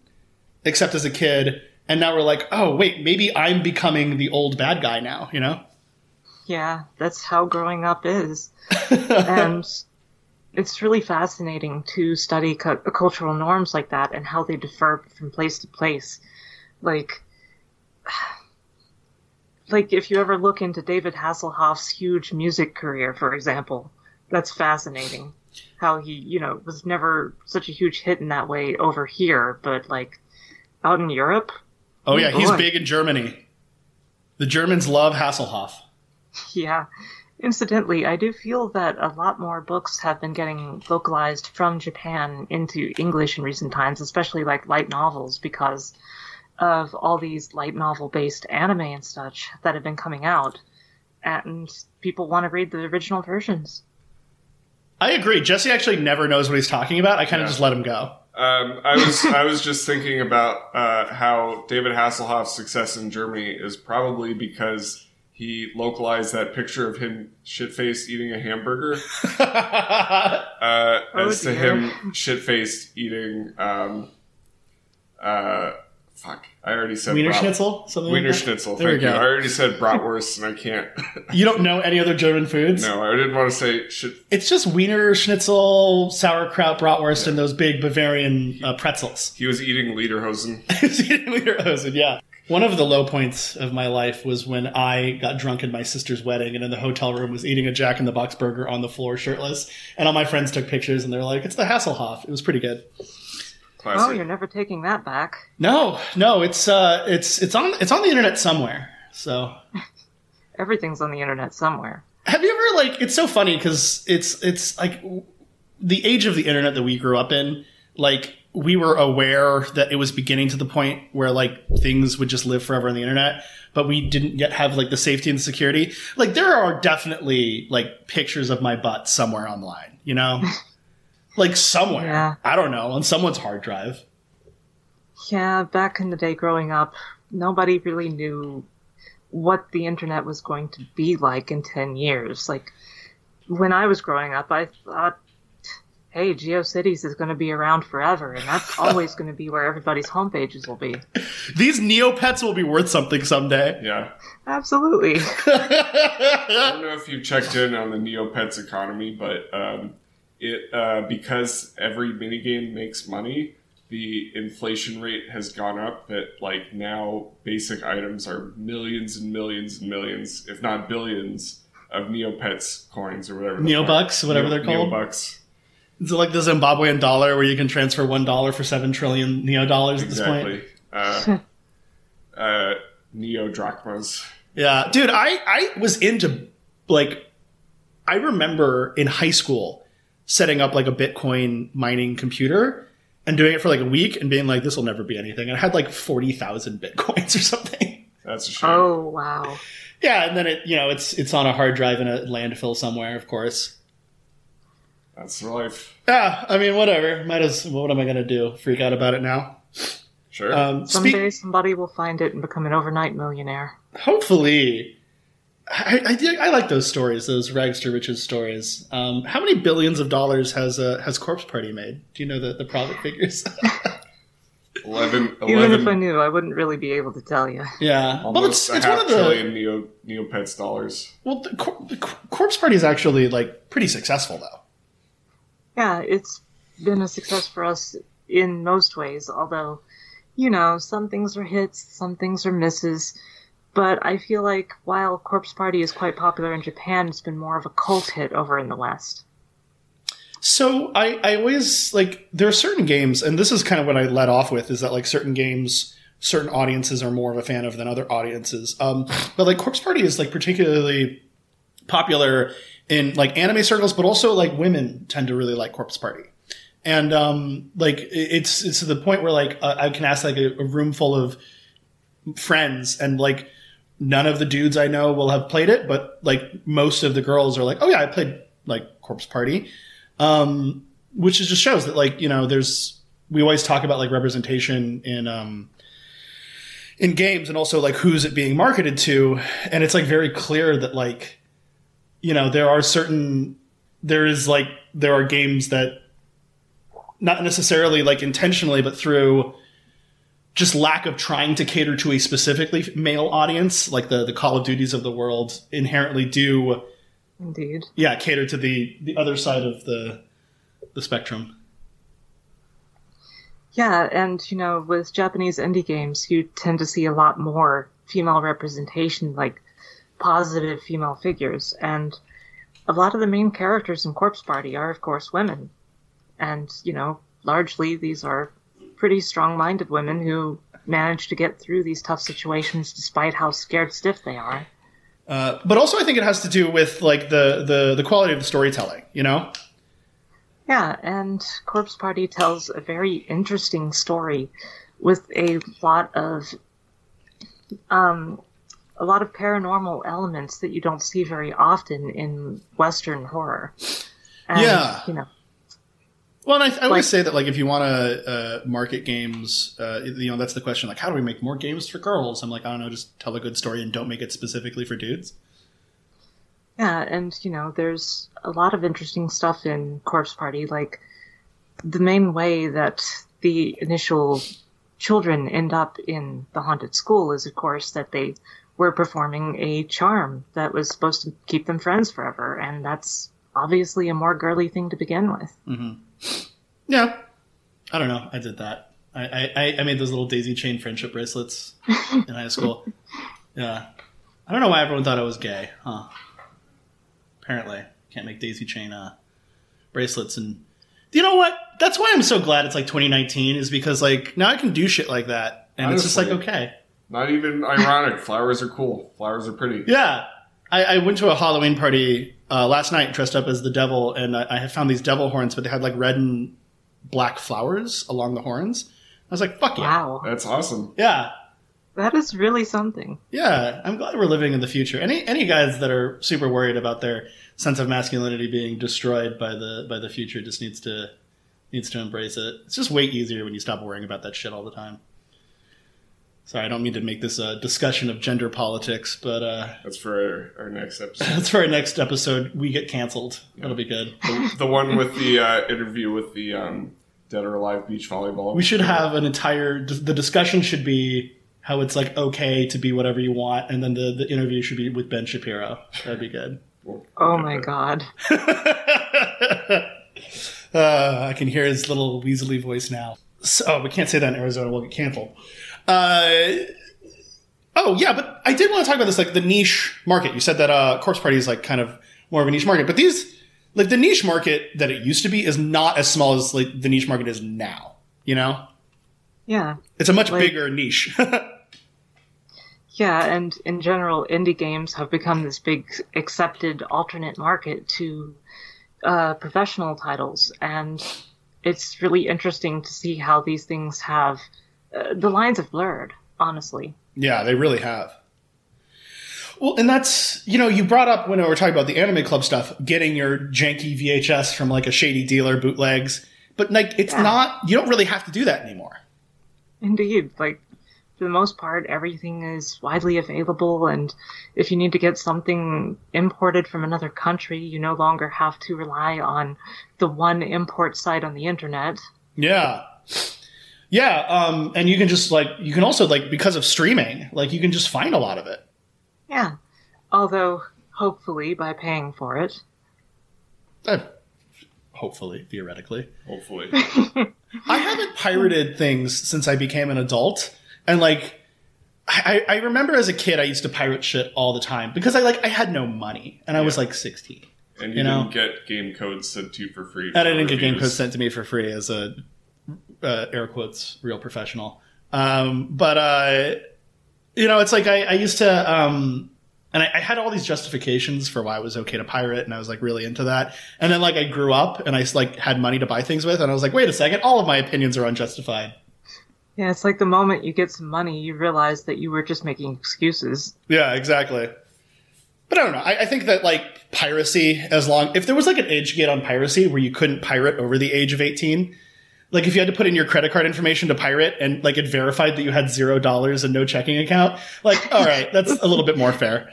Speaker 1: accept as a kid, and now we're like, oh wait, maybe I'm becoming the old bad guy now, you know?
Speaker 4: Yeah, that's how growing up is. [laughs] and it's really fascinating to study cu- cultural norms like that and how they differ from place to place. Like, [sighs] like if you ever look into David Hasselhoff's huge music career, for example, that's fascinating. How he, you know, was never such a huge hit in that way over here, but like out in Europe.
Speaker 1: Oh yeah, he's big in Germany. The Germans love Hasselhoff. [laughs]
Speaker 4: Yeah. Incidentally, I do feel that a lot more books have been getting localized from Japan into English in recent times, especially like light novels, because of all these light novel based anime and such that have been coming out. And people want to read the original versions.
Speaker 1: I agree. Jesse actually never knows what he's talking about. I kind of
Speaker 3: Yeah.
Speaker 1: just let him go.
Speaker 3: Um, I was I was just thinking about uh, how David Hasselhoff's success in Germany is probably because he localized that picture of him shit faced eating a hamburger [laughs] uh,
Speaker 4: Oh,
Speaker 3: as to him [laughs] shit faced eating um, uh, fuck I already said
Speaker 1: Wiener
Speaker 3: brat-
Speaker 1: Schnitzel? Something
Speaker 3: Wiener
Speaker 1: like that?
Speaker 3: Schnitzel.
Speaker 1: There we
Speaker 3: Thank you.
Speaker 1: go.
Speaker 3: I already said bratwurst and I can't. [laughs]
Speaker 1: You don't know any other German foods?
Speaker 3: no, I didn't want to say shit.
Speaker 1: It's just Wiener Schnitzel, sauerkraut, bratwurst, and those big Bavarian uh, pretzels.
Speaker 3: He was eating Lederhosen.
Speaker 1: He's eating Lederhosen, yeah. One of the low points of my life was when I got drunk at my sister's wedding and in the hotel room was eating a Jack in the Box burger on the floor shirtless. And all my friends took pictures and they're like, it's the Hasselhoff. It was pretty good.
Speaker 3: Classic.
Speaker 4: Oh, you're never taking that back.
Speaker 1: No, no, it's uh it's it's on it's on the internet somewhere. So [laughs]
Speaker 4: Everything's on the internet somewhere.
Speaker 1: Have you ever like? It's so funny because it's it's like w- the age of the internet that we grew up in. Like we were aware that it was beginning to the point where like things would just live forever on the internet, but we didn't yet have like the safety and security. Like there are definitely like pictures of my butt somewhere online. You know, [laughs] like somewhere.
Speaker 4: Yeah.
Speaker 1: I don't know on someone's hard drive.
Speaker 4: Yeah, back in the day growing up, nobody really knew what the internet was going to be like in 10 years. Like, when I was growing up, I thought, hey, GeoCities is going to be around forever, and that's [laughs] always going to be where everybody's homepages will be.
Speaker 1: These Neopets will be worth something someday.
Speaker 3: yeah.
Speaker 4: Absolutely. [laughs]
Speaker 3: I don't know if you checked in on the Neopets economy, but um, it uh, because every minigame makes money, the inflation rate has gone up. That like now basic items are millions and millions and millions, if not billions, of Neopets coins or whatever. the
Speaker 1: Neobucks, whatever
Speaker 3: Neo-
Speaker 1: they're called.
Speaker 3: Neobucks.
Speaker 1: Is it like the Zimbabwean dollar where you can transfer one dollar for seven trillion neo dollars at this point?
Speaker 3: Exactly. Uh, uh, Neo drachmas.
Speaker 1: Yeah, dude, I I was into like I remember in high school setting up like a Bitcoin mining computer and doing it for like a week and being like, this will never be anything. And I had like forty thousand bitcoins [laughs] or something.
Speaker 3: That's a shame.
Speaker 4: Oh, wow.
Speaker 1: Yeah, and then it you know it's it's on a hard drive in a landfill somewhere, of course.
Speaker 3: That's life.
Speaker 1: Yeah, I mean whatever. Might as what am I gonna do? Freak out about it now?
Speaker 3: Sure.
Speaker 1: Um, speak-
Speaker 4: Someday somebody will find it and become an overnight millionaire.
Speaker 1: Hopefully. I, I, I like those stories, those rags to riches stories. Um, how many billions of dollars has uh, has Corpse Party made? Do you know the, the profit figures? [laughs]
Speaker 3: 11, [laughs]
Speaker 4: Even if I knew, I wouldn't really be able to tell you.
Speaker 1: yeah, well, it's, it's
Speaker 3: a
Speaker 1: one of the
Speaker 3: trillion Neo Neopets dollars.
Speaker 1: well, the, Cor- the Corpse Party is actually like pretty successful though.
Speaker 4: Yeah, it's been a success for us in most ways, although, you know, some things are hits, some things are misses. But I feel like while Corpse Party is quite popular in Japan, it's been more of a cult hit over in the West.
Speaker 1: So I, I always like there are certain games, and this is kind of what I led off with is that like certain games, certain audiences are more of a fan of than other audiences. Um, but like Corpse Party is like particularly popular in like anime circles, but also like women tend to really like Corpse Party. And um, like it's it's to the point where like uh, I can ask like a, a room full of friends, and like none of the dudes I know will have played it, but like most of the girls are like, oh yeah, I played like Corpse Party um, which is just shows that like you know there's we always talk about like representation in um in games and also like who's it being marketed to and it's like very clear that like you know there are certain there is like there are games that not necessarily like intentionally but through just lack of trying to cater to a specifically male audience like the the call of duties of the world inherently do
Speaker 4: Indeed.
Speaker 1: yeah cater to the the other side of the the spectrum.
Speaker 4: Yeah, and you know, with Japanese indie games, you tend to see a lot more female representation, like positive female figures, and a lot of the main characters in Corpse Party are, of course, women. And, you know, largely these are pretty strong minded women who manage to get through these tough situations despite how scared stiff they are.
Speaker 1: Uh, but also, I think it has to do with like the, the the quality of the storytelling. You know,
Speaker 4: Yeah, and Corpse Party tells a very interesting story with a lot of um, a lot of paranormal elements that you don't see very often in Western horror. And,
Speaker 1: Yeah.
Speaker 4: you know,
Speaker 1: Well, and I, I always say that like if you want to uh, market games, uh, you know that's the question. Like, how do we make more games for girls? I'm like, I don't know, just tell a good story and don't make it specifically for dudes.
Speaker 4: yeah, and you know, there's a lot of interesting stuff in Corpse Party. Like the main way that the initial children end up in the haunted school is, of course, that they were performing a charm that was supposed to keep them friends forever, and that's obviously a more girly thing to begin with.
Speaker 1: Yeah, I don't know. I did that. I I, I made those little daisy chain friendship bracelets [laughs] in high school. Yeah, I don't know why everyone thought I was gay. Huh? Apparently, can't make daisy chain uh, bracelets and. You know what? That's why I'm so glad it's like 2019 is because like now I can do shit like that and it's just like okay.
Speaker 3: Not even ironic. [laughs] Flowers are cool. Flowers are pretty.
Speaker 1: Yeah. I, I went to a Halloween party uh, last night dressed up as the devil, and I, I found these devil horns, but they had like red and black flowers along the horns. I was like, fuck yeah.
Speaker 4: Wow,
Speaker 3: That's awesome.
Speaker 1: Yeah.
Speaker 4: that is really something.
Speaker 1: Yeah. I'm glad we're living in the future. Any any guys that are super worried about their sense of masculinity being destroyed by the by the future just needs to needs to embrace it. It's just way easier when you stop worrying about that shit all the time. Sorry, I don't mean to make this a discussion of gender politics, but uh,
Speaker 3: That's for our, our next episode. [laughs]
Speaker 1: that's for our next episode. We get canceled. That'll be good.
Speaker 3: the, the one with the uh, interview with the um, Dead or Alive beach volleyball.
Speaker 1: We should have an entire. The discussion should be how it's like okay to be whatever you want, and then the, the interview should be with Ben Shapiro. That'd be good.
Speaker 4: Oh my god. [laughs]
Speaker 1: uh, I can hear his little weaselly voice now. So, oh, we can't say that in Arizona. We'll get canceled. Uh, oh yeah, but I did want to talk about this, like the niche market. You said that uh, Corpse Party is like kind of more of a niche market, but these, like the niche market that it used to be, is not as small as like the niche market is now. You know,
Speaker 4: Yeah.
Speaker 1: it's a much
Speaker 4: Like-
Speaker 1: bigger niche. [laughs]
Speaker 4: Yeah, and in general, indie games have become this big accepted alternate market to uh, professional titles, and it's really interesting to see how these things have uh, the lines have blurred. Honestly,
Speaker 1: Yeah, they really have. Well, and that's, you know, you brought up when we were talking about the anime club stuff, getting your janky VHS from like a shady dealer bootlegs. But like, it's
Speaker 4: Yeah.
Speaker 1: not, you don't really have to do that anymore.
Speaker 4: indeed, like for the most part, everything is widely available, and if you need to get something imported from another country, you no longer have to rely on the one import site on the internet.
Speaker 1: Yeah. Yeah. Um, and you can just like, you can also like, because of streaming, like you can just find a lot of it.
Speaker 4: Yeah. Although, hopefully, by paying for it.
Speaker 1: Uh, hopefully, theoretically.
Speaker 3: Hopefully. [laughs]
Speaker 1: I haven't pirated things since I became an adult, and like, I, I remember as a kid I used to pirate shit all the time because I like I had no money and I was like sixteen,
Speaker 3: And you,
Speaker 1: You know?
Speaker 3: didn't get game codes sent to you for free.
Speaker 1: and I didn't get game codes sent to me for free as a uh, air quotes real professional. Um, but uh, you know, it's like I, I used to. Um, and I, I had all these justifications for why it was okay to pirate, and I was like really into that. And then like I grew up, and I like had money to buy things with, and I was like, wait a second, all of my opinions are unjustified.
Speaker 4: Yeah, it's like the moment you get some money, you realize that you were just making excuses.
Speaker 1: Yeah, exactly. But I don't know. I, I think that like piracy, as long if there was like an age gate on piracy where you couldn't pirate over the age of eighteen, like if you had to put in your credit card information to pirate and like it verified that you had zero dollars and no checking account, like [laughs] all right, that's a little bit more fair.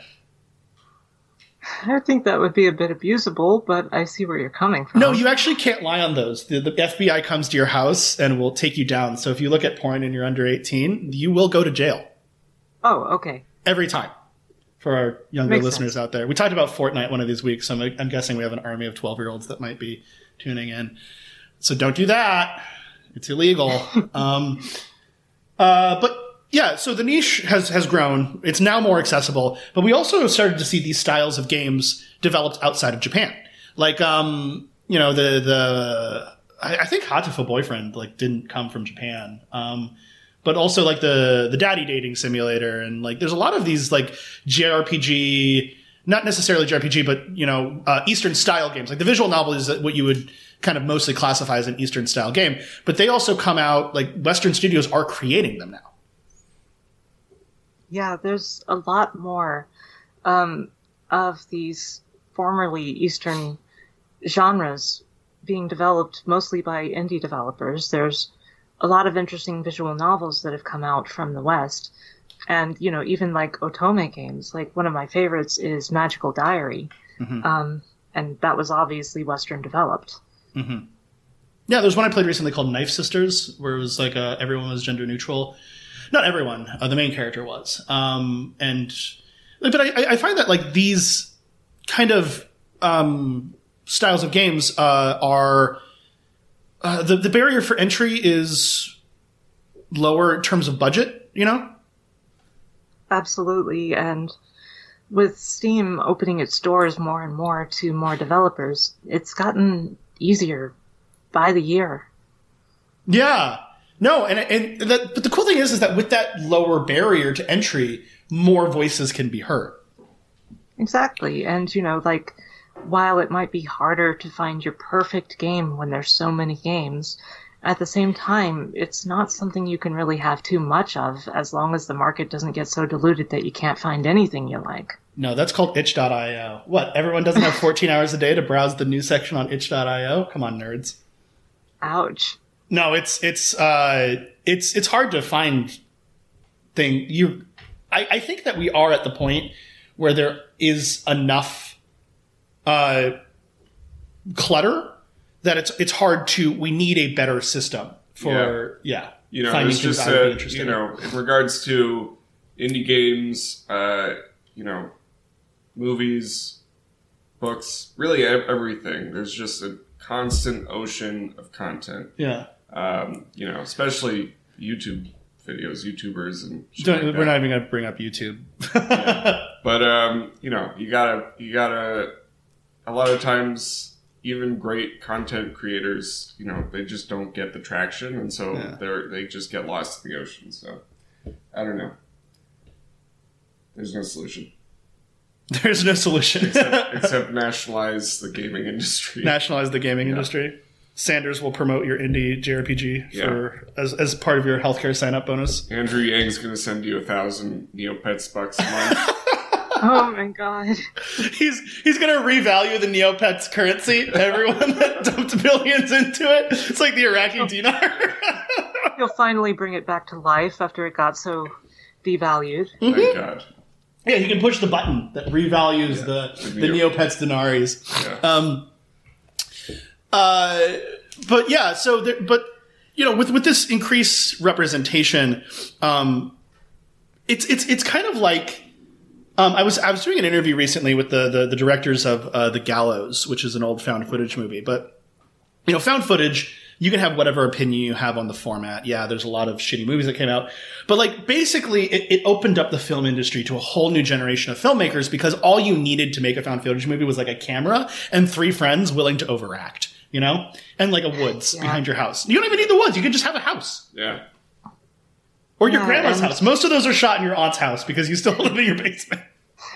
Speaker 4: I think that would be a bit abusable, but I see where you're coming from.
Speaker 1: No, you actually can't lie on those. The, the FBI comes to your house and will take you down. So if you look at porn and you're under eighteen, you will go to jail
Speaker 4: Oh, okay.
Speaker 1: every time. For our younger
Speaker 4: Makes
Speaker 1: listeners out there, we talked about Fortnite one of these weeks. So I'm, I'm guessing we have an army of twelve year olds that might be tuning in. So don't do that. It's illegal. [laughs] um, uh, but yeah, so the niche has has grown. It's now more accessible, but we also started to see these styles of games developed outside of Japan. Like, um, you know, the the I, I think Hatoful Boyfriend like didn't come from Japan. Um, but also like the the daddy dating simulator and like there's a lot of these like JRPG, not necessarily JRPG, but you know uh, Eastern style games. Like the visual novel is what you would kind of mostly classify as an Eastern style game, but they also come out like Western studios are creating them now.
Speaker 4: Yeah, there's a lot more um, of these formerly Eastern genres being developed mostly by indie developers. There's a lot of interesting visual novels that have come out from the West. And, you know, even like Otome games, like one of my favorites is Magical Diary. Mm-hmm. Um, and that was obviously Western developed.
Speaker 1: Mm-hmm. Yeah, there's one I played recently called Knife Sisters, where it was like uh, everyone was gender neutral. Not everyone, uh, the main character was. Um, and, but I, I, find that like these kind of um, styles of games uh, are uh, the the barrier for entry is lower in terms of budget. You know.
Speaker 4: Absolutely, and with Steam opening its doors more and more to more developers, it's gotten easier by the year.
Speaker 1: Yeah. No, and and that, but the cool thing is, is that with that lower barrier to entry, more voices can be heard.
Speaker 4: Exactly, and you know, like while it might be harder to find your perfect game when there's so many games, at the same time, it's not something you can really have too much of as long as the market doesn't get so diluted that you can't find anything you like.
Speaker 1: No, that's called itch.io. What? Everyone doesn't have 14 [laughs] hours a day to browse the news section on itch.io? Come on, nerds.
Speaker 4: Ouch.
Speaker 1: No, it's it's uh it's it's hard to find thing you I, I think that we are at the point where there is enough uh, clutter that it's it's hard to. We need a better system for yeah. yeah
Speaker 3: you know, it's just you know, in regards to indie games, uh, you know, movies, books, really everything. There's just a constant ocean of content.
Speaker 1: Yeah.
Speaker 3: Um, you know, especially YouTube videos, YouTubers, and
Speaker 1: like we're not even gonna bring up YouTube.
Speaker 3: yeah. But um, you know, you gotta you gotta a lot of times even great content creators, you know, they just don't get the traction, and so yeah. they're they just get lost in the ocean. So I don't know. There's no solution. [laughs]
Speaker 1: There's no solution
Speaker 3: except, except, nationalize the gaming industry.
Speaker 1: Nationalize the gaming yeah. industry. Sanders will promote your indie JRPG for yeah. as, as part of your healthcare sign up bonus.
Speaker 3: Andrew Yang's going to send you a thousand Neopets bucks a month. [laughs]
Speaker 4: Oh my god.
Speaker 1: He's he's gonna revalue the Neopets currency. Everyone that [laughs] dumped billions into it. It's like the Iraqi dinar.
Speaker 4: He'll finally bring it back to life after it got so devalued.
Speaker 3: Mm-hmm. Thank God.
Speaker 1: Yeah, you can push the button that revalues yeah, the the, the Neopets dinaries. Yeah. Um. Uh. But yeah. So there, but you know, with with this increased representation, um, it's it's it's kind of like um, I was I was doing an interview recently with the the, the directors of uh, the Gallows, which is an old found footage movie. But you know, found footage, you can have whatever opinion you have on the format. Yeah, there's a lot of shitty movies that came out, but like basically, it, it opened up the film industry to a whole new generation of filmmakers because all you needed to make a found footage movie was like a camera and three friends willing to overact. You know, and like a woods yeah. behind your house. You don't even need the woods. You can just have a house.
Speaker 3: Yeah.
Speaker 1: Or your yeah, grandma's house. Most of those are shot in your aunt's house because you still [laughs] live in your basement.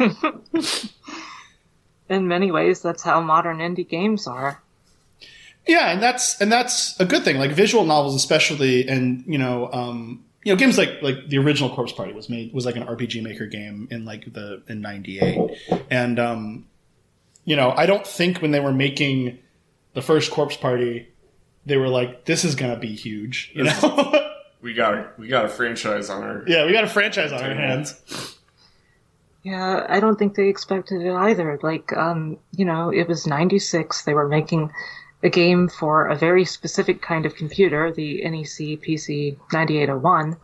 Speaker 1: [laughs]
Speaker 4: in many ways, that's how modern indie games are.
Speaker 1: Yeah, and that's and that's a good thing. Like visual novels, especially, and you know, um, you know, games like like the original Corpse Party was made was like an RPG Maker game in like the in '98, and um, you know, I don't think when they were making the first Corpse Party, they were like, "This is gonna be huge," you know. [laughs]
Speaker 3: we got we got a franchise on our
Speaker 1: yeah, we got a franchise on our hands.
Speaker 4: Yeah, I don't think they expected it either. Like, um, you know, it was 96. They were making a game for a very specific kind of computer, the NEC PC 9801,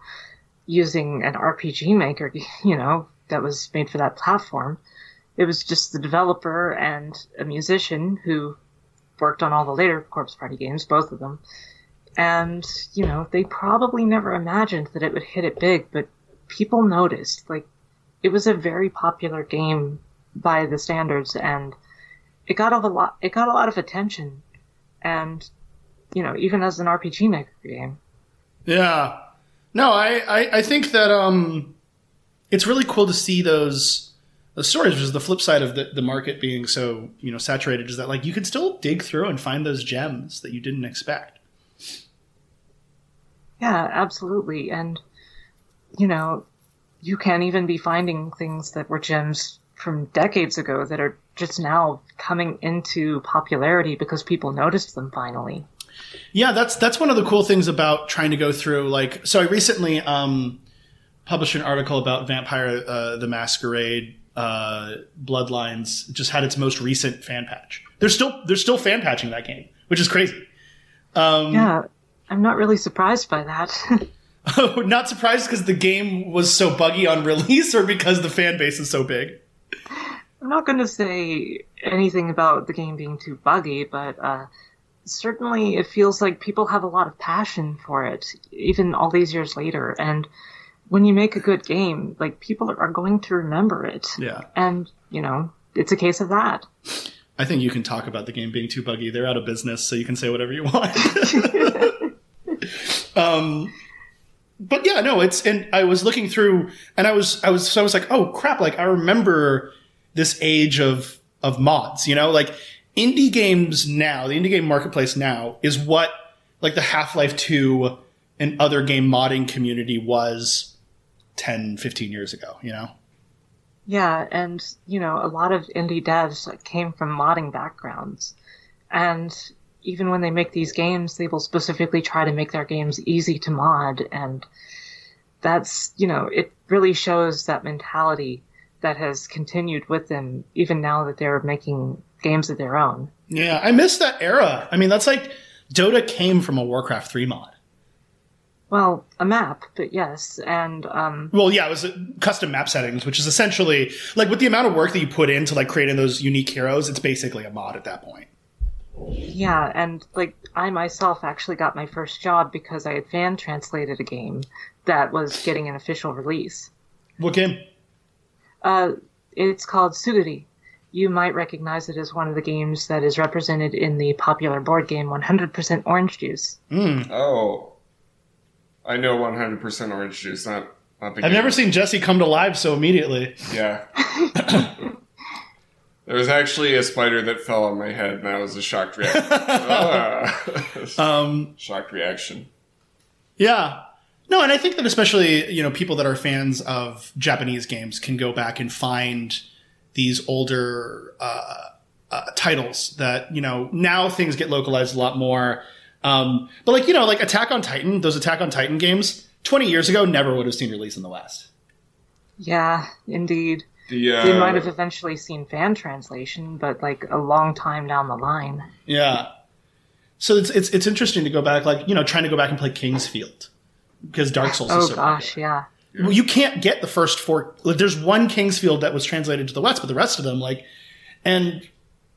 Speaker 4: using an RPG maker, [laughs] you know, that was made for that platform. It was just the developer and a musician who worked on all the later Corpse Party games, both of them. And, you know, they probably never imagined that it would hit it big, but people noticed. Like, it was a very popular game by the standards, and it got a lot. It got a lot of attention, and you know, even as an RPG Maker game.
Speaker 1: Yeah. No, I, I, I think that um, it's really cool to see those the stories. Which is the flip side of the, the market being so you know saturated. Is that like you can still dig through and find those gems that you didn't expect.
Speaker 4: Yeah, absolutely, and you know, you can even be finding things that were gems from decades ago that are just now coming into popularity because people noticed them finally.
Speaker 1: Yeah, that's that's one of the cool things about trying to go through. Like, so I recently um, published an article about Vampire uh, the Masquerade uh, Bloodlines. Just had its most recent fan patch. They're still they're still fan patching that game, which is crazy. Um,
Speaker 4: yeah, I'm not really surprised by that.
Speaker 1: oh, [laughs] [laughs] not surprised because the game was so buggy on release, or because the fan base is so big.
Speaker 4: I'm not going to say anything about the game being too buggy, but uh, certainly it feels like people have a lot of passion for it, even all these years later. And when you make a good game, like people are going to remember it.
Speaker 1: Yeah.
Speaker 4: And, you know, it's a case of that.
Speaker 1: I think you can talk about the game being too buggy. They're out of business, so you can say whatever you want. [laughs] um, but yeah, no, it's and I was looking through, and I was I was so I was like, oh crap! Like I remember this age of of mods. You know, like indie games now, the indie game marketplace now is what like the Half Life Two and other game modding community was 10, 15 years ago. You know.
Speaker 4: Yeah, and you know, a lot of indie devs came from modding backgrounds, and even when they make these games, they will specifically try to make their games easy to mod, and that's you know, it really shows that mentality that has continued with them even now that they're making games of their own.
Speaker 1: Yeah, I miss that era. I mean, that's like Dota came from a Warcraft 3 mod.
Speaker 4: Well, a map, but yes, and um,
Speaker 1: well, yeah, it was custom map settings, which is essentially like with the amount of work that you put into like creating those unique heroes, it's basically a mod at that point.
Speaker 4: Yeah, and like I myself actually got my first job because I had fan translated a game that was getting an official release.
Speaker 1: What game?
Speaker 4: Uh, it's called Suguri. You might recognize it as one of the games that is represented in the popular board game 100% Orange Juice.
Speaker 1: Mm.
Speaker 3: Oh, I know 100% Orange Juice. Not, not the
Speaker 1: I've
Speaker 3: game.
Speaker 1: never seen Jesse come to life so immediately.
Speaker 3: Yeah. [laughs] there was actually a spider that fell on my head, and that was a shocked reaction. [laughs] Ah.
Speaker 1: Um,
Speaker 3: shocked reaction.
Speaker 1: Yeah. No, and I think that especially, you know, people that are fans of Japanese games can go back and find these older uh, uh, titles that, you know, now things get localized a lot more. Um, but like, you know, like Attack on Titan, those Attack on Titan games, 20 years ago never would have seen release in the West.
Speaker 4: Yeah, indeed.
Speaker 3: The, uh,
Speaker 4: They might have eventually seen fan translation, but like a long time down the line.
Speaker 1: Yeah. So it's, it's, it's interesting to go back, like, you know, trying to go back and play King's Field because Dark Souls
Speaker 4: Oh
Speaker 1: is so
Speaker 4: gosh,
Speaker 1: popular.
Speaker 4: yeah.
Speaker 1: Well, you can't get the first four. Like, there's one King's Field that was translated to the West, but the rest of them, like, and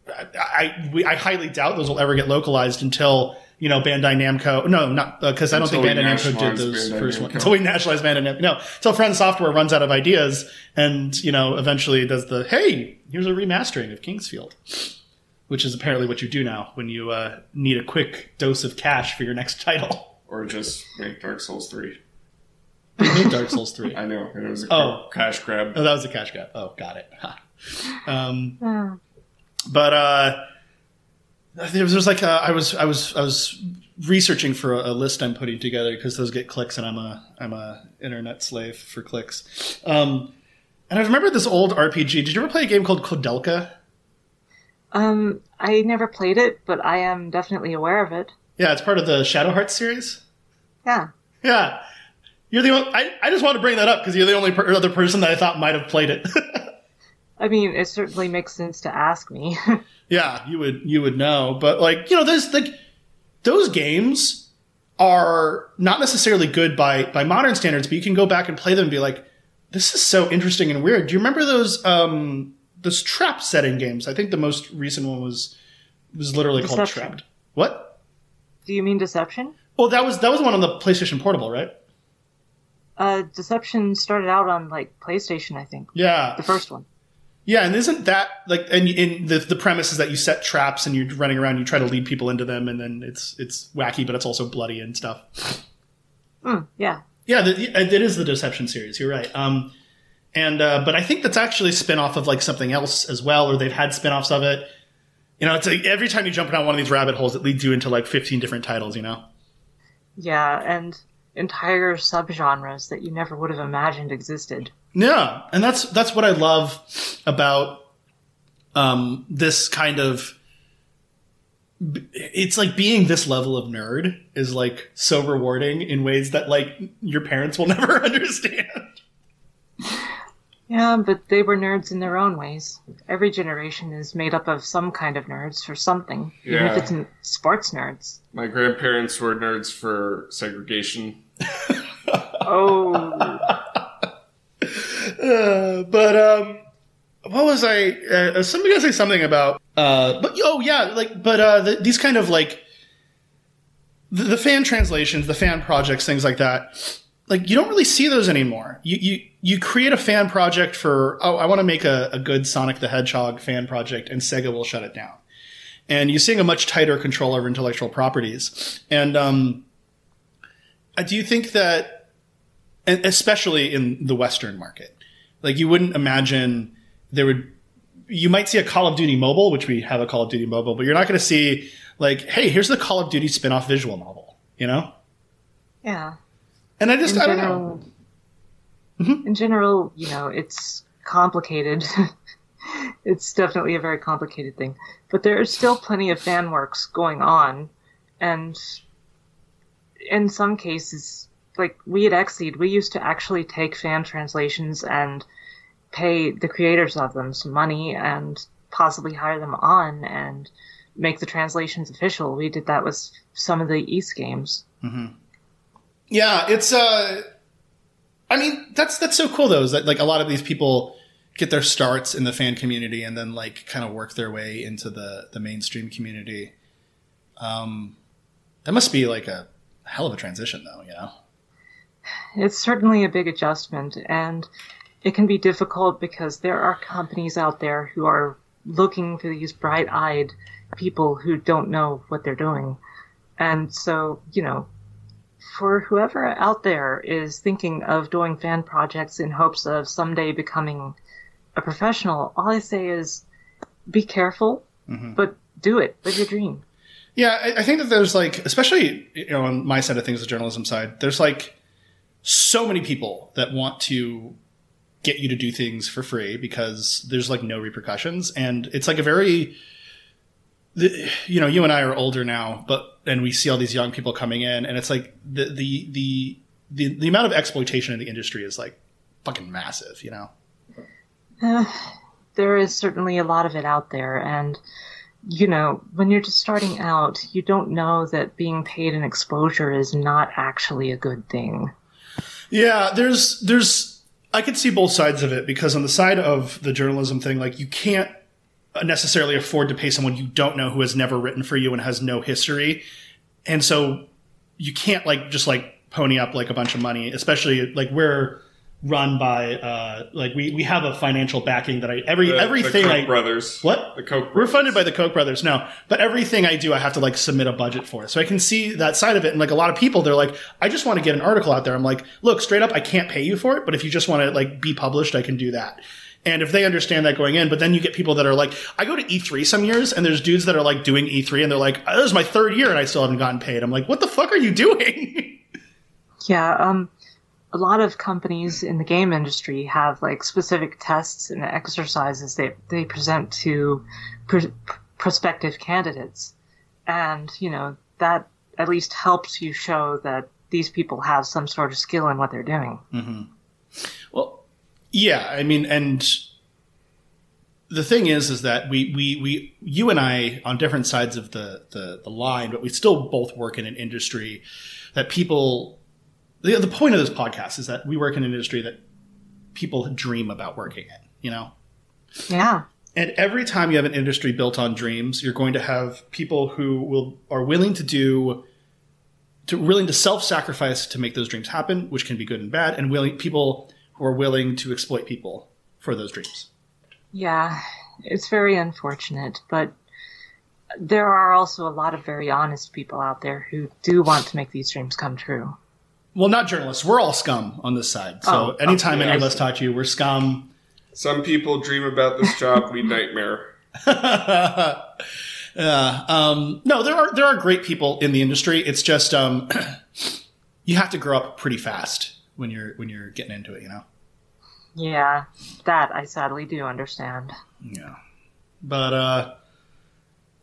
Speaker 1: I, I, we, I highly doubt those will ever get localized until you know Bandai Namco. No, not because I don't think Bandai Namco did those
Speaker 3: Bandai
Speaker 1: first ones. Until we nationalize Bandai Namco. No, until FromSoftware runs out of ideas and you know eventually does the hey, here's a remastering of King's Field. Which is apparently what you do now when you uh, need a quick dose of cash for your next [laughs] title.
Speaker 3: Or just make Dark Souls 3.
Speaker 1: You need Dark Souls 3. [laughs]
Speaker 3: I know. It was a
Speaker 1: Oh.
Speaker 3: cash grab.
Speaker 1: Oh, that was a cash grab. Oh, got it. Um,
Speaker 4: Yeah.
Speaker 1: but uh, there was, there was like a, I was I was I was researching for a, a list I'm putting together because those get clicks, and I'm a I'm a internet slave for clicks. Um, and I remember this old RPG. Did you ever play a game called Koudelka?
Speaker 4: Um, I never played it, but I am definitely aware of it.
Speaker 1: Yeah, it's part of the Shadow Hearts series.
Speaker 4: Yeah.
Speaker 1: Yeah, you're the only. I, I just want to bring that up because you're the only per- other person that I thought might have played it. [laughs]
Speaker 4: I mean, it certainly makes sense to ask me. [laughs]
Speaker 1: Yeah, you would you would know, but like you know, there's like those games are not necessarily good by by modern standards, but you can go back and play them and be like, this is so interesting and weird. Do you remember those um those trap setting games? I think the most recent one was was literally called Trapped. What?
Speaker 4: Do you mean Deception?
Speaker 1: Well, that was that was one on the PlayStation Portable, right?
Speaker 4: Uh, Deception started out on like PlayStation, I think,
Speaker 1: Yeah,
Speaker 4: the first one.
Speaker 1: yeah, and isn't that like and in the the premise is that you set traps and you're running around, you try to lead people into them, and then it's it's wacky, but it's also bloody and stuff.
Speaker 4: Mm, yeah,
Speaker 1: Yeah, the, it is the Deception series. You're right. Um, and uh, but I think that's actually a spin-off of like something else as well, or they've had spin-offs of it. You know, it's like every time you jump down one of these rabbit holes, it leads you into like 15 different titles. You know.
Speaker 4: Yeah, and entire subgenres that you never would have imagined existed.
Speaker 1: Yeah, and that's that's what I love about um, this kind of. It's like being this level of nerd is like so rewarding in ways that like your parents will [laughs] never [laughs] understand.
Speaker 4: Yeah, but they were nerds in their own ways. Every generation is made up of some kind of nerds for something, even if it's n- sports nerds.
Speaker 3: My grandparents were nerds for segregation. [laughs]
Speaker 4: Oh,
Speaker 1: Uh, [laughs] but um, what was I? Uh, somebody gonna say something about? Uh, but oh yeah, like but uh, the, these kind of like the, the fan translations, the fan projects, things like that. Like you don't really see those anymore. You you you create a fan project for oh I want to make a, a good Sonic the Hedgehog fan project, and Sega will shut it down. And you're seeing a much tighter control over intellectual properties. And um, do you think that especially in the Western market. Like you wouldn't imagine there would. You might see a Call of Duty mobile, which we have a Call of Duty mobile, but you're not going to see like, hey, here's the Call of Duty spin-off visual novel. You know?
Speaker 4: yeah.
Speaker 1: And I just
Speaker 4: in
Speaker 1: I don't know.
Speaker 4: general, mm-hmm. in general, you know, it's complicated. [laughs] it's definitely a very complicated thing, but there is still plenty of fan works going on, and in some cases, like we at XSEED, we used to actually take fan translations and pay the creators of them some money and possibly hire them on and make the translations official. We did that with some of the Ys games. Mm-hmm.
Speaker 1: Yeah, it's uh I mean, that's that's so cool though, is that like a lot of these people get their starts in the fan community and then like kind of work their way into the the mainstream community. Um that must be like a hell of a transition though, you know.
Speaker 4: It's certainly a big adjustment, and it can be difficult because there are companies out there who are looking for these bright eyed people who don't know what they're doing. And so, you know, for whoever out there is thinking of doing fan projects in hopes of someday becoming a professional, all I say is be careful, mm-hmm. but do it. Live your dream.
Speaker 1: Yeah, I, I think that there's like, especially you know, on my side of things, the journalism side, there's like so many people that want to get you to do things for free because there's like no repercussions, and it's like a very, you know, you and I are older now, but and we see all these young people coming in, and it's like the the the the, the amount of exploitation in the industry is like fucking massive, you know.
Speaker 4: Uh, there is certainly a lot of it out there, and you know, when you're just starting out, you don't know that being paid an exposure is not actually a good thing.
Speaker 1: Yeah, there's there's I could see both sides of it because on the side of the journalism thing, like you can't necessarily afford to pay someone you don't know who has never written for you and has no history, and so you can't like just like pony up like a bunch of money, especially like we're run by uh like we we have a financial backing that I every
Speaker 3: The,
Speaker 1: everything
Speaker 3: the Koch
Speaker 1: I
Speaker 3: brothers.
Speaker 1: What?
Speaker 3: The Koch
Speaker 1: we're
Speaker 3: brothers.
Speaker 1: funded by the Koch brothers now, but everything I do, I have to like submit a budget for. So I can see that side of it. And like a lot of people, they're like, I just want to get an article out there. I'm like, look, straight up, I can't pay you for it, but if you just want to like be published, I can do that. And if they understand that going in, but then you get people that are like, I go to E3 some years and there's dudes that are like doing E3 and they're like, this is my third year and I still haven't gotten paid. I'm like, what the fuck are you doing? [laughs]
Speaker 4: Yeah, um, a lot of companies in the game industry have like specific tests and exercises they they present to pr- prospective candidates, and you know that at least helps you show that these people have some sort of skill in what they're doing.
Speaker 1: Well, yeah, I mean, and the thing is, is that we, we, we, you and I on different sides of the, the, the line, but we still both work in an industry that people, the, the point of this podcast is that we work in an industry that people dream about working in, you know?
Speaker 4: Yeah,
Speaker 1: And every time you have an industry built on dreams, you're going to have people who will are willing to do to willing to self-sacrifice to make those dreams happen, which can be good and bad, and willing people who are willing to exploit people for those dreams.
Speaker 4: Yeah, it's very unfortunate, but there are also a lot of very honest people out there who do want to make these dreams come true.
Speaker 1: Well, not journalists. We're all scum on this side. So
Speaker 4: Oh,
Speaker 1: anytime
Speaker 4: okay,
Speaker 1: any of us talk to you, we're scum.
Speaker 3: Some people dream about this job, we nightmare. [laughs]
Speaker 1: yeah. Um, no, there are there are great people in the industry. It's just um, [clears throat] you have to grow up pretty fast when you're when you're getting into it. You know.
Speaker 4: Yeah, that I sadly do understand.
Speaker 1: Yeah. But uh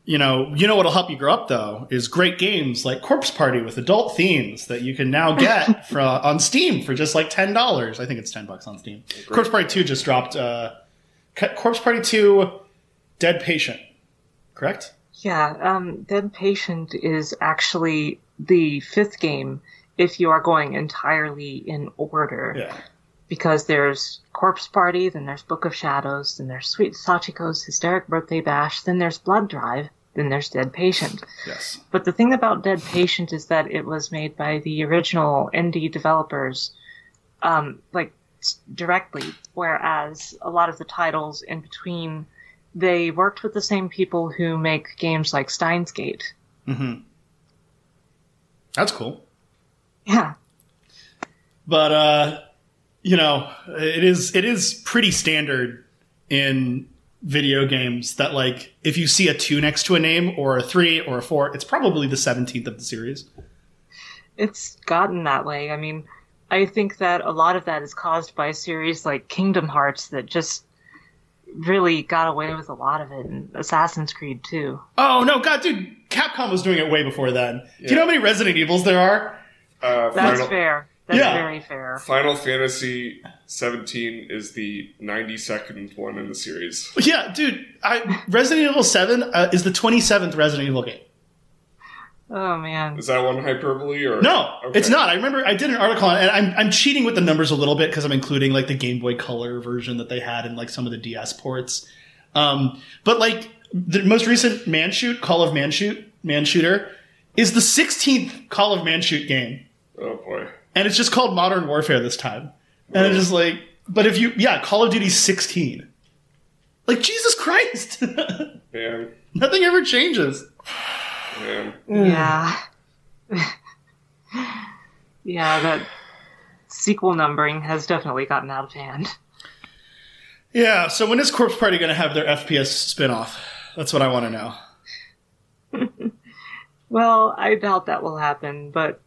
Speaker 1: you know, you know what'll help you grow up though is great games like Corpse Party with adult themes that you can now [laughs] get for, on Steam for just like ten dollars. I think it's ten bucks on Steam. Corpse Party Two just dropped. Uh, Corpse Party Two, Dead Patient, correct?
Speaker 4: Yeah, um, Dead Patient is actually the fifth game if you are going entirely in order.
Speaker 1: Yeah.
Speaker 4: Because there's Corpse Party, then there's Book of Shadows, then there's Sweet Sachiko's Hysteric Birthday Bash, then there's Blood Drive, then there's Dead Patient.
Speaker 1: Yes.
Speaker 4: But the thing about Dead Patient is that it was made by the original indie developers, um, like directly, whereas a lot of the titles in between, they worked with the same people who make games like Steins Gate.
Speaker 1: Mm-hmm. That's cool.
Speaker 4: Yeah,
Speaker 1: but uh you know it is it is pretty standard in video games that like if you see a 2 next to a name or a 3 or a 4 it's probably the 17th of the series
Speaker 4: it's gotten that way. I mean, I think that a lot of that is caused by a series like Kingdom Hearts that just really got away with a lot of it, and Assassin's Creed too.
Speaker 1: oh no god dude capcom was doing it way before then do you know how many resident evils there are
Speaker 3: Uh,
Speaker 4: That's
Speaker 3: Final,
Speaker 4: fair. That's
Speaker 1: Yeah.
Speaker 4: very fair.
Speaker 3: Final Fantasy 17 is the 92nd one in the series.
Speaker 1: yeah dude I, resident evil 7 uh, is the 27th resident evil game
Speaker 4: Oh man.
Speaker 3: Is that one hyperbole or
Speaker 1: No,
Speaker 3: Okay.
Speaker 1: it's not. I remember I did an article on it, and I'm, I'm cheating with the numbers a little bit because I'm including like the Game Boy Color version that they had and like some of the DS ports. Um, but like the most recent Man Shoot, Call of Man Shoot, Man Shooter, is the 16th Call of Man Shoot game,
Speaker 3: Oh boy.
Speaker 1: And it's just called Modern Warfare this time. And it's just like, but if you, yeah, Call of Duty 16. Like Jesus Christ, [laughs]
Speaker 3: Man.
Speaker 1: nothing ever changes.
Speaker 3: Man. Mm.
Speaker 4: Yeah. [laughs] yeah, that sequel numbering has definitely gotten out of hand.
Speaker 1: Yeah. So when is Corpse Party going to have their FPS spinoff? That's what I want to know. [laughs]
Speaker 4: Well, I doubt that will happen, but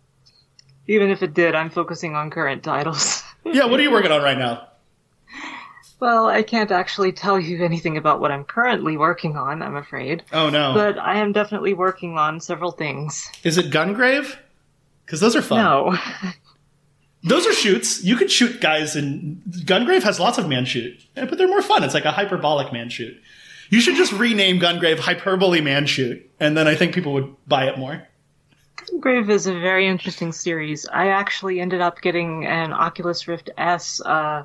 Speaker 4: even if it did, I'm focusing on current titles. [laughs]
Speaker 1: Yeah, what are you working on right now?
Speaker 4: well, I can't actually tell you anything about what I'm currently working on, I'm afraid.
Speaker 1: Oh no.
Speaker 4: But I am definitely working on several things.
Speaker 1: Is it Gungrave? Because those are fun.
Speaker 4: No. [laughs]
Speaker 1: Those are shoots. You could shoot guys in Gungrave has lots of man shoot. Eh, but they're more fun. It's like a hyperbolic man shoot. You should just rename Gungrave Hyperbole Man Shoot, and then I think people would buy it more.
Speaker 4: Grave is a very interesting series. I actually ended up getting an Oculus Rift S uh,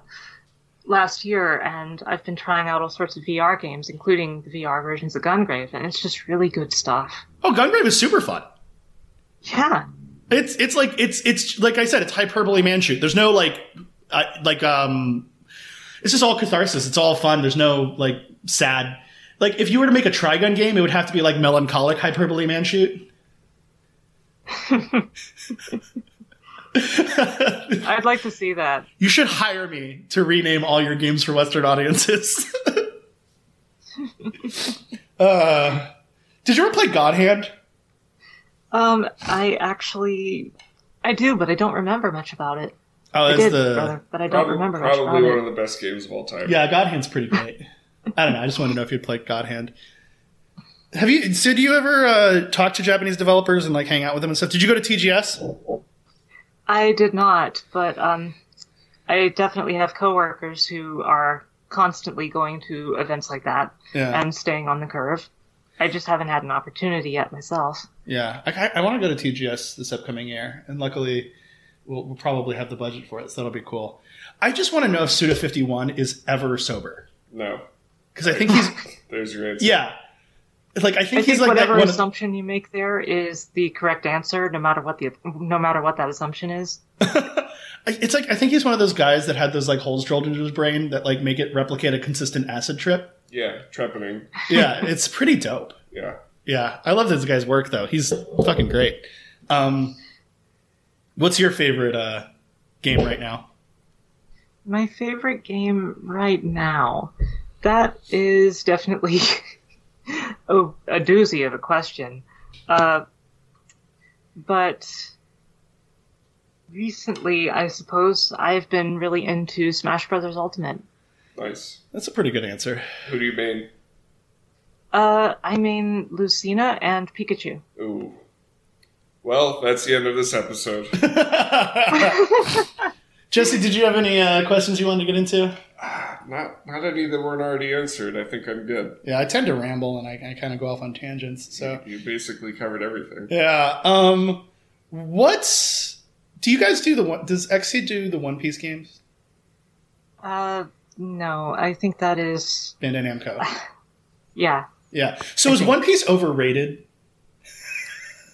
Speaker 4: last year, and I've been trying out all sorts of VR games, including the VR versions of Gungrave, and it's just really good stuff.
Speaker 1: Oh, Gungrave is super fun.
Speaker 4: Yeah.
Speaker 1: It's it's like it's it's like I said, it's hyperbole man shoot. There's no like uh, like um, it's just all catharsis. It's all fun. There's no like sad. Like if you were to make a Trigun game, it would have to be like melancholic hyperbole man shoot. [laughs]
Speaker 4: I'd like to see that.
Speaker 1: You should hire me to rename all your games for Western audiences. [laughs] uh, did you ever play God Hand?
Speaker 4: Um, I actually, I do, but I don't remember much about it.
Speaker 1: Oh,
Speaker 4: I did,
Speaker 1: the
Speaker 4: brother, but I don't
Speaker 3: Prob-
Speaker 4: remember much
Speaker 3: Probably
Speaker 4: about
Speaker 3: one
Speaker 4: it.
Speaker 3: of the best games of all time.
Speaker 1: yeah. God Hand's pretty great. I don't know. I just want to know if you'd played God Hand. Have you? So, do you ever uh, talk to Japanese developers and like hang out with them and stuff? Did you go to TGS?
Speaker 4: I did not, but um, I definitely have coworkers who are constantly going to events like that
Speaker 1: Yeah,
Speaker 4: and staying on the curve. I just haven't had an opportunity yet myself.
Speaker 1: yeah. I, I want to go to TGS this upcoming year, and luckily, we'll, we'll probably have the budget for it, so that'll be cool. I just want to know if Suda Fifty One is ever sober.
Speaker 3: No.
Speaker 1: because I think he's [laughs]
Speaker 3: There's your answer.
Speaker 1: yeah. Like I
Speaker 4: I
Speaker 1: think
Speaker 4: think
Speaker 1: he's like that
Speaker 4: whatever
Speaker 1: one. Of,
Speaker 4: assumption you make there is the correct answer, no matter what the no matter what that assumption is. [laughs]
Speaker 1: it's like I think he's one of those guys that had those like holes drilled into his brain that like make it replicate a consistent acid trip.
Speaker 3: Yeah, trepanning. [laughs]
Speaker 1: Yeah, it's pretty dope.
Speaker 3: Yeah.
Speaker 1: Yeah, I love this guy's work though. He's fucking great. Um, what's your favorite uh, game right now?
Speaker 4: My favorite game right now, that is definitely [laughs] oh, a doozy of a question. Uh, but recently, I suppose I've been really into Smash Brothers Ultimate.
Speaker 3: Nice.
Speaker 1: That's a pretty good answer.
Speaker 3: Who do you mean?
Speaker 4: Uh, I mean Lucina and Pikachu.
Speaker 3: Ooh. Well, that's the end of this episode. [laughs] [laughs]
Speaker 1: Jesse, did you have any uh, questions you wanted to get into?
Speaker 3: Not not any that weren't already answered. I think I'm good.
Speaker 1: Yeah, I tend to ramble and I, I kind of go off on tangents. So
Speaker 3: You basically covered everything.
Speaker 1: yeah. Um, what's do you guys do the one? Does Xe do the One Piece games?
Speaker 4: Uh, no, I think that is
Speaker 1: Bandai Namco. [laughs]
Speaker 4: yeah.
Speaker 1: Yeah. So is One Piece overrated?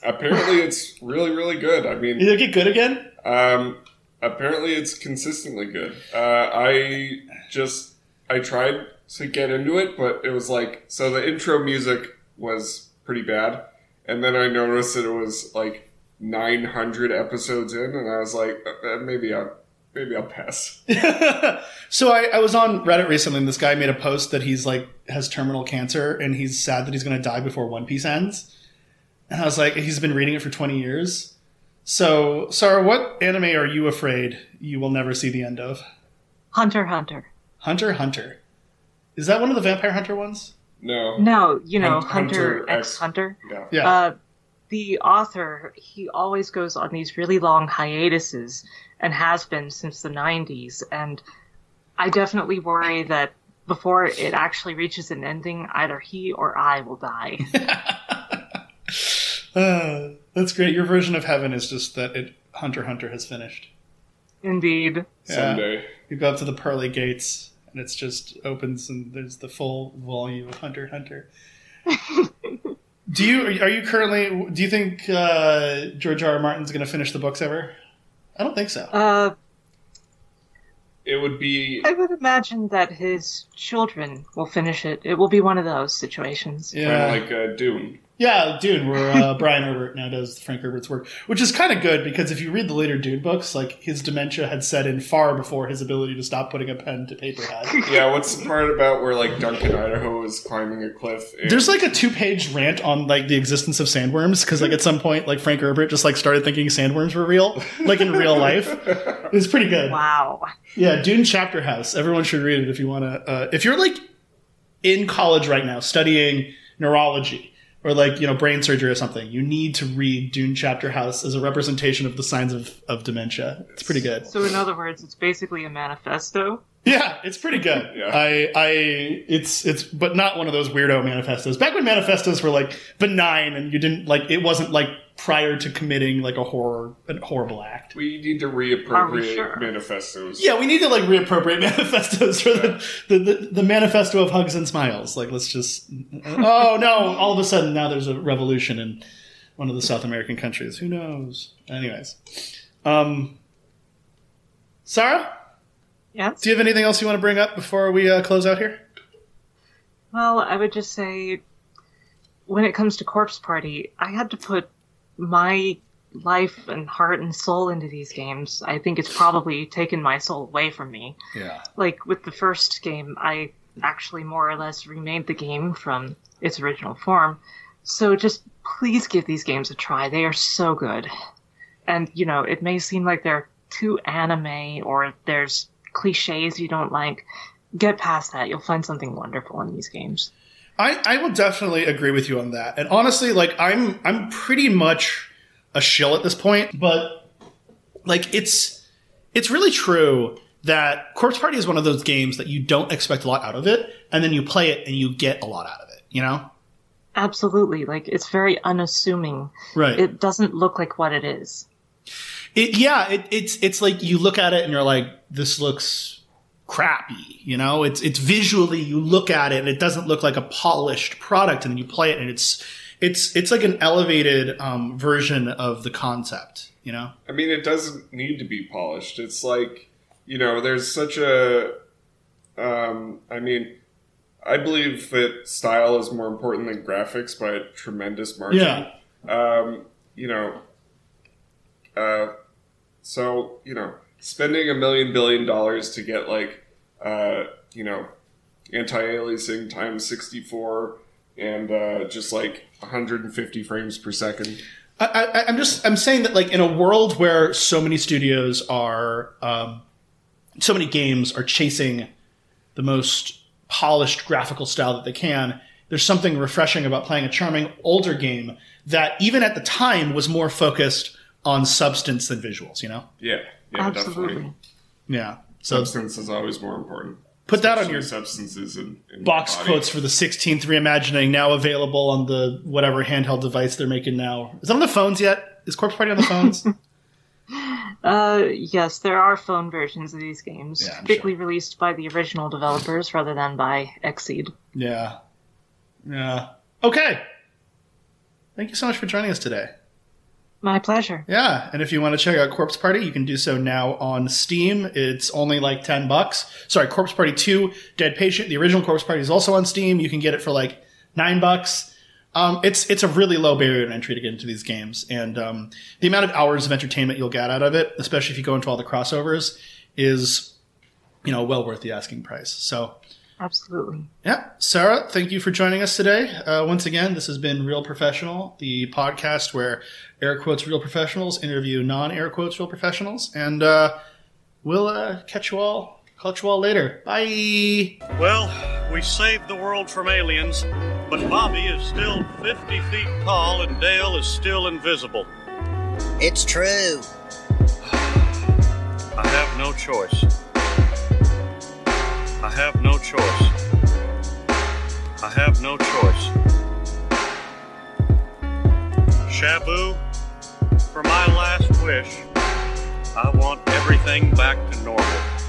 Speaker 3: Apparently, it's really really good. I mean,
Speaker 1: Did it get good again?
Speaker 3: Um, apparently, it's consistently good. Uh, I just I tried to get into it, but it was like so the intro music was pretty bad, and then I noticed that it was like 900 episodes in, and I was like, uh, maybe I'll maybe I'll pass. [laughs] [laughs]
Speaker 1: so I, I was on Reddit recently, and this guy made a post that he's like has terminal cancer, and he's sad that he's going to die before One Piece ends. And I was like, he's been reading it for twenty years. So, Sarah, what anime are you afraid you will never see the end of?
Speaker 4: Hunter Hunter.
Speaker 1: Hunter Hunter. Is that one of the Vampire Hunter ones?
Speaker 3: No,
Speaker 4: No, you know,
Speaker 3: Hunt-
Speaker 4: Hunter,
Speaker 3: Hunter
Speaker 4: x
Speaker 3: X-
Speaker 4: Hunter.
Speaker 3: yeah.
Speaker 1: Yeah.
Speaker 4: Uh, the author, he always goes on these really long hiatuses and has been since the 90s. And I definitely worry that before it actually reaches an ending, either he or I will die. [laughs]
Speaker 1: Uh, that's great. Your version of heaven is just that it Hunter Hunter has finished.
Speaker 4: Indeed.
Speaker 1: Yeah.
Speaker 3: Someday.
Speaker 1: You go up to the pearly gates, and it's just opens, and there's the full volume of Hunter Hunter. [laughs] do you are you currently? Do you think uh, George R. R. Martin's going to finish the books ever? I don't think so.
Speaker 4: Uh,
Speaker 3: It would be
Speaker 4: I would imagine that his children will finish it. It will be one of those situations.
Speaker 1: Yeah,
Speaker 3: kind of like uh, Dune.
Speaker 1: Yeah, Dune, where uh, [laughs] Brian Herbert now does Frank Herbert's work, which is kind of good because if you read the later Dune books, like his dementia had set in far before his ability to stop putting a pen to paper had. [laughs]
Speaker 3: Yeah, what's the part about where like Duncan Idaho is climbing a cliff? And
Speaker 1: There's like a two page rant on like the existence of sandworms because like at some point like Frank Herbert just like started thinking sandworms were real like in real life. It was pretty good.
Speaker 4: Wow.
Speaker 1: Yeah, Dune Chapter House. Everyone should read it if you want to. Uh, if you're like in college right now studying neurology or like you know brain surgery or something, you need to read Dune Chapter House as a representation of the signs of, of dementia. It's pretty good.
Speaker 4: So, in other words, it's basically a manifesto.
Speaker 1: Yeah, it's pretty good.
Speaker 3: Yeah.
Speaker 1: I, I, it's, it's, but not one of those weirdo manifestos. Back when manifestos were like benign and you didn't like, it wasn't like prior to committing like a horror, a horrible act.
Speaker 3: We need to reappropriate
Speaker 4: sure?
Speaker 3: manifestos.
Speaker 1: Yeah, we need to like reappropriate [laughs] manifestos for the, the, the, the manifesto of hugs and smiles. Like, let's just, [laughs] oh no, all of a sudden now there's a revolution in one of the South American countries. Who knows? Anyways. Um, Sarah,
Speaker 4: Yes?
Speaker 1: do you have anything else you want to bring up before we uh, close out here?
Speaker 4: Well, I would just say, when it comes to Corpse Party, I had to put my life and heart and soul into these games. I think it's probably [laughs] taken my soul away from me.
Speaker 1: Yeah.
Speaker 4: Like with the first game, I actually more or less remade the game from its original form. So just please give these games a try. They are so good. And, you know, it may seem like they're too anime or there's cliches you don't like. Get past that. You'll find something wonderful in these games.
Speaker 1: I, I will definitely agree with you on that. And honestly, like I'm I'm pretty much a shill at this point, but like it's it's really true that Corpse Party is one of those games that you don't expect a lot out of it, and then you play it and you get a lot out of it, you know?
Speaker 4: Absolutely. Like, it's very unassuming.
Speaker 1: Right.
Speaker 4: It doesn't look like what it is.
Speaker 1: It, yeah, it, it's it's like you look at it and you're like, this looks crappy. You know, it's it's visually you look at it and it doesn't look like a polished product, and then you play it and it's it's it's like an elevated um, version of the concept. You know,
Speaker 3: I mean, it doesn't need to be polished. It's like you know, there's such a. Um, I mean, I believe that style is more important than graphics by a tremendous margin.
Speaker 1: Yeah.
Speaker 3: Um, you know, uh, so you know, spending a million billion dollars to get like, uh, you know, anti-aliasing times sixty-four and uh, just like 150 frames per second.
Speaker 1: I, I, I'm just I'm saying that like in a world where so many studios are, um, so many games are chasing the most polished graphical style that they can. There's something refreshing about playing a charming older game that even at the time was more focused on substance than visuals. You know?
Speaker 3: Yeah, yeah,
Speaker 4: Absolutely.
Speaker 3: definitely.
Speaker 1: Yeah. So
Speaker 3: Substance is always more important.
Speaker 1: put that on your
Speaker 3: substances in, in
Speaker 1: box
Speaker 3: body.
Speaker 1: quotes for the 16th reimagining now available on the whatever handheld device they're making now. Is it on the phones yet? Is Corpse Party on the phones? [laughs]
Speaker 4: Uh, yes, there are phone versions of these games,
Speaker 1: Yeah, I'm
Speaker 4: typically released by the original developers rather than by XSEED.
Speaker 1: yeah. Yeah. Okay. Thank you so much for joining us today.
Speaker 4: My pleasure.
Speaker 1: Yeah, and if you want to check out Corpse Party, you can do so now on Steam. It's only like 10 bucks. Sorry, Corpse Party 2, Dead Patient, the original Corpse Party is also on Steam. You can get it for like 9 bucks. Um, it's it's a really low barrier to entry to get into these games, and um, the amount of hours of entertainment you'll get out of it, especially if you go into all the crossovers, is you know well worth the asking price. So
Speaker 4: Absolutely.
Speaker 1: yeah, Sarah, thank you for joining us today. Uh, once again, this has been Real Professional, the podcast where air quotes real professionals interview non air quotes real professionals, and uh, we'll uh, catch you all, catch you all later. Bye.
Speaker 5: Well, we saved the world from aliens, but Bobby is still 50 feet tall and Dale is still invisible.
Speaker 6: It's true.
Speaker 5: I have no choice. I have no choice. I have no choice. Shabu, for my last wish, I want everything back to normal.